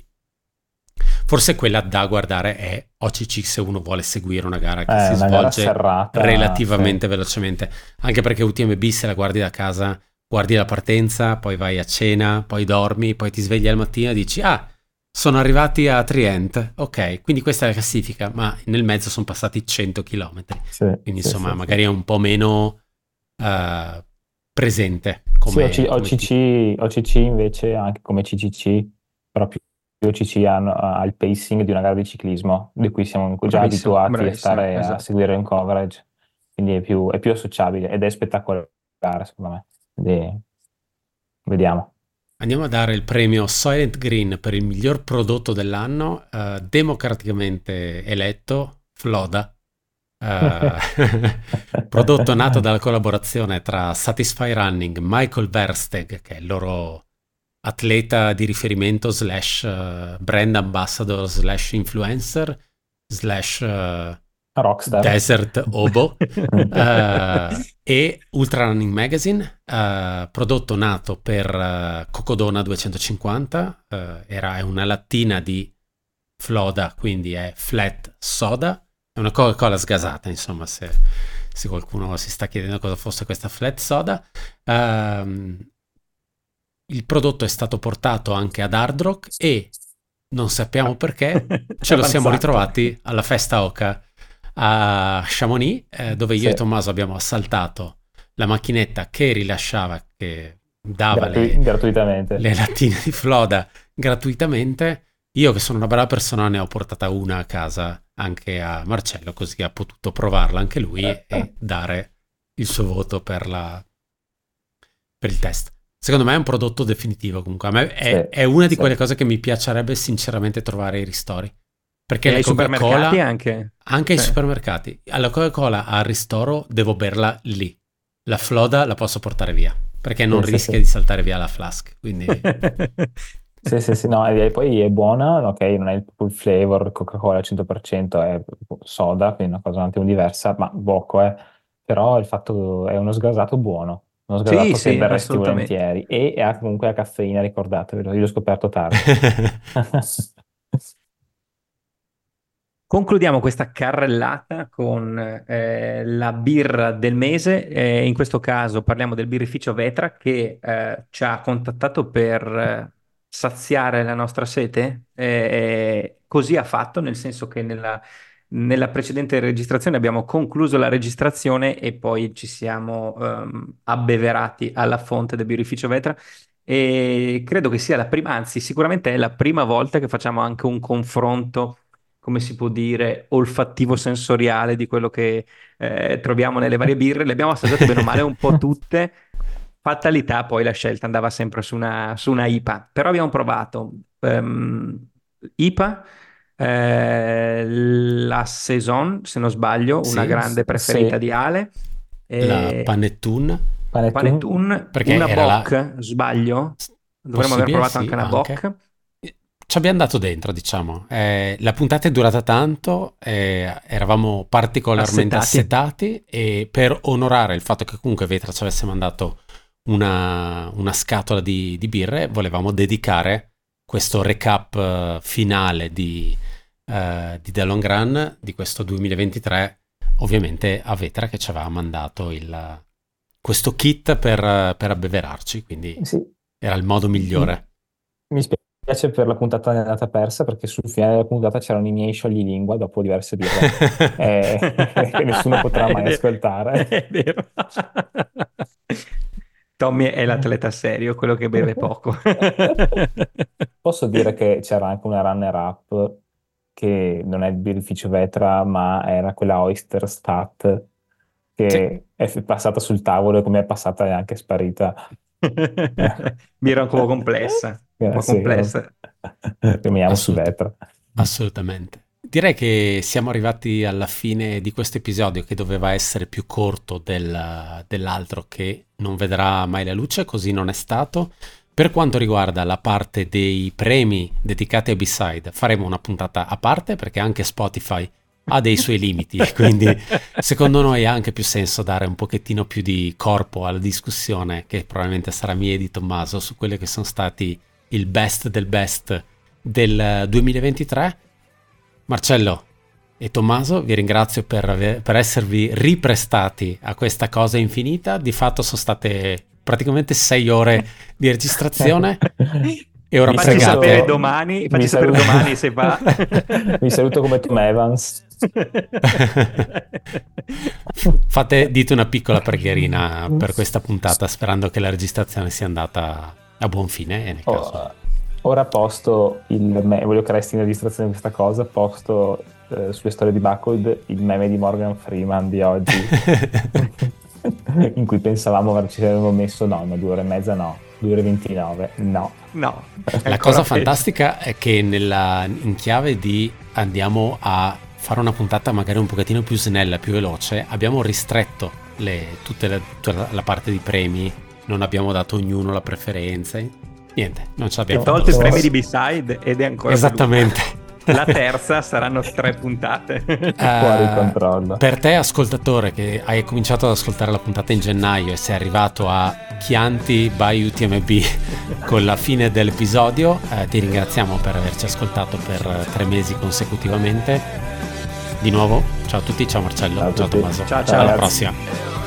Forse quella da guardare è OCC se uno vuole seguire una gara che eh, si svolge serrata, relativamente sì. velocemente. Anche perché UTMB se la guardi da casa, guardi la partenza, poi vai a cena, poi dormi, poi ti svegli al mattino e dici ah sono arrivati a Trient, ok, quindi questa è la classifica, ma nel mezzo sono passati 100 km. Sì, quindi sì, insomma, sì, magari è un po' meno uh, presente. Come, sì, OCC, come OCC, invece, anche come CCC, più OCC ha il pacing di una gara di ciclismo, di cui siamo già bravissimo, abituati bravissimo, a stare esatto. a seguire in coverage, quindi è più, è più associabile ed è spettacolare, secondo me. Quindi, vediamo. Andiamo a dare il premio Silent Green per il miglior prodotto dell'anno, uh, democraticamente eletto, Floda. Uh, prodotto nato dalla collaborazione tra Satisfy Running, Michael Versteg, che è il loro atleta di riferimento slash uh, brand ambassador slash influencer slash Rockstar. Desert Obo uh, e Ultra Running Magazine, uh, prodotto nato per uh, Cocodona 250, era, è una lattina di Floda, quindi è flat soda, è una Coca-Cola sgasata, insomma, se, se qualcuno si sta chiedendo cosa fosse questa flat soda. Uh, il prodotto è stato portato anche ad Hard Rock e non sappiamo perché ce lo siamo ritrovati alla festa Oca a Chamonix, eh, dove io sì. e Tommaso abbiamo assaltato la macchinetta che rilasciava, che dava Gratu- le, gratuitamente. le lattine di Floda gratuitamente. Io che sono una brava persona ne ho portata una a casa anche a Marcello, così ha potuto provarla anche lui eh. e dare il suo voto per, la, per il test. Secondo me è un prodotto definitivo comunque. A me è, sì, è una di sì. quelle cose che mi piacerebbe sinceramente trovare ai ristori. Perché ai supermercati anche. Anche cioè. ai supermercati. Alla Coca-Cola al ristoro devo berla lì. La Floda la posso portare via. Perché non sì, rischia sì. di saltare via la flask. Quindi... sì, sì, sì, no, e poi è buona, ok, non è il full flavor Coca-Cola al 100%, è soda, quindi una cosa un attimo diversa, ma poco, eh. Però il fatto è uno sgasato buono, uno sgasato sì, che sì, berresti volentieri, e ha comunque la caffeina, ricordatevelo, io l'ho scoperto tardi. Concludiamo questa carrellata con eh, la birra del mese, eh, in questo caso parliamo del birrificio Vetra che eh, ci ha contattato per eh, saziare la nostra sete, così ha fatto, nel senso che nella, nella, precedente registrazione abbiamo concluso la registrazione e poi ci siamo um, abbeverati alla fonte del birrificio Vetra. E credo che sia la prima, anzi sicuramente è la prima volta che facciamo anche un confronto come si può dire, olfattivo sensoriale di quello che eh, troviamo nelle varie birre. Le abbiamo assaggiate bene o male un po' tutte. Fatalità, poi la scelta andava sempre su una, su una IPA. Però abbiamo provato um, IPA, eh, la Saison, se non sbaglio, sì, una grande preferita sì. di Ale. La Panettone. Panettone, Panettone una Bock, la... sbaglio. Dovremmo aver provato sì, anche una anche. Bock ci abbiamo dato dentro, diciamo. Eh, la puntata è durata tanto, eh, eravamo particolarmente assetati. assetati. e per onorare il fatto che comunque Vetra ci avesse mandato una, una scatola di, di, birre, volevamo dedicare questo recap uh, finale di uh, di The Long Run di questo 2023, ovviamente a Vetra che ci aveva mandato il, questo kit per, per abbeverarci, quindi sì. era il modo migliore. Mi spiace per la puntata andata persa perché sul finale della puntata c'erano i miei scioglilingua dopo diverse birre eh, che nessuno potrà mai ascoltare. È vero. Tommy è l'atleta serio, quello che beve poco. Posso dire che c'era anche una runner-up che non è il birrificio Vetra, ma era quella Oyster Stat che sì. è passata sul tavolo e come è passata è anche sparita. Mi era un po' complessa. Un po' complessa. Rimaniamo su Vetra. Assolutamente. Direi che siamo arrivati alla fine di questo episodio che doveva essere più corto del, dell'altro che non vedrà mai la luce, così non è stato. Per quanto riguarda la parte dei premi dedicati a B-Side, faremo una puntata a parte perché anche Spotify ha dei suoi limiti, quindi secondo noi ha anche più senso dare un pochettino più di corpo alla discussione che probabilmente sarà mia e di Tommaso su quelli che sono stati il best del best del 2023 Marcello e Tommaso, vi ringrazio per, per esservi riprestati a questa cosa infinita. Di fatto sono state praticamente sei ore di registrazione. E ora facci sapere domani, facci sapere domani se va. Vi saluto come Tom Evans. Fate, dite una piccola preghierina per questa puntata, sperando che la registrazione sia andata a buon fine. E nel oh, caso... Ora posto il meme, voglio che resti in registrazione questa cosa, posto eh, sulle storie di Buckled il meme di Morgan Freeman di oggi, in cui pensavamo ci avremmo messo no, ma due ore e mezza no, due ore e 29 no. No. La cosa fantastica è che nella, in chiave di andiamo a fare una puntata magari un pochettino più snella, più veloce, abbiamo ristretto le, tutta la parte di premi, non abbiamo dato ognuno la preferenza Niente, non ce l'abbiamo. E tolto i premi di B-side ed è ancora Esattamente. La terza saranno tre puntate. Uh, Fuori controllo. Per te, ascoltatore, che hai cominciato ad ascoltare la puntata in gennaio e sei arrivato a Chianti by UTMB con la fine dell'episodio, eh, ti ringraziamo per averci ascoltato per tre mesi consecutivamente. Di nuovo, ciao a tutti, ciao Marcello, ciao, ciao Tommaso. Ciao, ciao. Alla prossima.